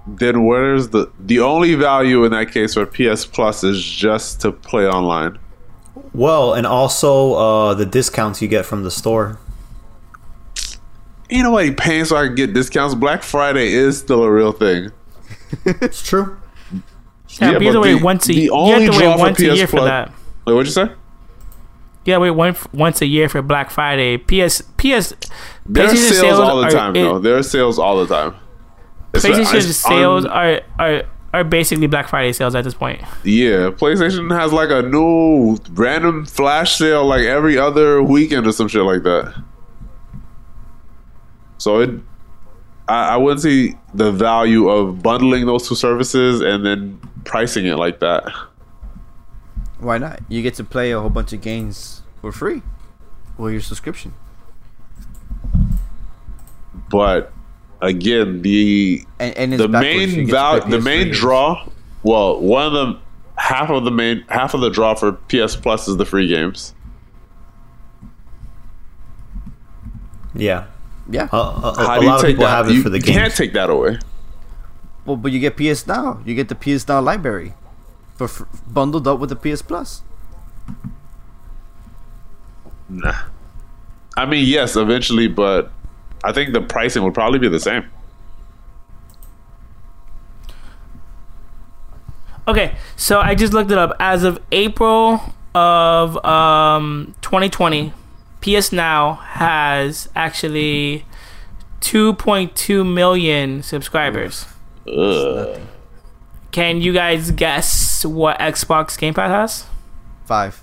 S3: then where's the the only value in that case for PS Plus is just to play online.
S2: Well, and also uh, the discounts you get from the store.
S3: Ain't nobody paying so I can get discounts. Black Friday is still a real thing.
S2: It's true.
S4: yeah,
S3: yeah,
S4: but you have to wait
S3: the-
S4: once a
S3: the
S4: you have to wait once a
S3: PS
S4: year for that.
S3: Wait, what'd you say?
S4: Yeah, wait one once a year for Black Friday. PS PS
S3: There are
S4: PlayStation
S3: sales, all the
S4: are-
S3: time,
S4: it-
S3: though. There are sales all the time. It's-
S4: PlayStation
S3: it's
S4: sales
S3: un-
S4: are are are basically Black Friday sales at this point.
S3: Yeah, PlayStation has like a new random flash sale like every other weekend or some shit like that. So it, I, I wouldn't see the value of bundling those two services and then pricing it like that.
S1: Why not? You get to play a whole bunch of games for free, with your subscription.
S3: But again, the
S1: And, and
S3: the main
S1: get to
S3: val- the main
S1: games.
S3: draw, well, one of the half of the main half of the draw for PS Plus is the free games.
S2: Yeah.
S1: Yeah.
S2: A, a- a-
S3: How
S2: a lot of people
S3: that?
S2: have it
S3: you
S2: for the
S3: can't take that away.
S1: Well, but you get PS Now. You get the PS Now library, for fr- bundled up with the PS Plus.
S3: Nah. I mean, yes, eventually, but I think the pricing would probably be the same.
S4: Okay, so I just looked it up. As of April of um 2020, PS Now has actually 2.2 million subscribers.
S3: Ugh.
S4: Can you guys guess what Xbox Game Pass has?
S1: Five.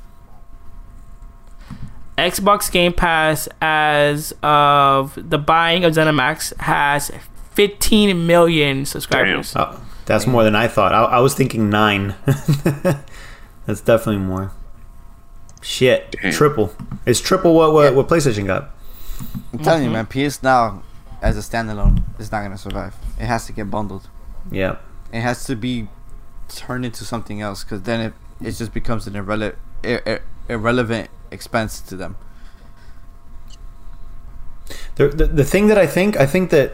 S4: Xbox Game Pass, as of the buying of ZeniMax, has 15 million subscribers.
S2: Oh, that's more than I thought. I, I was thinking nine. that's definitely more. Shit,
S3: Damn.
S2: triple. It's triple what what, what PlayStation got.
S1: I'm telling
S4: Mm-hmm.
S1: you, man. PS Now, as a standalone, is not gonna survive. It has to get bundled.
S2: Yeah.
S1: It has to be turned into something else, because then it it just becomes an irrele- ir- ir- irrelevant expense to them.
S2: The, the the thing that I think I think that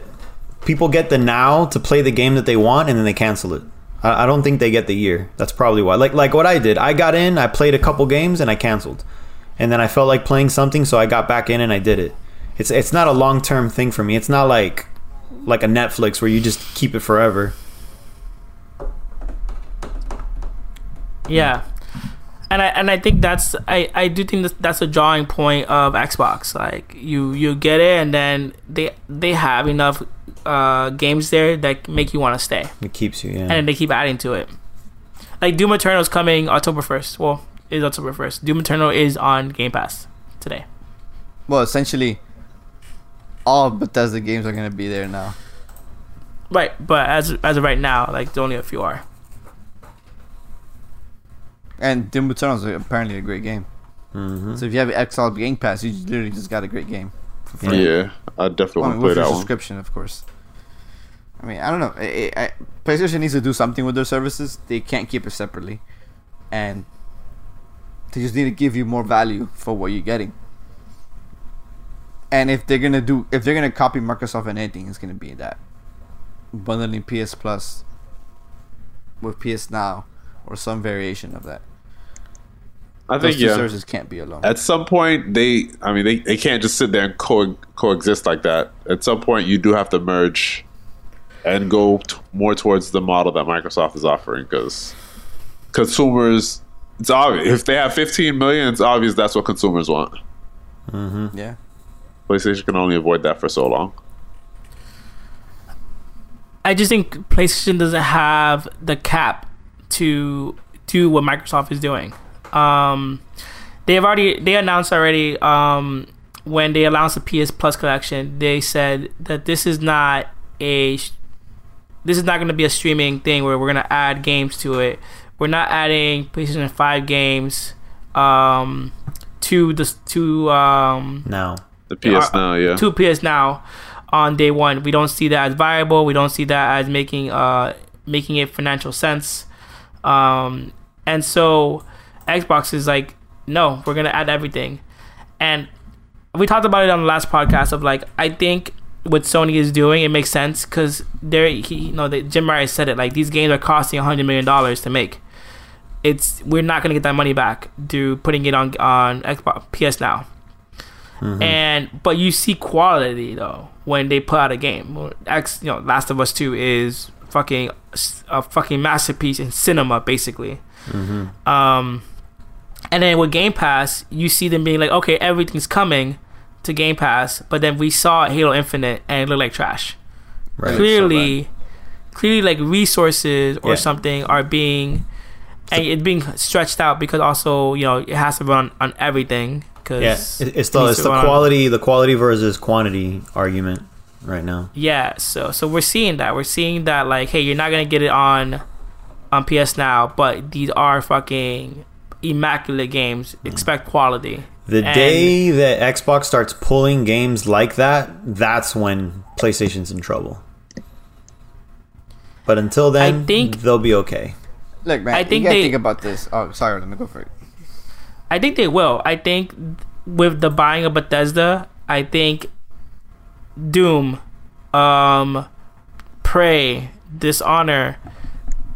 S2: people get the now to play the game that they want and then they cancel it. I, I don't think they get the year. That's probably why. Like like what I did. I got in, I played a couple games and I canceled. And then I felt like playing something, so I got back in and I did it. It's it's not a long term thing for me. It's not like like a Netflix where you just keep it forever.
S4: Yeah. And I and I think that's I, I do think that that's a drawing point of Xbox. Like you you get it and then they they have enough uh, games there that make you want to stay,
S2: It keeps you. Yeah.
S4: and then they keep adding to it. Like Doom Eternal is coming October first. Well, is October first. Doom Eternal is on Game Pass today.
S1: Well, essentially, all Bethesda games are gonna be there now.
S4: Right, but as as of right now, like there's only a few are.
S1: And Doom Eternal is apparently a great game.
S2: hmm
S1: So if you have an Xbox Game Pass, you literally just got a great game. For.
S3: Yeah, I definitely
S1: I
S3: want
S1: mean,
S3: to play
S1: with your
S3: that one.
S1: subscription, of course. I mean, I don't know. I, I, PlayStation needs to do something with their services. They can't keep it separately, and they just need to give you more value for what you're getting. And if they're gonna do, if they're gonna copy Microsoft and anything, it's gonna be that bundling PS Plus with PS Now or some variation of that.
S3: I
S1: Those
S3: think
S1: two
S3: yeah.
S1: services can't be alone.
S3: At some point, they, I mean, they, they can't just sit there and co- coexist like that. At some point, you do have to merge and go t- more towards the model that Microsoft is offering because consumers, it's obvious. If they have 15 million, it's obvious that's what consumers want. Mm-hmm.
S1: yeah.
S3: PlayStation can only avoid that for so long.
S4: I just think PlayStation doesn't have the cap to do what Microsoft is doing. Um, they have already they announced already um, when they announced the PS Plus collection. They said that this is not a this is not going to be a streaming thing where we're going to add games to it. We're not adding PlayStation Five games um, to the to um,
S2: Now,
S3: The PS Now, yeah.
S4: to PS Now on day one. We don't see that as viable. We don't see that as making uh making it financial sense. Um, and so Xbox is like, no, we're gonna add everything. And we talked about it on the last podcast of like, I think what Sony is doing it makes sense because they're he, you know they, Jim Ryan said it like these games are costing hundred million dollars to make. It's we're not gonna get that money back through putting it on on Xbox PS Now and but you see quality though when they put out a game. X, you know, Last of Us Two is fucking a fucking masterpiece in cinema, basically. Um, and then with Game Pass, you see them being like, okay, everything's coming to Game Pass, but then we saw Halo Infinite and it looked like trash.
S2: right?
S4: clearly, clearly, like resources or
S2: Yeah.
S4: something are being. And it's being stretched out because also you know it has to run on everything. Cause
S2: Yeah, it's the
S4: needs
S2: it's the
S4: run on-
S2: quality the quality versus quantity argument right now.
S4: Yeah, so so we're seeing that. We're seeing that like, hey, you're not gonna get it on on PS now, but these are fucking immaculate games. Mm. Expect quality.
S2: The
S4: And-
S2: day that Xbox starts pulling games like that, that's when PlayStation's in trouble. But until then,
S4: I think-
S2: they'll be okay.
S1: Look, man,
S4: I think
S1: you gotta
S4: they-
S1: think about this. Oh, sorry, let me go for it.
S4: I think they will. I think with the buying of Bethesda, I think Doom, um, Prey, Dishonor,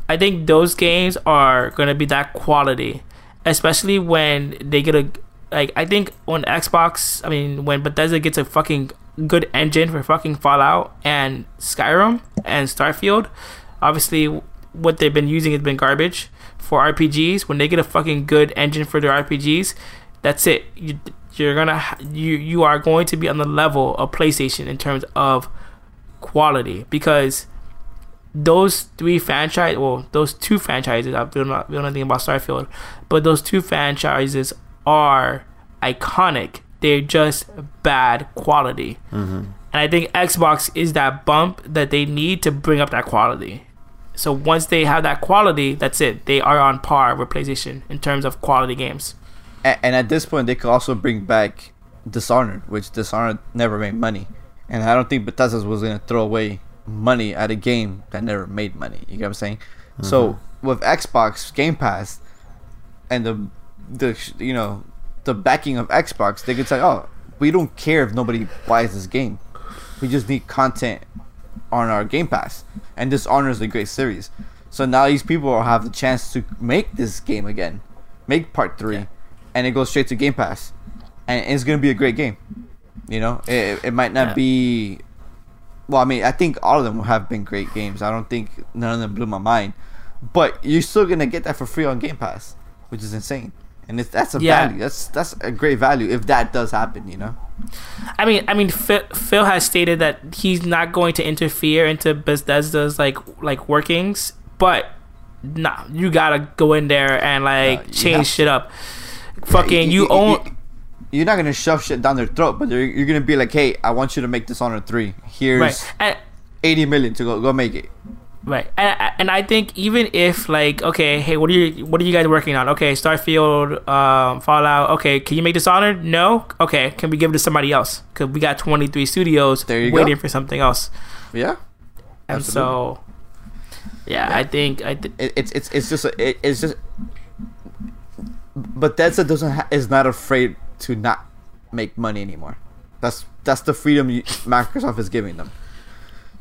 S4: I think those games are gonna be that quality, especially when they get a like. I think on Xbox, I mean, when Bethesda gets a fucking good engine for fucking Fallout and Skyrim and Starfield, obviously what they've been using has been garbage for RPGs. When they get a fucking good engine for their RPGs, that's it. You, you're gonna ha- you you are going to be on the level of PlayStation in terms of quality because those three franchise well those two franchises I don't know, we don't know anything about Starfield but those two franchises are iconic. They're just bad quality. Mm-hmm. And I think Xbox is that bump that they need to bring up that quality. So once they have that quality that's it. They are on par with PlayStation in terms of quality games
S1: A- and at this point, they could also bring back Dishonored, which Dishonored never made money, and I don't think Bethesda was gonna throw away money at a game that never made money. You get what I'm saying? So mm-hmm. with Xbox Game Pass and the the you know the backing of Xbox, they could say, "Oh, we don't care if nobody buys this game. We just need content on our Game Pass." And Dishonored is a great series. So now these people will have the chance to make this game again, make part three, and it goes straight to Game Pass, and it's gonna be a great game. You know, it, it might not
S4: Yeah.
S1: be. Well, I mean, I think all of them have been great games. I don't think none of them blew my mind, but you're still gonna get that for free on Game Pass, which is insane. And it's, that's a
S4: Yeah.
S1: value. That's that's a great value if that does happen. You know.
S4: I mean, I mean, Phil, Phil has stated that he's not going to interfere into Bethesda's like like workings, but nah, you gotta go in there and like
S1: Uh,
S4: change shit up. Fucking, you, own.
S1: You're not gonna shove shit down their throat, but you're gonna be like, "Hey, I want you to make Dishonored three. Here's
S4: right, and
S1: eighty million to go go make it.
S4: Right, and and I think even if like okay, hey, what are you what are you guys working on? Okay, Starfield, um, Fallout. Okay, can you make Dishonored? No. Okay, can we give it to somebody else? Because we got twenty three studios
S1: There you
S4: waiting
S1: go.
S4: for something else,
S1: Yeah.
S4: and so yeah, I think I th-
S1: it, it's it's it's just a, it, it's just Bethesda doesn't ha- is not afraid to not make money anymore. That's that's the freedom you, Microsoft is giving them.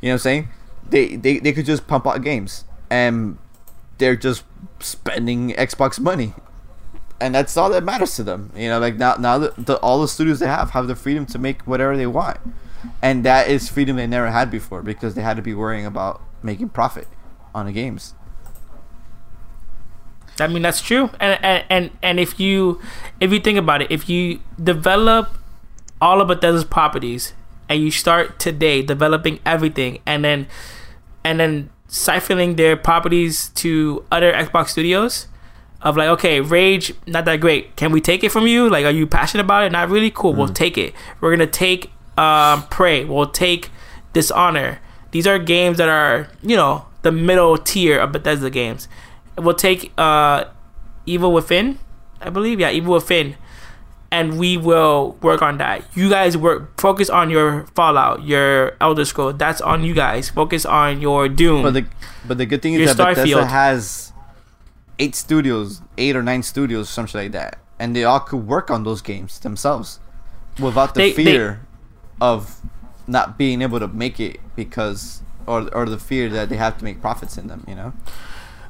S1: You know what I'm saying? They, they they could just pump out games and they're just spending Xbox money. And that's all that matters to them. You know, like now now the, the all the studios they have have the freedom to make whatever they want. And that is freedom they never had before because they had to be worrying about making profit on the games.
S4: I mean that's true, and and and, if you if you think about it, if you develop all of Bethesda's properties and you start today developing everything, and then and then siphoning their properties to other Xbox studios, of like okay, Rage not that great. Can we take it from you? Like, are you passionate about it? Not really. Cool. We'll take it. We're gonna take um, Prey. We'll take Dishonor. These are games that are you know the middle tier of Bethesda games. We'll take uh, Evil Within, I believe. Yeah, Evil Within, and we will work on that. You guys work. Focus on your Fallout, your Elder Scroll. That's on you guys. Focus on your Doom.
S1: But the but the good thing is that Bethesda has eight studios, eight or nine studios, something like that, and they all could work on those games themselves without the
S4: They- they-
S1: fear of not being able to make it because or or the fear that they have to make profits in them. You know.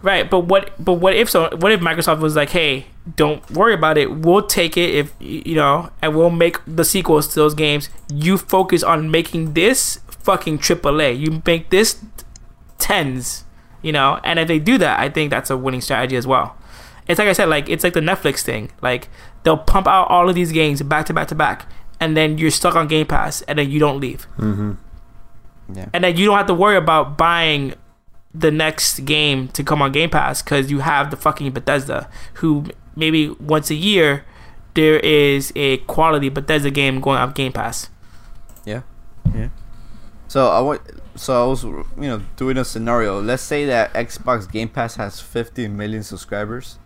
S4: Right, but what but what if so what if Microsoft was like, "Hey, don't worry about it. We'll take it if you know, and we'll make the sequels to those games. You focus on making this fucking AAA. You make this tens, you know. And if they do that, I think that's a winning strategy as well. It's like I said, like it's like the Netflix thing. Like they'll pump out all of these games back to back to back, and then you're stuck on Game Pass, and then you don't leave mm-hmm.
S1: Yeah.
S4: and then you don't have to worry about buying the next game to come on Game Pass because you have the fucking Bethesda, who maybe once a year there is a quality Bethesda game going on Game Pass.
S1: Yeah. Yeah. So I want. So I was, you know, doing a scenario. Let's say that Xbox Game Pass has 50 million subscribers.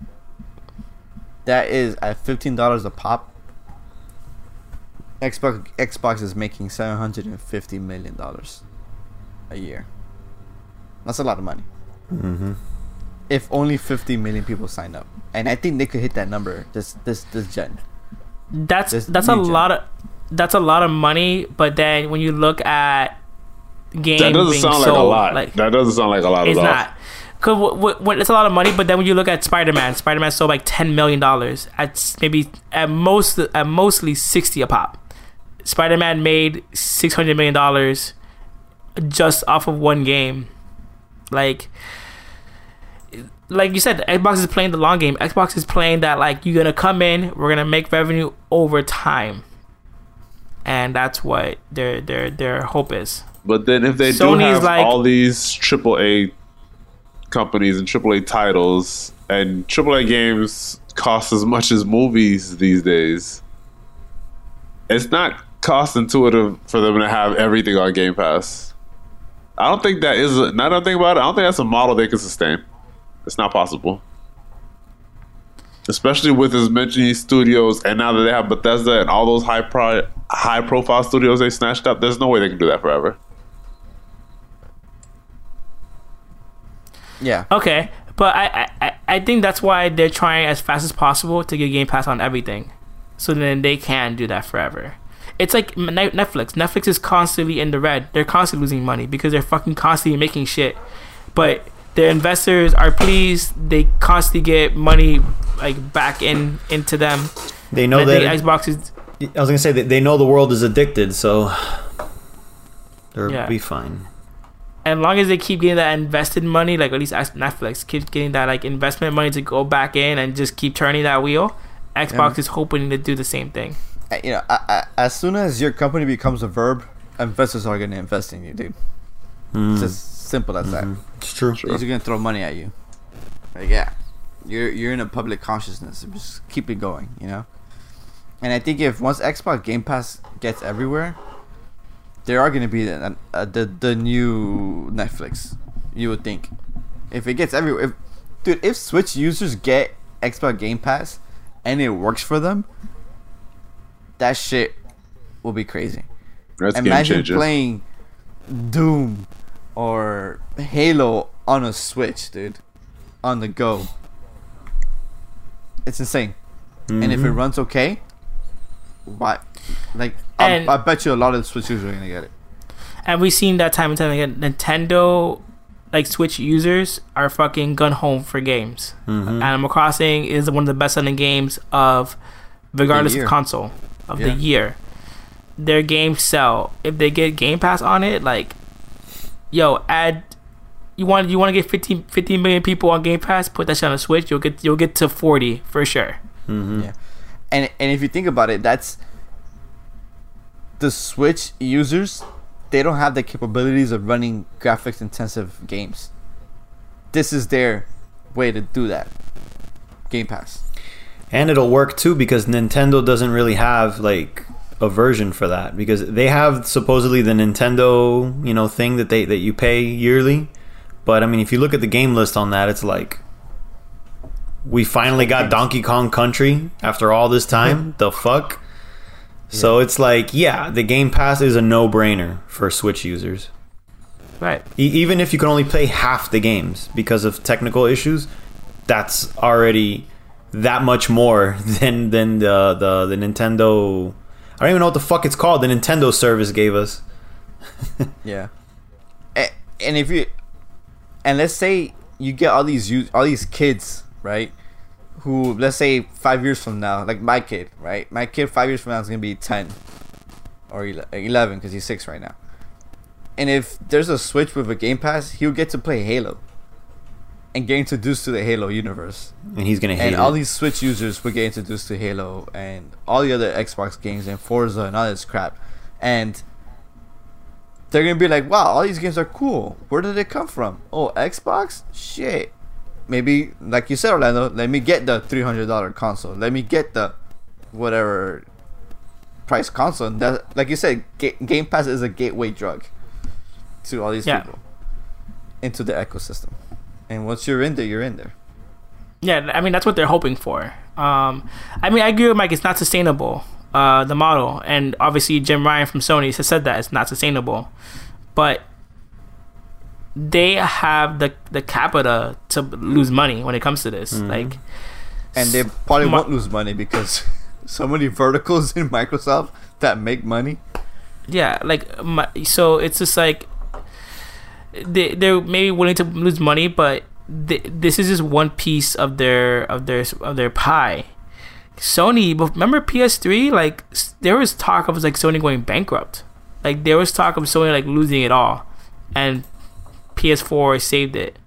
S1: That is at fifteen dollars a pop. Xbox Xbox is making 750 million dollars a year. That's a lot of money.
S2: Mm-hmm.
S1: If only 50 million people sign up, and I think they could hit that number this this this gen.
S4: That's
S1: This
S4: that's a
S1: gen.
S4: lot of that's a lot of money. But then when you look at games
S3: That doesn't
S4: being
S3: sound like
S4: sold,
S3: a lot.
S4: like
S3: that doesn't sound like a lot
S4: it's
S3: at all.
S4: not. Cause w- w- when it's a lot of money, but then when you look at Spider Man, Spider Man sold like ten million dollars at maybe at most at mostly sixty a pop. Spider Man made six hundred million dollars just off of one game. Like, like you said, Xbox is playing the long game. Xbox is playing that like you're gonna come in, we're gonna make revenue over time, and that's what their their their hope is.
S3: But then if they do
S4: Sony's
S3: have
S4: like-
S3: all these AAA companies and AAA titles, and AAA games cost as much as movies these days, it's not cost intuitive for them to have everything on Game Pass. I don't think that is. A, now that I think about it, I don't think that's a model they can sustain. It's not possible. Especially with as many studios, and now that they have Bethesda and all those high pro- high profile studios they snatched up, there's no way they can do that forever.
S1: Yeah.
S4: Okay, but I, I I think that's why they're trying as fast as possible to get Game Pass on everything, so then they can do that forever. It's like Netflix. Netflix is constantly in the red. They're constantly losing money because they're fucking constantly making shit. But their investors are pleased. They constantly get money like back in into them.
S2: They know
S4: And
S2: that.
S4: Xbox is
S2: I was gonna say that they know the world is addicted, so they'll
S4: Yeah.
S2: be fine.
S4: as long as they keep getting that invested money, like at least as Netflix keeps getting that like investment money to go back in and just keep turning that wheel. Xbox is hoping to do the same thing.
S1: Uh, You know, I, I, as soon as your company becomes a verb, investors are gonna invest in you, dude. It's as simple as that.
S2: It's true.
S1: They're gonna throw money at you. Like, yeah, you're you're in a public consciousness. Just keep it going, you know. And I think if once Xbox Game Pass gets everywhere, there are gonna be the uh, the, the new Netflix. You would think, if it gets everywhere, if, dude, if Switch users get Xbox Game Pass and it works for them, that shit will be crazy.
S3: That's
S1: Imagine
S3: changer.
S1: playing Doom or Halo on a Switch, dude, on the go. It's insane. And if it
S3: Mm-hmm.
S1: runs okay, why? Like, I,
S4: And-
S1: I bet you a lot of Switch users are gonna get it.
S4: And we've seen that time and time again. Nintendo, like Switch users, are fucking gun home for games. Animal Crossing is one of the best selling games of, regardless of console, of
S1: Yeah.
S4: the year. Their games sell. If they get Game Pass on it, like, yo, add. You want you want to get 15, 15 million people on Game Pass? Put that shit on a Switch. You'll get you'll get to forty for sure. Mm-hmm.
S1: Yeah, and and if you think about it, that's the Switch users. They don't have the capabilities of running graphics intensive games. This is their way to do that. Game Pass.
S2: And it'll work too because Nintendo doesn't really have like a version for that because they have supposedly the Nintendo, you know, thing that they that you pay yearly. But I mean, if you look at the game list on that, it's like we finally got Donkey Kong Country after all this time. the fuck? So it's like, yeah, the Game Pass is a no-brainer for Switch users.
S4: Right.
S2: E- even if you can only play half the games because of technical issues, that's already that much more than than the the, the Nintendo. I don't even know what the fuck it's called. The Nintendo service gave us.
S1: Yeah. And, if you and let's say you get all these all these kids, right? Who let's say 5 years from now, like my kid, right? My kid 5 years from now is to be 10 or 11 cuz he's 6 right now. And if there's a Switch with a Game Pass, he'll get to play Halo and get introduced to the Halo universe.
S2: And he's gonna hate
S1: And all these Switch users will get introduced to Halo and all the other Xbox games and Forza and all this crap. And they're gonna be like, wow, all these games are cool. Where did they come from? Oh, Xbox? Shit. Maybe, like you said, Orlando, let me get the $300 console. Let me get the whatever price console. And that, like you said, Ga- Game Pass is a gateway drug to all these
S4: Yeah.
S1: people into the ecosystem. And once you're in there, you're in there.
S4: Yeah, I mean that's what they're hoping for. Um, I mean, I agree with Mike. It's not sustainable. Uh, the model, and obviously Jim Ryan from Sony has said that it's not sustainable. But they have the the capita to lose money when it comes to this. Like,
S1: and they probably
S4: Ma-
S1: won't lose money because so many verticals in Microsoft that make money.
S4: yeah, like my, so it's just like they they're maybe willing to lose money, but th- this is just one piece of their of their of their pie. Sony, remember PS3? Like there was talk of like Sony going bankrupt. Like there was talk of Sony like losing it all, and PS4 saved it.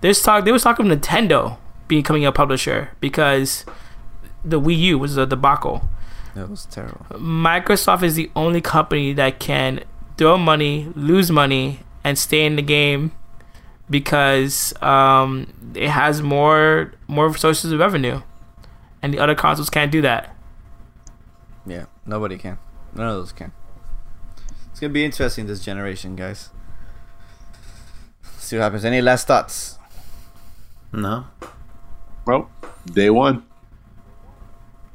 S4: There's talk. There was talk of Nintendo becoming a publisher because the Wii U was a debacle.
S1: That was terrible.
S4: Microsoft is the only company that can throw money, lose money, and stay in the game because um, it has more more sources of revenue, and the other consoles can't do that.
S1: Yeah, nobody can. None of those can. It's gonna be interesting this generation, guys. See what happens. Any last thoughts?
S2: No.
S3: Well, day one.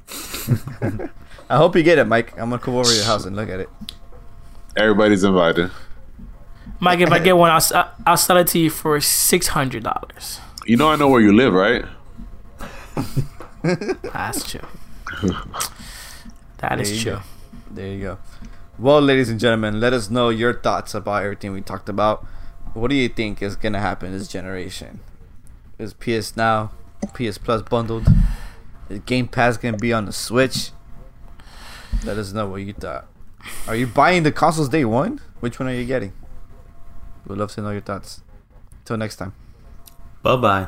S1: I hope you get it, Mike. I'm gonna come over to your house and look at it.
S3: Everybody's invited.
S4: Mike, if I get one, I'll, s- I'll sell it to you for six hundred dollars.
S3: You know I know where you live, right?
S4: That's true. That
S1: There
S4: is true.
S1: go. There you go. Well, ladies and gentlemen, let us know your thoughts about everything we talked about. What do you think is gonna happen this generation? Is PS Now, PS Plus bundled? Is Game Pass gonna be on the Switch? Let us know what you thought. Are you buying the consoles day one? Which one are you getting? We'd love to know your thoughts. Till next time.
S2: Bye bye.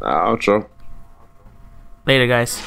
S3: Outro.
S4: Later, guys.